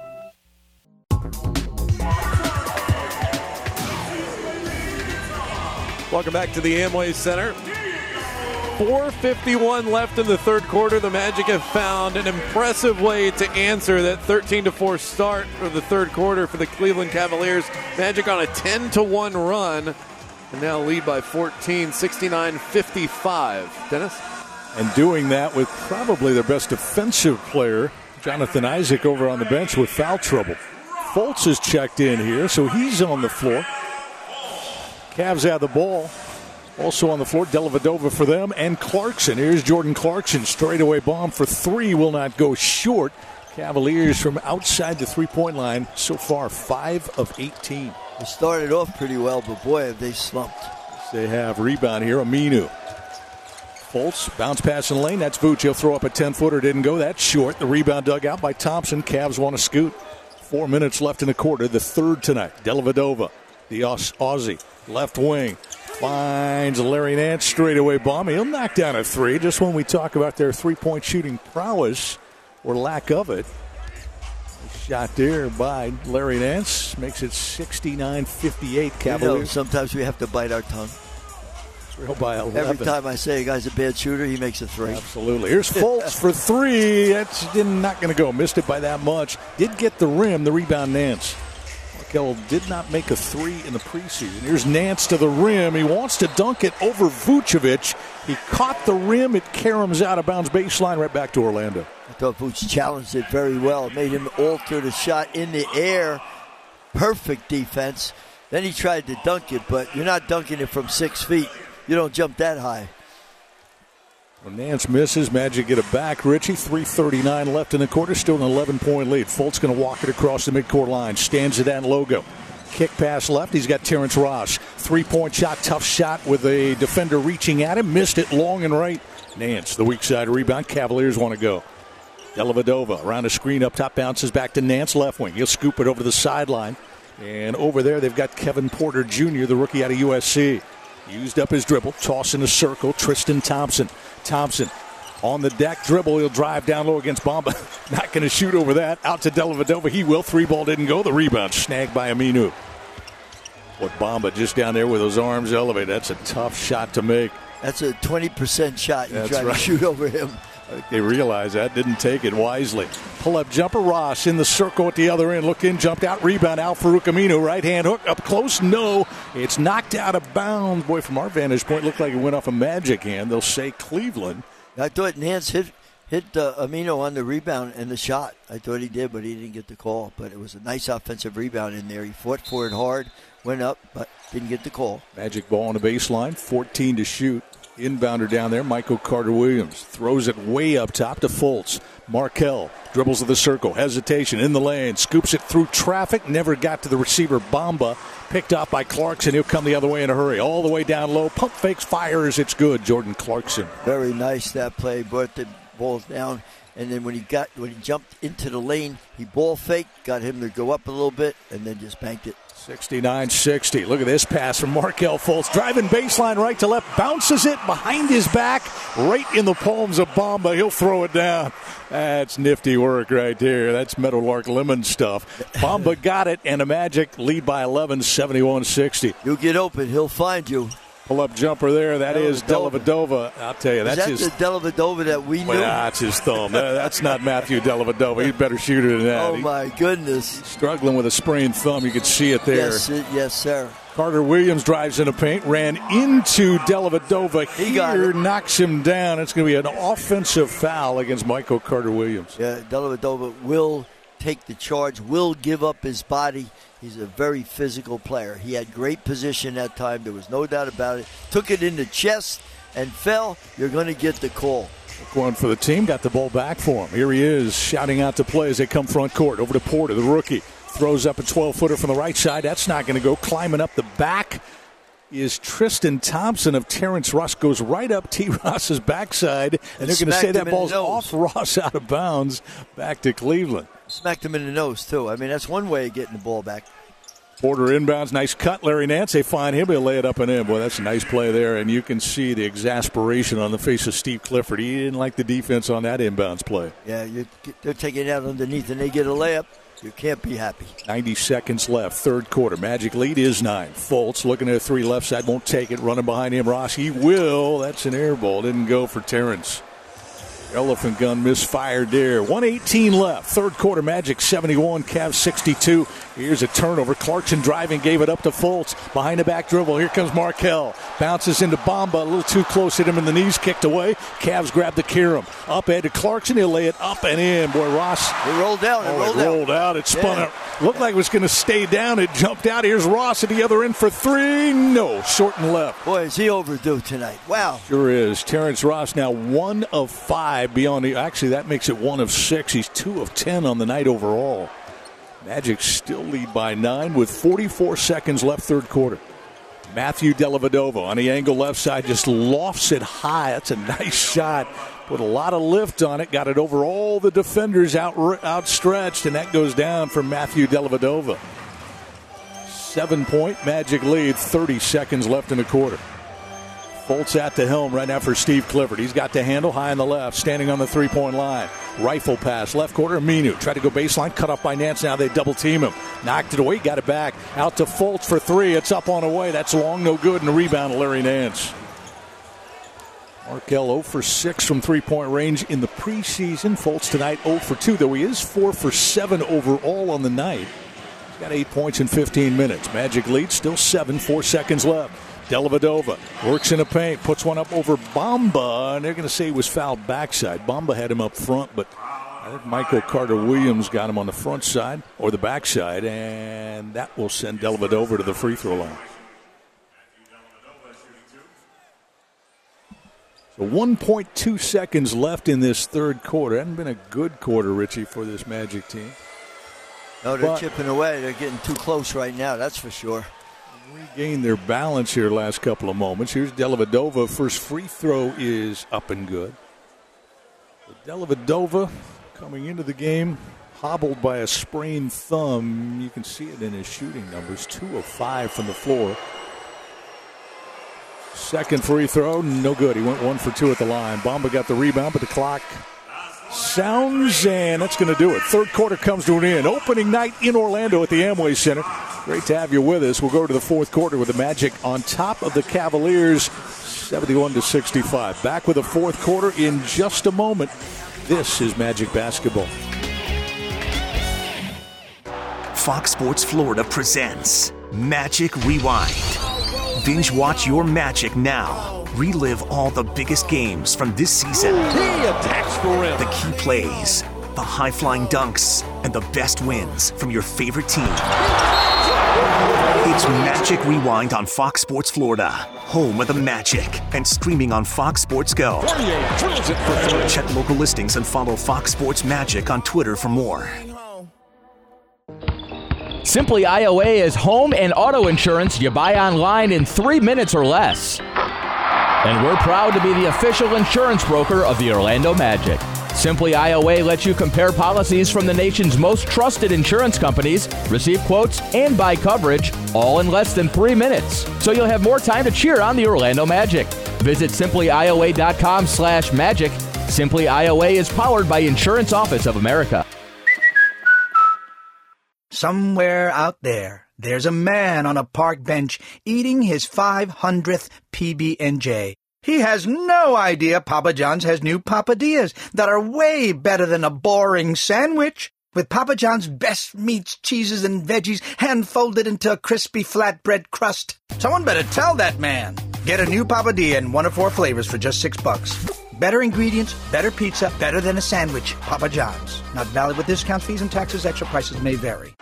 Welcome back to the Amway Center. 451 left in the third quarter. The Magic have found an impressive way to answer that 13 to 4 start of the third quarter for the Cleveland Cavaliers. Magic on a 10 to 1 run and now lead by 14, 69 55. Dennis? And doing that with probably their best defensive player, Jonathan Isaac, over on the bench with foul trouble. Fultz is checked in here, so he's on the floor. Cavs have the ball. Also on the floor, Dellavedova for them, and Clarkson. Here's Jordan Clarkson. Straightaway bomb for three will not go short. Cavaliers from outside the three point line so far, 5 of 18. They started off pretty well, but boy, have they slumped. They have rebound here, Aminu. Fultz, bounce pass in the lane. That's Vooch. He'll throw up a 10 footer. Didn't go. That's short. The rebound dug out by Thompson. Cavs want to scoot. Four minutes left in the quarter. The third tonight. Dellavedova, the Aus- Aussie, left wing. Finds Larry Nance straightaway bomb. He'll knock down a three. Just when we talk about their three point shooting prowess or lack of it. Shot there by Larry Nance makes it 69 58 You know, Cavaliers. sometimes we have to bite our tongue. Trail by 11. Every time I say a guy's a bad shooter, he makes a three. Absolutely. Here's Fultz for three. That's not going to go. Missed it by that much. Did get the rim. The rebound, Nance. Markelle did not make a three in the preseason. Here's Nance to the rim. He wants to dunk it over Vucevic. He caught the rim. It caroms out of bounds baseline right back to Orlando. I thought Vooch challenged it very well. It made him alter the shot in the air. Perfect defense. Then he tried to dunk it, but you're not dunking it from six feet. You don't jump that high. Nance misses, Magic get it back. Richie, 3.39 left in the quarter, still an 11 point lead. Fultz going to walk it across the midcourt line. Stands it at logo. Kick pass left. He's got Terrence Ross. Three point shot, tough shot with a defender reaching at him. Missed it long and right. Nance, the weak side rebound. Cavaliers want to go. Dellavedova around a screen up top, bounces back to Nance left wing. He'll scoop it over to the sideline. And over there, they've got Kevin Porter Jr., the rookie out of USC. Used up his dribble, toss in a circle. Tristan Thompson. Thompson on the deck, dribble. He'll drive down low against Bomba. Not going to shoot over that. Out to Dellavedova. He will. Three ball didn't go. The rebound snagged by Aminu. What Bomba just down there with those arms elevated. That's a tough shot to make. That's a 20% shot you That's try right. to shoot over him. They realize that. Didn't take it wisely. Pull up jumper. Ross in the circle at the other end. Look in, jumped out, rebound. Al Farouq Aminu, right hand hook up close. No, it's knocked out of bounds. Boy, from our vantage point, looked like it went off a magic hand. They'll say Cleveland. I thought Nance hit hit uh, Aminu on the rebound and the shot. I thought he did, but he didn't get the call. But it was a nice offensive rebound in there. He fought for it hard, went up, but didn't get the call. Magic ball on the baseline, 14 to shoot. Inbounder down there, Michael Carter Williams throws it way up top to Fultz. Markelle dribbles to the circle, hesitation in the lane, scoops it through traffic, never got to the receiver. Bamba picked up by Clarkson. He'll come the other way in a hurry, all the way down low. Pump fakes, fires. It's good. Jordan Clarkson. Very nice that play. Brought the balls down, and then when he got when he jumped into the lane, he ball faked, got him to go up a little bit, and then just banked it. 69-60. Look at this pass from Markelle Fultz. Driving baseline right to left. Bounces it behind his back. Right in the palms of Bamba. He'll throw it down. That's nifty work right there. That's Meadowlark Lemon stuff. Bamba got it, and a Magic lead by 11, 71-60. You'll get open. He'll find you. Pull up jumper there. That is Dellavedova. I'll tell you, Is that's that his. the Dellavedova that we knew? Well, that's his thumb. That's not Matthew Dellavedova. He's a better shooter than that. oh my goodness! struggling with a sprained thumb. You could see it there. Yes, yes, sir. Carter Williams drives in the paint, ran into Dellavedova He here, knocks him down. It's going to be an offensive foul against Michael Carter Williams. Yeah, Dellavedova will take the charge. Will give up his body. He's a very physical player. He had great position that time. There was no doubt about it. Took it in the chest and fell. You're going to get the call. One for the team, got the ball back for him. Here he is, shouting out to play as they come front court. Over to Porter, the rookie. Throws up a 12 footer from the right side. That's not going to go. Climbing up the back is Tristan Thompson of Terrence Ross. Goes right up T. Ross's backside, and they're going to say that ball's off Ross out of bounds back to Cleveland. Smacked him in the nose, too. I mean, that's one way of getting the ball back. Porter inbounds, nice cut. Larry Nance, they find him. He'll lay it up and in. Boy, that's a nice play there. And you can see the exasperation on the face of Steve Clifford. He didn't like the defense on that inbounds play. Yeah, you, they're taking it out underneath, and they get a layup. You can't be happy. 90 seconds left, third quarter. Magic lead is nine. Fultz looking at a three left side, won't take it. Running behind him, Ross. He will. That's an air ball. Didn't go for Terrence. Elephant gun misfired there. 118 left. Third quarter, Magic 71, Cavs 62. Here's a turnover. Clarkson driving, gave it up to Fultz. Behind the back dribble. Here comes Markelle. Bounces into Bamba. A little too close. Hit him in the knees. Kicked away. Cavs grab the Kiram. Up ahead to Clarkson. He'll lay it up and in. Boy, Ross. It rolled down. It Oh, rolled it out. rolled out. It spun Yeah. out. Looked like it was going to stay down. It jumped out. Here's Ross at the other end for three. No. Short and left. Boy, is he overdue tonight. Wow. Sure is. Terrence Ross now one of five beyond the. Actually, that makes it one of six. He's two of ten on the night overall. Magic still lead by nine with 44 seconds left, third quarter. Matthew Dellavedova on the angle left side just lofts it high. That's a nice shot. Put a lot of lift on it. Got it over all the defenders out outstretched, and that goes down for Matthew Dellavedova. Seven point Magic lead. 30 seconds left in the quarter. Fultz at the helm right now for Steve Clifford. He's got the handle high on the left, standing on the three point line. Rifle pass, left quarter, Minu. Tried to go baseline, cut off by Nance. Now they double team him. Knocked it away, got it back. Out to Fultz for three. It's up on the way. That's long, no good. And the rebound Larry Nance. Markelle 0 for 6 from three point range in the preseason. Fultz tonight 0 for 2, though he is 4 for 7 overall on the night. He's got 8 points in 15 minutes. Magic lead, still 7, 4 seconds left. Dellavedova works in the paint, puts one up over Bamba, and they're going to say he was fouled backside. Bamba had him up front, but I think Michael Carter Williams got him on the front side or the backside, and that will send Dellavedova to the free throw line. So 1.2 seconds left in this third quarter. It hasn't been a good quarter, Richie, for this Magic team. No, they're But- chipping away. They're getting too close right now. That's for sure. Regained their balance here last couple of moments. Here's Dellavedova. First free throw is up and good. Dellavedova coming into the game hobbled by a sprained thumb. You can see it in his shooting numbers. Two of five from the floor. Second free throw, no good. He went one for two at the line. Bamba got the rebound, but the clock Sounds and that's going to do it. Third quarter comes to an end. Opening night in Orlando at the Amway Center. Great to have you with us. We'll go to the fourth quarter with the Magic on top of the Cavaliers, 71 to 65. Back with the fourth quarter in just a moment. This is Magic Basketball. Fox Sports Florida presents Magic Rewind. Binge watch your magic now. Relive all the biggest games from this season. He attacks the rim. The key plays, the high flying dunks, and the best wins from your favorite team. It's Magic Rewind on Fox Sports Florida, home of the Magic, and streaming on Fox Sports Go. Check local listings and follow Fox Sports Magic on Twitter for more. Simply IOA is home and auto insurance you buy online in three minutes or less. And we're proud to be the official insurance broker of the Orlando Magic. Simply IOA lets you compare policies from the nation's most trusted insurance companies, receive quotes, and buy coverage all in less than three minutes. So you'll have more time to cheer on the Orlando Magic. Visit simplyioa.com slash magic. Simply IOA is powered by Insurance Office of America. Somewhere out there, there's a man on a park bench eating his 500th PB&J. He has no idea Papa John's has new papadillas that are way better than a boring sandwich. With Papa John's best meats, cheeses, and veggies hand folded into a crispy flatbread crust. Someone better tell that man. Get a new papadilla in one of four flavors for just six bucks. Better ingredients, better pizza, better than a sandwich. Papa John's. Not valid with discounts, fees, and taxes. Extra prices may vary.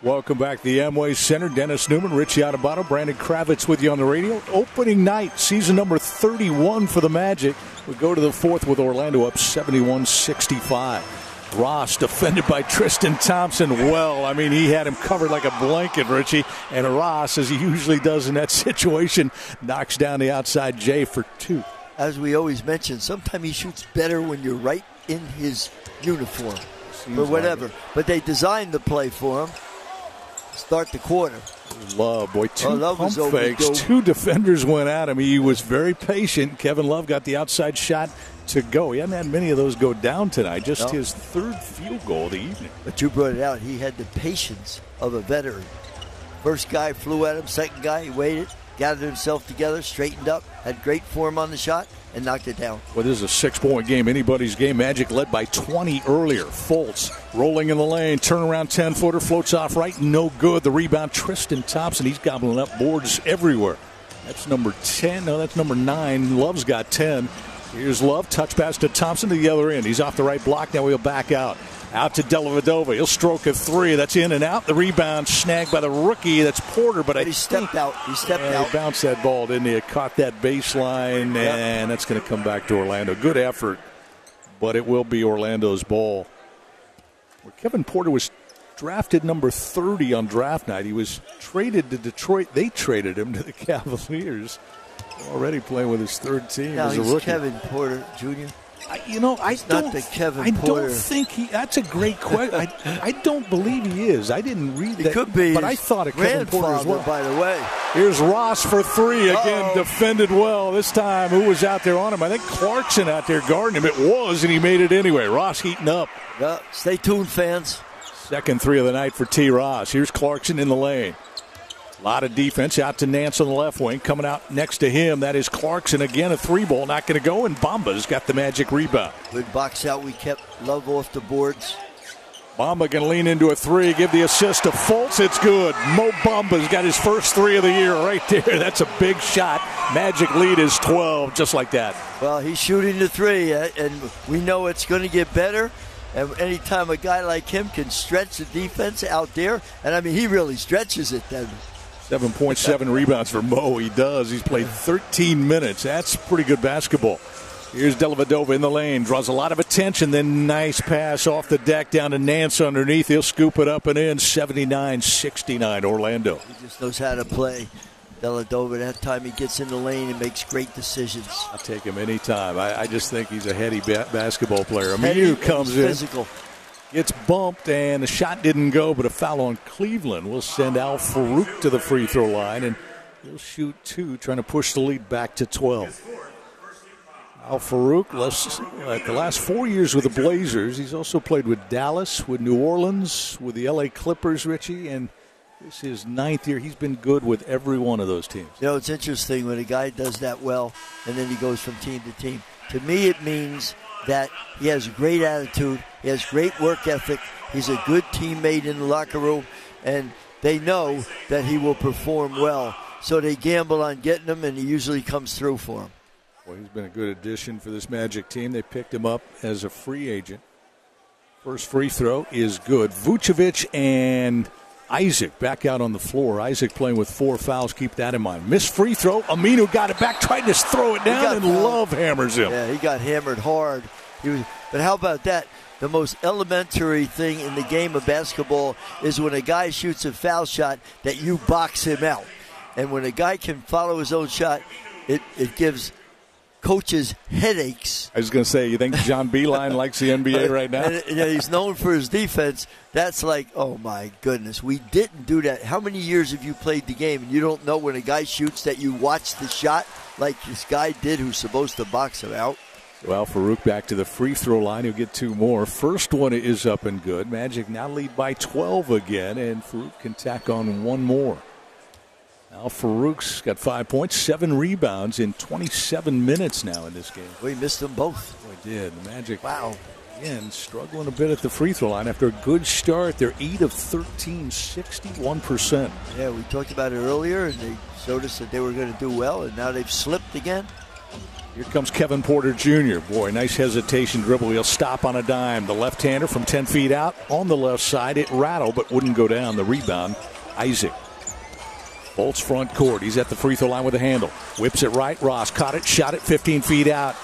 Welcome back to the Amway Center. Dennis Neumann, Richie Adubato, Brandon Kravitz with you on the radio. Opening night, season number 31 for the Magic. We go to the fourth with Orlando up 71 65. Ross defended by Tristan Thompson well. I mean, he had him covered like a blanket, Richie. And Ross, as he usually does in that situation, knocks down the outside Jay for two. As we always mention, sometimes he shoots better when you're right in his uniform Seems or whatever. it. but they designed the play for him. Start the quarter. Love, boy, oh, two Oh, Love was pump fakes. overdue. Two defenders went at him. He was very patient. Kevin Love got the outside shot to go. He hadn't had many of those go down tonight. Just No. his third field goal of the evening. But you brought it out. He had the patience of a veteran. First guy flew at him. Second guy, he waited, gathered himself together, straightened up, had great form on the shot, and knocked it down. Well, this is a six-point game. Anybody's game. Magic led by 20 earlier. Fultz rolling in the lane. Turnaround 10-footer. Floats off right. No good. The rebound, Tristan Thompson. He's gobbling up boards everywhere. That's number 10. No, that's number 9. Love's got 10. Here's Love. Touch pass to Thompson to the other end. He's off the right block. Now he'll back out. Out to Dellavedova. He'll stroke a three. That's in and out. The rebound snagged by the rookie. That's Porter, but I he stepped out. He stepped out. He bounced that ball, didn't he? Caught that baseline, Yep. and that's going to come back to Orlando. Good effort, but it will be Orlando's ball. Where Kevin Porter was drafted number 30 on draft night. He was traded to Detroit. They traded him to the Cavaliers. Already playing with his third team Now as a he's rookie. Kevin Porter Jr. I, you know, I don't. not the Kevin I Porter. don't think he. That's a great question. I, I don't believe he is. I didn't read He that. could be but I thought it Kevin Porter as well. by the way. Here's Ross for three. Again, Uh-oh. defended well. This time, who was out there on him? I think Clarkson out there guarding him. It was, and he made it anyway. Ross heating up. Yeah, stay tuned, fans. Second three of the night for T. Ross. Here's Clarkson in the lane. A lot of defense out to Nance on the left wing. Coming out next to him, that is Clarkson again. A three ball, not going to go, and Bamba's got the magic rebound. Good box out. We kept Love off the boards. Bamba can lean into a three, give the assist to Fultz. It's good. Mo Bamba's got his first three of the year right there. That's a big shot. Magic lead is 12, just like that. Well, he's shooting the three, uh, and we know it's going to get better. And anytime a guy like him can stretch the defense out there, and I mean, he really stretches it then. 7.7 rebounds for Mo. He does. He's played 13 minutes. That's pretty good basketball. Here's Dellavedova in the lane. Draws a lot of attention. Then nice pass off the deck down to Nance underneath. He'll scoop it up and in. 79 69 Orlando. He just knows how to play. Deladova, that time he gets in the lane and makes great decisions. I'll take him anytime. I, I just think he's a heady ba- basketball player. Heady Aminu and comes in. Physical. Gets bumped, and the shot didn't go, but a foul on Cleveland will send Al Farouq to the free throw line, and he'll shoot two, trying to push the lead back to 12. Al Farouq, less, the last four years with the Blazers, he's also played with Dallas, with New Orleans, with the LA Clippers, Richie, and this is ninth year. He's been good with every one of those teams. You know, it's interesting when a guy does that well and then he goes from team to team. To me, it means that he has a great attitude, he has great work ethic, he's a good teammate in the locker room, and they know that he will perform well. So they gamble on getting him, and he usually comes through for them. Well, he's been a good addition for this Magic team. They picked him up as a free agent. First free throw is good. Vucevic and Isaac back out on the floor. Isaac playing with four fouls. Keep that in mind. Missed free throw. Aminu got it back, tried to throw it down, and fouled. Love hammers him. Yeah, he got hammered hard. He was, but how about that? The most elementary thing in the game of basketball is when a guy shoots a foul shot that you box him out. And when a guy can follow his own shot, it, it gives coaches headaches. I was going to say, you think John Beilein likes the NBA right now? And, he's known for his defense. That's like, oh my goodness, we didn't do that. How many years have you played the game and you don't know when a guy shoots that you watch the shot like this guy did who's supposed to box him out? Well, Farouq back to the free throw line. He'll get two more. First one is up and good. Magic now lead by 12 again, and Farouq can tack on one more. Now Farouq's got five points, seven rebounds in 27 minutes now in this game. We missed them both. We did. The Magic. Wow. Again, struggling a bit at the free throw line after a good start. They're 8 of 13, 61%. Yeah, we talked about it earlier, and they showed us that they were going to do well, and now they've slipped again. Here comes Kevin Porter Jr. Boy, nice hesitation dribble. He'll stop on a dime. The left hander from 10 feet out on the left side. It rattled, but wouldn't go down. The rebound, Isaac. Bolts front court. He's at the free throw line with a handle. Whips it right. Ross caught it, shot it 15 feet out.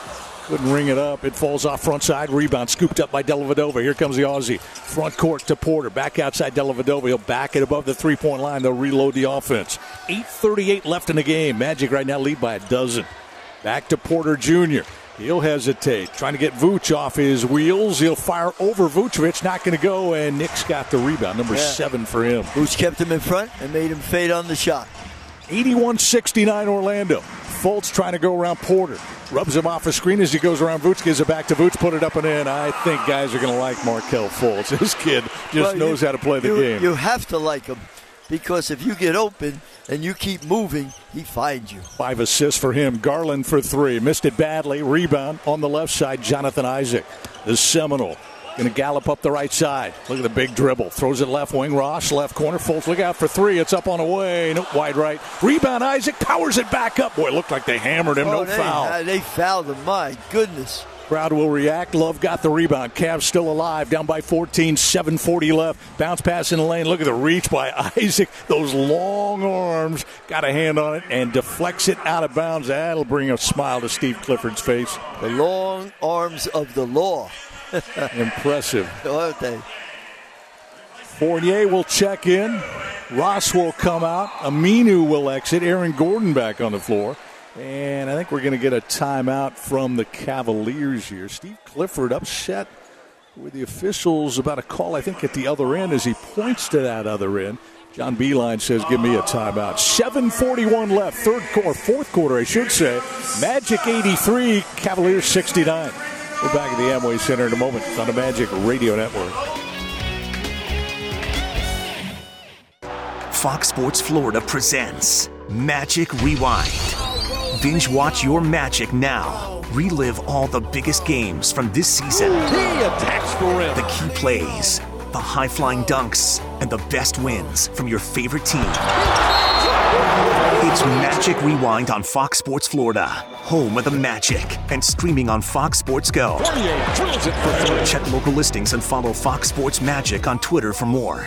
Couldn't ring it up. It falls off front side. Rebound scooped up by Dellavedova. Here comes the Aussie. Front court to Porter. Back outside Dellavedova. He'll back it above the three point line. They'll reload the offense. 8.38 left in the game. Magic right now lead by a dozen. Back to Porter Jr. He'll hesitate, trying to get Vooch off his wheels. He'll fire over Vucevic, not going to go, and Nick's got the rebound, number Yeah. seven for him. Who's kept him in front and made him fade on the shot. 81 69 Orlando. Fultz trying to go around Porter. Rubs him off a screen as he goes around Vooch, gives it back to Vooch, put it up and in. I think guys are going to like Markelle Fultz. This kid just Well, knows you- how to play the you, game. You have to like him because if you get open and you keep moving, he finds you. Five assists for him. Garland for three. Missed it badly. Rebound on the left side. Jonathan Isaac, the Seminole. Going to gallop up the right side. Look at the big dribble. Throws it left wing. Ross, left corner. Fultz, look out for three. It's up on a way. Nope, wide right. Rebound. Isaac powers it back up. Boy, it looked like they hammered him. Oh, no they, foul. uh, they fouled him. My goodness. Crowd will react. Love got the rebound. Cavs still alive. Down by 14. 740 left. Bounce pass in the lane. Look at the reach by Isaac. Those long arms. Got a hand on it and deflects it out of bounds. That'll bring a smile to Steve Clifford's face. The long arms of the law. Impressive. Aren't they? Fournier will check in. Ross will come out. Aminu will exit. Aaron Gordon back on the floor. And I think we're going to get a timeout from the Cavaliers here. Steve Clifford upset with the officials about a call, I think, at the other end as he points to that other end. John Beilein says, give me a timeout. 7.41 left, third quarter, fourth quarter, I should say. Magic 83, Cavaliers 69. We're back at the Amway Center in a moment on the Magic Radio Network. Fox Sports Florida presents Magic Rewind. Binge watch your magic now. Relive all the biggest games from this season. He attacks the rim. The key plays, the high flying dunks, and the best wins from your favorite team. It's Magic Rewind on Fox Sports Florida, home of the Magic, and streaming on Fox Sports Go. Check local listings and follow Fox Sports Magic on Twitter for more.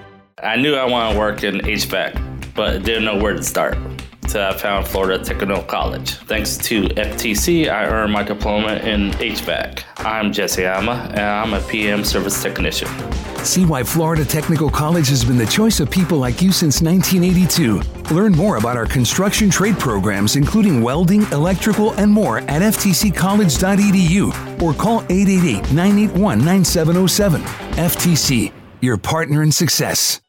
I knew I wanted to work in HVAC, but didn't know where to start. So I found Florida Technical College. Thanks to FTC, I earned my diploma in HVAC. I'm Jesse Ama, and I'm a PM service technician. See why Florida Technical College has been the choice of people like you since 1982. Learn more about our construction trade programs, including welding, electrical, and more at ftccollege.edu or call 888 981 9707. FTC, your partner in success.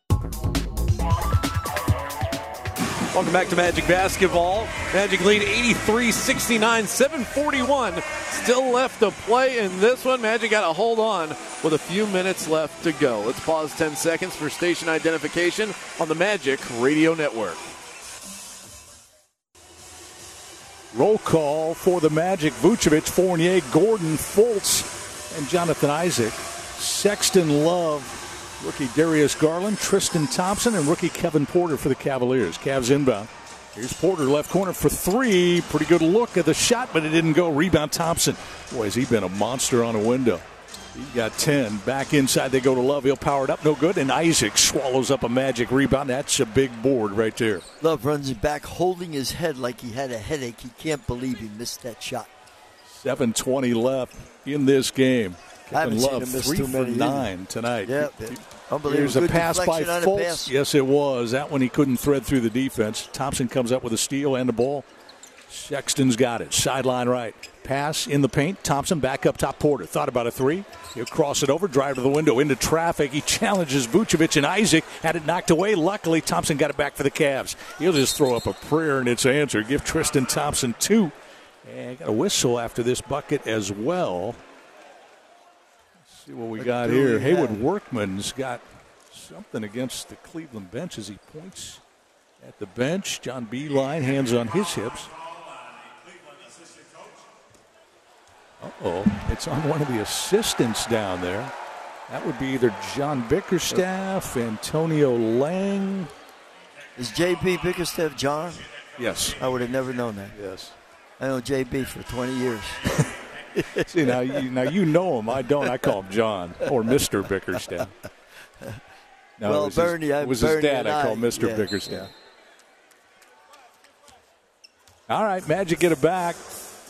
Welcome back to Magic Basketball. Magic lead 83 69, 741. Still left to play in this one. Magic got to hold on with a few minutes left to go. Let's pause 10 seconds for station identification on the Magic Radio Network. Roll call for the Magic Vucevic, Fournier, Gordon, Fultz, and Jonathan Isaac. Sexton Love, rookie Darius Garland, Tristan Thompson, and rookie Kevin Porter for the Cavaliers. Cavs inbound. Here's Porter, left corner for three. Pretty good look at the shot, but it didn't go. Rebound Thompson. Boy, has he been a monster on a window. He got 10. Back inside, they go to Love. He'll power it up. No good. And Isaac swallows up a magic rebound. That's a big board right there. Love runs it back, holding his head like he had a headache. He can't believe he missed that shot. 7.20 left in this game. Kevin seen Love, three too for many nine tonight. Yeah, unbelievable. Here's a Good pass by a Fultz. pass. Yes, it was. That one he couldn't thread through the defense. Thompson comes up with a steal and the ball. Sexton's got it. Sideline right. Pass in the paint. Thompson back up top. Porter thought about a three. He'll cross it over, drive to the window, into traffic. He challenges Vucevic and Isaac. Had it knocked away. Luckily, Thompson got it back for the Cavs. He'll just throw up a prayer and it's answered. Give Tristan Thompson two. And got a whistle after this bucket as well. Let's see what we got here. we Haywood have? Workman's got something against the Cleveland bench as he points at the bench. John Beilein, hands on his hips. Uh oh, it's on one of the assistants down there. That would be either John Bickerstaff, Antonio Lang. Is JB Bickerstaff John? Yes. I would have never known that. Yes. I know JB for 20 years. See now, you, now you know him. I don't. I call him John or Mister Bickerstaff. No, Well, it was Bernie, his, I- it was Bernie his dad. and I call Mister yeah, Bickerstaff. All right, Magic get it back.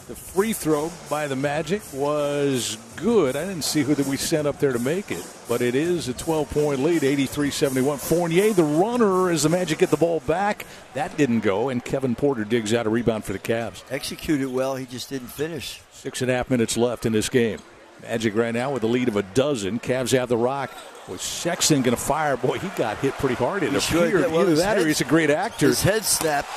The free throw by the Magic was good. I didn't see who that we sent up there to make it, but it is a 12 point lead, 83 71. Fournier, the runner, as the Magic get the ball back. That didn't go, and Kevin Porter digs out a rebound for the Cavs. Executed well, he just didn't finish. Six and a half minutes left in this game. Magic right now with a lead of a dozen. Cavs have the rock. Was Sexton going to fire? Boy, he got hit pretty hard. It He sure appeared. did. Well, Either that or he's a great actor. His head snapped.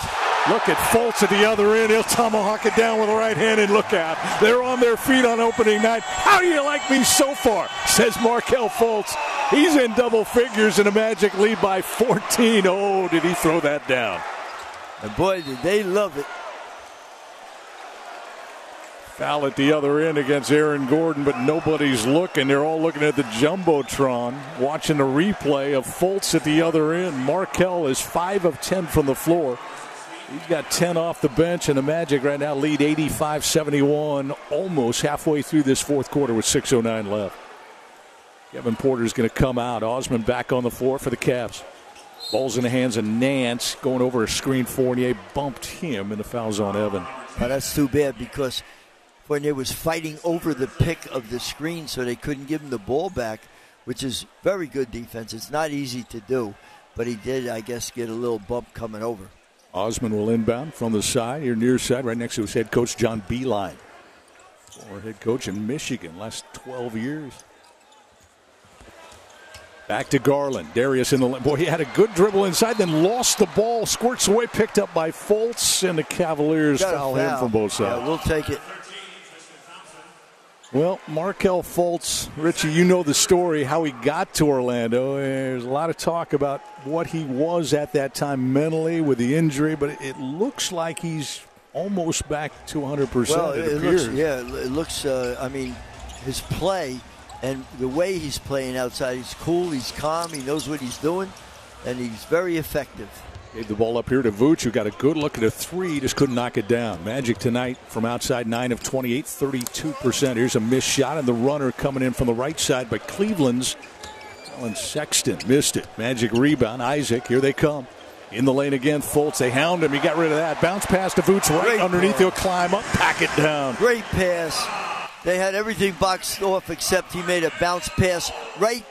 Look at Fultz at the other end. He'll tomahawk it down with the right hand and look out. They're on their feet on opening night. How do you like me so far? Says Markelle Fultz. He's in double figures in a Magic lead by 14. Oh, did he throw that down? And boy, did they love it. Foul at the other end against Aaron Gordon, but nobody's looking. They're all looking at the Jumbotron, watching the replay of Fultz at the other end. Markelle is 5 of 10 from the floor. He's got 10 off the bench, and the Magic right now lead 85 71, almost halfway through this fourth quarter with 6.09 left. Kevin Porter's going to come out. Osman back on the floor for the Cavs. Ball's in the hands of Nance, going over a screen. Fournier bumped him, and the foul's on Evan. That's too bad because Fournier was fighting over the pick of the screen so they couldn't give him the ball back, which is very good defense. It's not easy to do, but he did, I guess, get a little bump coming over. Osman will inbound from the side, here near side, right next to his head coach, John Beilein. Former head coach in Michigan, last 12 years. Back to Garland. Darius in the lane. Boy, he had a good dribble inside, then lost the ball, squirts away, picked up by Fultz, and the Cavaliers Got foul him from both sides. Yeah, we'll take it. Well, Markelle Fultz, Richie, you know the story, how he got to Orlando. There's a lot of talk about what he was at that time mentally with the injury, but it looks like he's almost back to 100%. Well, it, it, looks, yeah, it looks. Uh, I mean, his play and the way he's playing outside, he's cool, he's calm, he knows what he's doing, and he's very effective. Gave the ball up here to Vooch, who got a good look at a three, just couldn't knock it down. Magic tonight from outside 9 of 28, 32%. Here's a missed shot, and the runner coming in from the right side, but Cleveland's Alan Sexton missed it. Magic rebound. Isaac, here they come. In the lane again, Fultz. They hound him. He got rid of that. Bounce pass to Vooch right Great underneath. pass. He'll climb up, pack it down. Great pass. They had everything boxed off except he made a bounce pass right,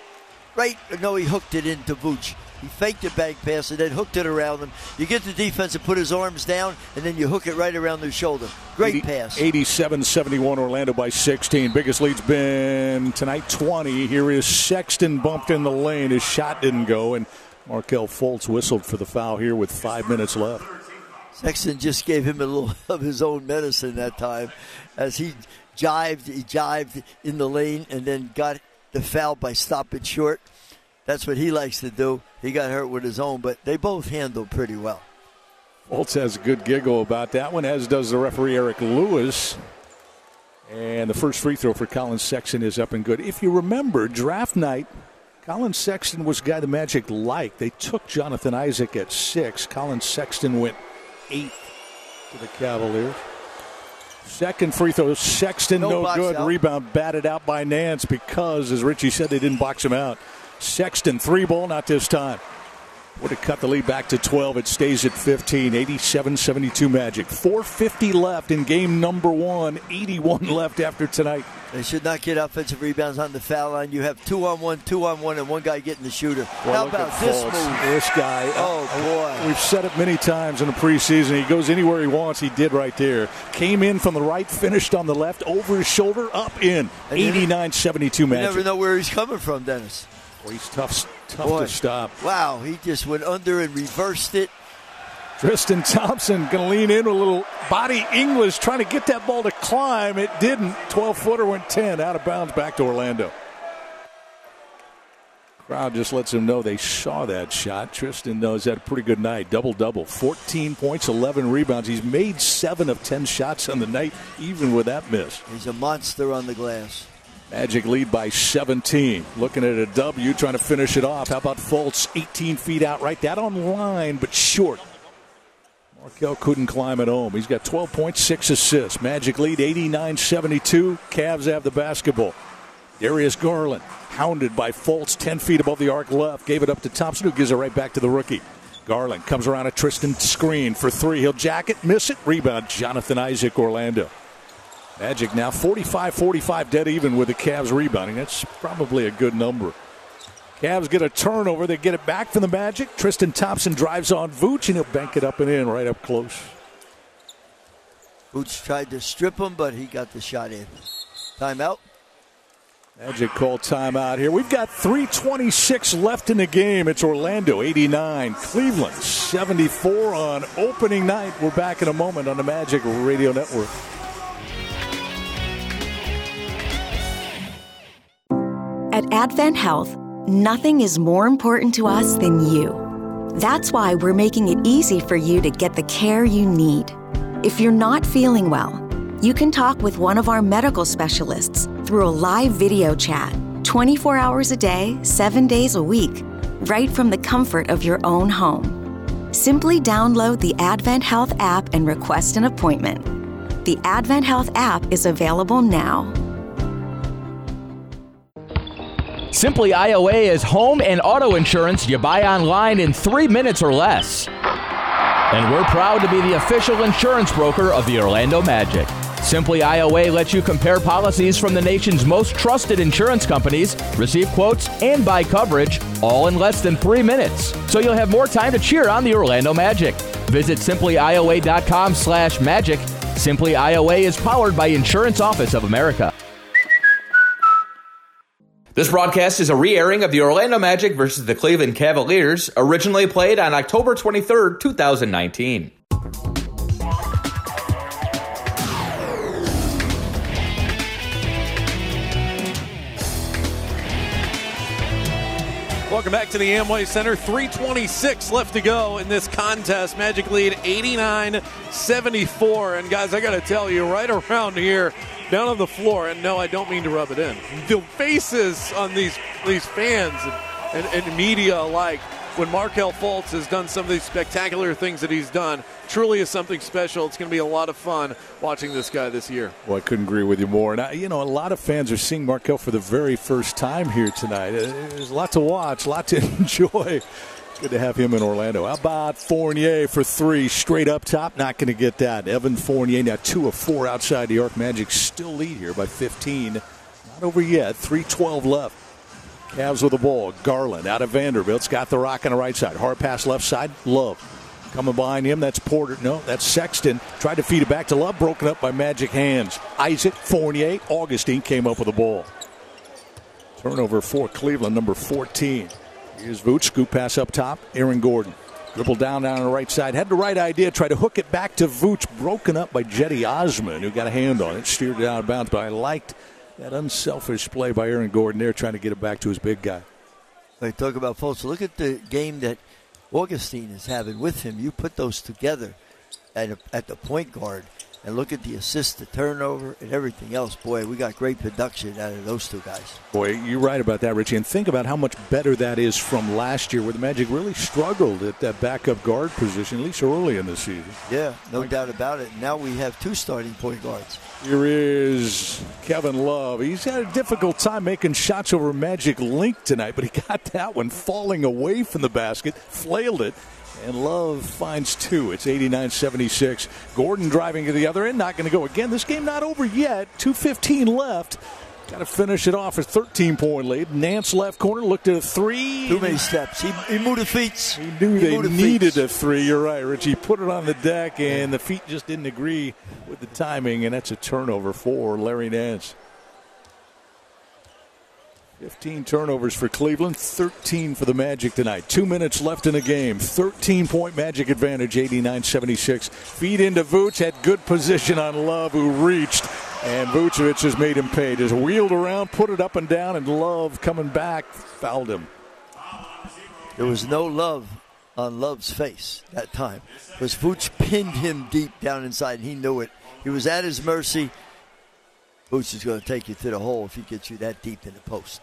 right. No, he hooked it into Vooch. He faked the bank pass and then hooked it around him. You get the defense to put his arms down, and then you hook it right around their shoulder. Great 80 pass. 87-71 Orlando by 16. Biggest lead's been tonight 20. Here is Sexton bumped in the lane. His shot didn't go, and Markelle Fultz whistled for the foul here with five minutes left. Sexton just gave him a little of his own medicine that time as he jived, he jived in the lane and then got the foul by stopping short. That's what he likes to do. He got hurt with his own, but they both handled pretty well. Fultz has a good giggle about that one, as does the referee Eric Lewis. And the first free throw for Collin Sexton is up and good. If you remember, draft night, Collin Sexton was a guy the Magic liked. They took Jonathan Isaac at six. Collin Sexton went eight to the Cavaliers. Second free throw, Sexton, No no, good. out. Rebound batted out by Nance because, as Richie said, they didn't box him out. Sexton, three ball, not this time. Would have cut the lead back to 12. It stays at 15. 87 72 Magic. 450 left in game number one. 81 left after tonight. They should not get offensive rebounds on the foul line. You have two on one, two on one, and one guy getting the shooter. Well, How about this Fultz. move? This guy. Uh, oh, boy. We've said it many times in the preseason. He goes anywhere he wants. He did right there. Came in from the right, finished on the left, over his shoulder, up in. And 89 72 You Magic. never know where he's coming from, Dennis. Well, he's tough, tough Boy. to stop. Wow, he just went under and reversed it. Tristan Thompson going to lean in a little body English, trying to get that ball to climb. It didn't. 12 footer went 10 out of bounds back to Orlando. Crowd just lets him know they saw that shot. Tristan knows had a pretty good night. Double double. 14 points, 11 rebounds. He's made seven of 10 shots on the night, even with that miss. He's a monster on the glass. Magic lead by 17. Looking at a W, trying to finish it off. How about Fultz? 18 feet out, right? That on line, but short. Markelle couldn't climb at home. He's got 12.6 assists. Magic lead 89 72. Cavs have the basketball. Darius Garland, hounded by Fultz, 10 feet above the arc left. Gave it up to Thompson, who gives it right back to the rookie. Garland comes around a Tristan screen for three. He'll jack it, miss it. Rebound, Jonathan Isaac, Orlando. Magic now 45 45 dead even with the Cavs rebounding. That's probably a good number. Cavs get a turnover. They get it back from the Magic. Tristan Thompson drives on Vooch and he'll bank it up and in right up close. Boots tried to strip him, but he got the shot in. Timeout. Magic call timeout here. We've got 326 left in the game. It's Orlando 89, Cleveland 74 on opening night. We're back in a moment on the Magic Radio Network. At Advent Health, nothing is more important to us than you. That's why we're making it easy for you to get the care you need. If you're not feeling well, you can talk with one of our medical specialists through a live video chat 24 hours a day, 7 days a week, right from the comfort of your own home. Simply download the Advent Health app and request an appointment. The Advent Health app is available now. Simply IOA is home and auto insurance you buy online in three minutes or less. And we're proud to be the official insurance broker of the Orlando Magic. Simply IOA lets you compare policies from the nation's most trusted insurance companies, receive quotes, and buy coverage all in less than three minutes. So you'll have more time to cheer on the Orlando Magic. Visit simplyioa.com slash magic. Simply IOA is powered by Insurance Office of America. This broadcast is a re airing of the Orlando Magic versus the Cleveland Cavaliers, originally played on October 23rd, 2019. Welcome back to the Amway Center. 326 left to go in this contest. Magic lead 89 74. And guys, I got to tell you, right around here, down on the floor, and no, I don't mean to rub it in, the faces on these, these fans and, and, and media alike when Markelle Fultz has done some of these spectacular things that he's done truly is something special. It's going to be a lot of fun watching this guy this year. Well, I couldn't agree with you more. And, I, you know, a lot of fans are seeing Markelle for the very first time here tonight. Uh, There's a lot to watch, a lot to enjoy. Good to have him in Orlando. How about Fournier for three, straight up top? Not going to get that. Evan Fournier now two of four outside the arc. Magic still lead here by 15. Not over yet. 3:12 left. Cavs with the ball. Garland out of Vanderbilt's got the rock on the right side. Hard pass left side. Love. Coming behind him, that's Porter. No, that's Sexton. Tried to feed it back to Love, broken up by Magic hands. Isaac, Fournier, Augustin came up with the ball. Turnover for Cleveland, number 14. Here's Vooch, scoop pass up top. Aaron Gordon. Dribble down down on the right side. Had the right idea. Tried to hook it back to Vooch. Broken up by Cedi Osman, who got a hand on it. Steered it out of bounds. But I liked that unselfish play by Aaron Gordon there, trying to get it back to his big guy. They talk about Fultz. Look at the game that Augustin is having with him. You put those together at, a, at the point guard and look at the assist, the turnover, and everything else. Boy, we got great production out of those two guys. Boy, you're right about that, Richie. And think about how much better that is from last year, where the Magic really struggled at that backup guard position, at least early in the season. Yeah, no doubt about it. Now we have two starting point guards. Here is Kevin Love. He's had a difficult time making shots over Magic Link tonight, but he got that one falling away from the basket, flailed it, and Love finds two. It's 89 76. Gordon driving to the other end, not going to go again. This game not over yet. 2.15 left. Got to finish it off. A 13 point lead. Nance left corner looked at a three. Too many steps. He, he moved the feet. He knew he they needed a three. You're right, Richie. Put it on the deck, and the feet just didn't agree with the timing, and that's a turnover for Larry Nance. 15 turnovers for Cleveland, 13 for the Magic tonight. Two minutes left in the game. 13 point Magic advantage, 89 76. Feed into Vooch, had good position on Love, who reached. And Vucevic has made him pay. Just wheeled around, put it up and down, and Love coming back fouled him. There was no love on Love's face that time because Vooch pinned him deep down inside. He knew it. He was at his mercy. Vooch is going to take you to the hole if he gets you that deep in the post.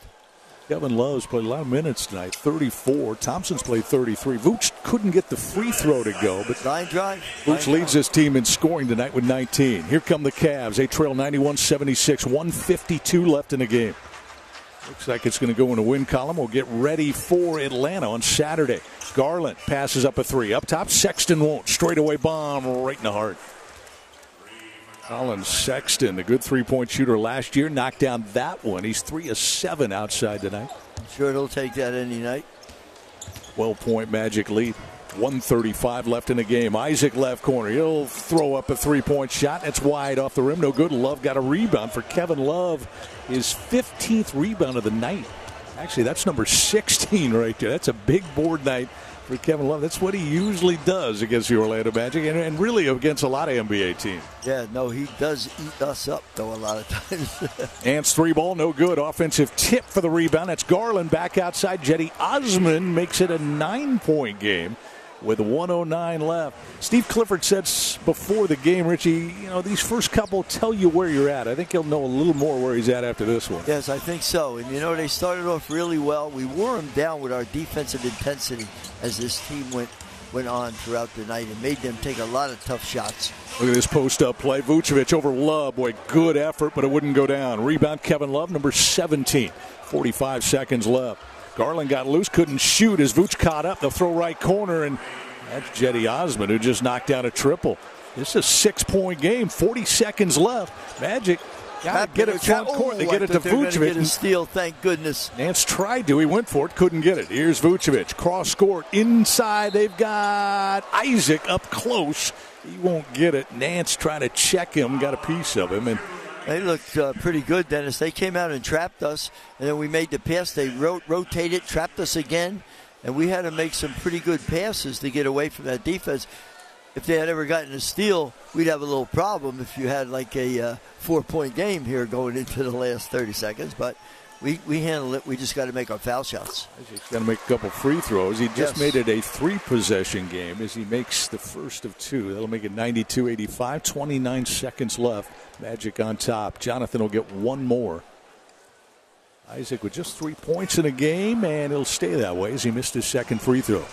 Kevin Love's played a lot of minutes tonight, 34. Thompson's played 33. Vooch couldn't get the free throw to go, but line drive. Vooch line leads drive. his team in scoring tonight with 19. Here come the Cavs. They trail 91-76, 152 left in the game. Looks like it's going to go in a win column. We'll get ready for Atlanta on Saturday. Garland passes up a three. Up top, Sexton won't. Straightaway bomb right in the heart. Collin Sexton, the good three point shooter last year, knocked down that one. He's three of seven outside tonight. I'm sure he'll take that any night. 12 point Magic lead. 135 left in the game. Isaac left corner. He'll throw up a three point shot. It's wide off the rim. No good. Love got a rebound for Kevin Love. His 15th rebound of the night. Actually, that's number 16 right there. That's a big board night for Kevin Love. That's what he usually does against the Orlando Magic and, and really against a lot of NBA teams. Yeah, no, he does eat us up, though, a lot of times. Ants three ball, no good. Offensive tip for the rebound. That's Garland back outside. Cedi Osman makes it a nine point game with 109 left. Steve Clifford said before the game, Richie, you know, these first couple tell you where you're at. I think he'll know a little more where he's at after this one. Yes, I think so. And, you know, they started off really well. We wore them down with our defensive intensity as this team went went on throughout the night and made them take a lot of tough shots. Look at this post up play. Vucevic over Love. Boy, good effort, but it wouldn't go down. Rebound Kevin Love, number 17. 45 seconds left. Garland got loose, couldn't shoot as Vooch caught up. They'll throw right corner, and that's Cedi Osman who just knocked down a triple. This is a six point game, 40 seconds left. Magic got to get it front court. They get it to thought they were gonna Vucevic. Get steal, thank goodness. Nance tried to. He went for it, couldn't get it. Here's Vucevic. Cross court inside. They've got Isaac up close. He won't get it. Nance trying to check him, got a piece of him, and They looked uh, pretty good, Dennis. They came out and trapped us, and then we made the pass. They ro- rotated, trapped us again, and we had to make some pretty good passes to get away from that defense. If they had ever gotten a steal, we'd have a little problem if you had like a uh, four point game here going into the last 30 seconds. But we, we handle it. We just got to make our foul shots. He's got to make a couple free throws. He just Yes. made it a three possession game as he makes the first of two. That'll make it 92 85. 29 seconds left. Magic on top. Jonathan will get one more. Isaac with just three points in a game, and he'll stay that way as he missed his second free throw.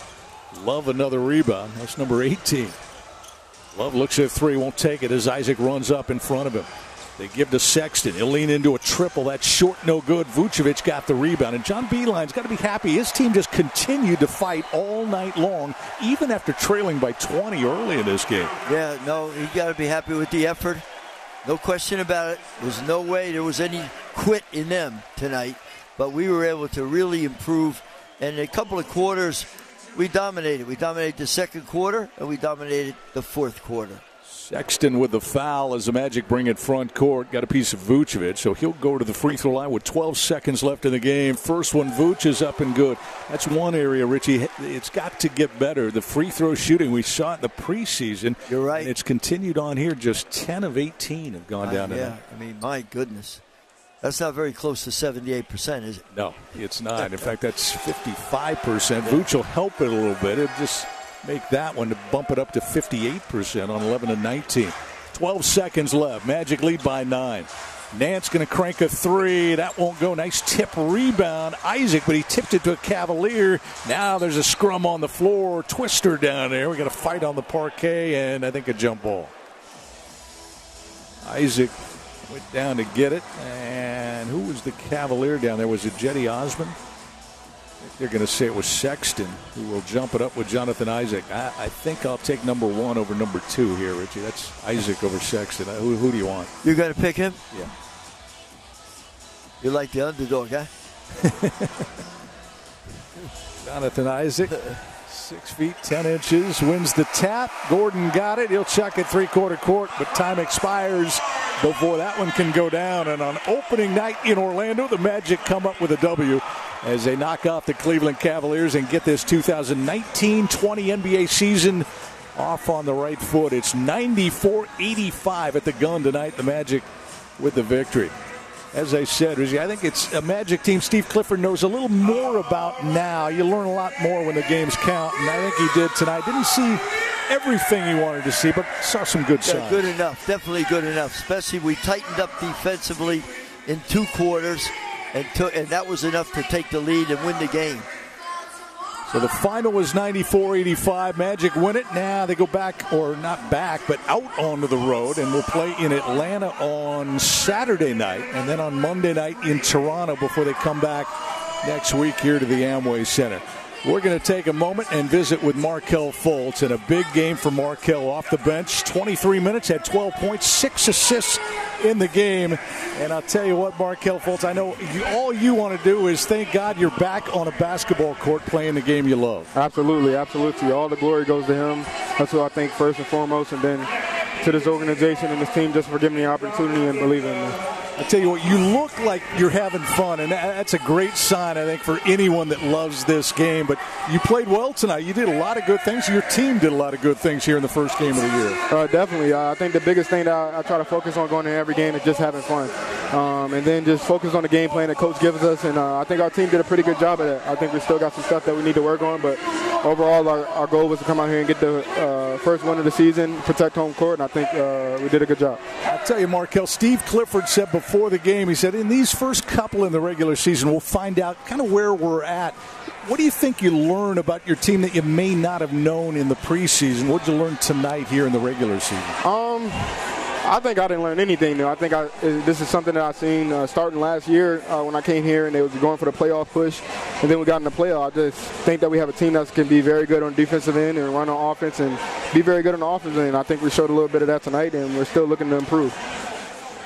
Love another rebound. That's number 18. Love looks at three, won't take it as Isaac runs up in front of him. They give to Sexton. He'll lean into a triple. That's short, no good. Vucevic got the rebound. And John Beilein's got to be happy. His team just continued to fight all night long, even after trailing by 20 early in this game. Yeah, no, you got to be happy with the effort. No question about it. There's no way there was any quit in them tonight. but we were able to really improve. And in a couple of quarters, we dominated. We dominated the second quarter, and we dominated the fourth quarter. Sexton with the foul as the Magic bring it front court. Got a piece of Vucevic, so he'll go to the free throw line with 12 seconds left in the game. First one, Vuce is up and good. That's one area, Richie. It's got to get better. The free throw shooting we saw it in the preseason. You're right. And it's continued on here. Just 10 of 18 have gone down Uh, yeah, tonight. I mean, my goodness. That's not very close to 78%, is it? No, it's not. In fact, that's 55%. Vooch will help it a little bit. It just make that one to bump it up to 58% on 11 and 19. 12 seconds left. Magic lead by nine. Nance going to crank a three. That won't go. Nice tip rebound. Isaac, but he tipped it to a Cavalier. Now there's a scrum on the floor. Twister down there. We got a fight on the parquet and I think a jump ball. Isaac went down to get it. And who was the Cavalier down there? Was it Cedi Osman? They're going to say it was Sexton who will jump it up with Jonathan Isaac. I, I think I'll take number one over number two here, Richie. That's Isaac over Sexton. Who, who do you want? You're going to pick him? Yeah. You like the underdog, huh? Jonathan Isaac, six feet ten inches, wins the tap. Gordon got it. He'll chuck it three quarter court, but time expires before that one can go down. And on opening night in Orlando, the Magic come up with a W as they knock off the Cleveland Cavaliers and get this 2019-20 NBA season off on the right foot. It's 94-85 at the gun tonight. The Magic with the victory. As I said, I think it's a Magic team Steve Clifford knows a little more about now. You learn a lot more when the games count, and I think he did tonight. Didn't see everything he wanted to see, but saw some good Yeah, signs. good enough. Definitely good enough. Especially we tightened up defensively in two quarters, and took, and that was enough to take the lead and win the game. So the final was 94-85. Magic win it. Now they go back, or not back, but out onto the road, and will play in Atlanta on Saturday night, and then on Monday night in Toronto before they come back next week here to the Amway Center. We're going to take a moment and visit with Markelle Fultz in a big game for Markelle off the bench. 23 minutes, had 12 points, six assists in the game. And I'll tell you what, Markelle Fultz, I know you, all you want to do is thank God you're back on a basketball court playing the game you love. Absolutely, absolutely. All the glory goes to him. That's what I think first and foremost, and then to this organization and this team just for giving me the opportunity and believing in me. I tell you what, you look like you're having fun, and that's a great sign, I think, for anyone that loves this game. But you played well tonight. You did a lot of good things. Your team did a lot of good things here in the first game of the year. Uh, definitely. Uh, I think the biggest thing that I, I try to focus on going in every game is just having fun. Um, and then just focus on the game plan that coach gives us. And uh, I think our team did a pretty good job of that. I think we still got some stuff that we need to work on. But overall, our, our goal was to come out here and get the uh, first win of the season, protect home court. And I think uh, we did a good job. I'll tell you, Markelle, Steve Clifford said before the game, he said, in these first couple in the regular season, we'll find out kind of where we're at. What do you think you learn about your team that you may not have known in the preseason? What did you learn tonight here in the regular season? Um, I think I didn't learn anything new. I think I, this is something that I've seen uh, starting last year uh, when I came here and they was going for the playoff push, and then we got in the playoff. I just think that we have a team that can be very good on defensive end and run on offense and be very good on the offensive end. I think we showed a little bit of that tonight, and we're still looking to improve.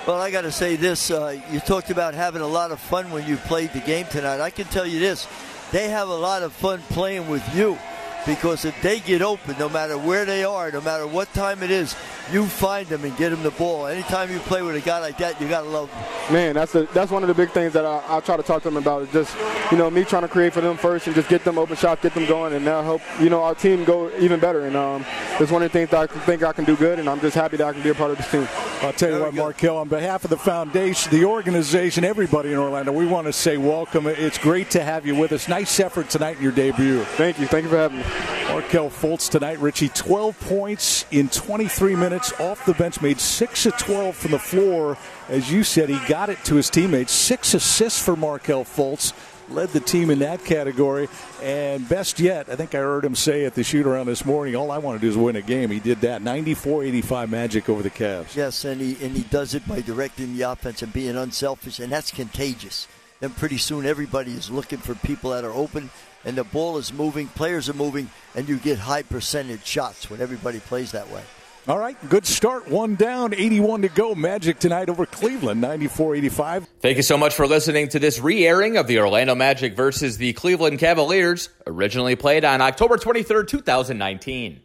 Well, I got to say this. Uh, you talked about having a lot of fun when you played the game tonight. I can tell you this. They have a lot of fun playing with you because if they get open, no matter where they are, no matter what time it is, you find them and get them the ball. Anytime you play with a guy like that, you got to love them. Man, that's the, that's one of the big things that I, I try to talk to them about. Is just you know me trying to create for them first and just get them open shots, get them going, and that'll help you know our team go even better. And um, it's one of the things that I think I can do good, and I'm just happy that I can be a part of this team. I'll tell you what, Markelle, on behalf of the foundation, the organization, everybody in Orlando, we want to say welcome. It's great to have you with us. Nice effort tonight in your debut. Thank you. Thank you for having me. Markelle Fultz tonight, Richie, 12 points in 23 minutes off the bench, made 6 of 12 from the floor. As you said, he got it to his teammates. Six assists for Markelle Fultz. Led the team in that category. And best yet, I think I heard him say at the shoot around this morning, all I want to do is win a game. He did that. 94 85 magic over the Cavs. Yes, and he and he does it by directing the offense and being unselfish, and that's contagious. Then pretty soon everybody is looking for people that are open, and the ball is moving, players are moving, and you get high percentage shots when everybody plays that way. All right, good start. One down, 81 to go. Magic tonight over Cleveland, 94 85. Thank you so much for listening to this re airing of the Orlando Magic versus the Cleveland Cavaliers, originally played on October 23rd, 2019.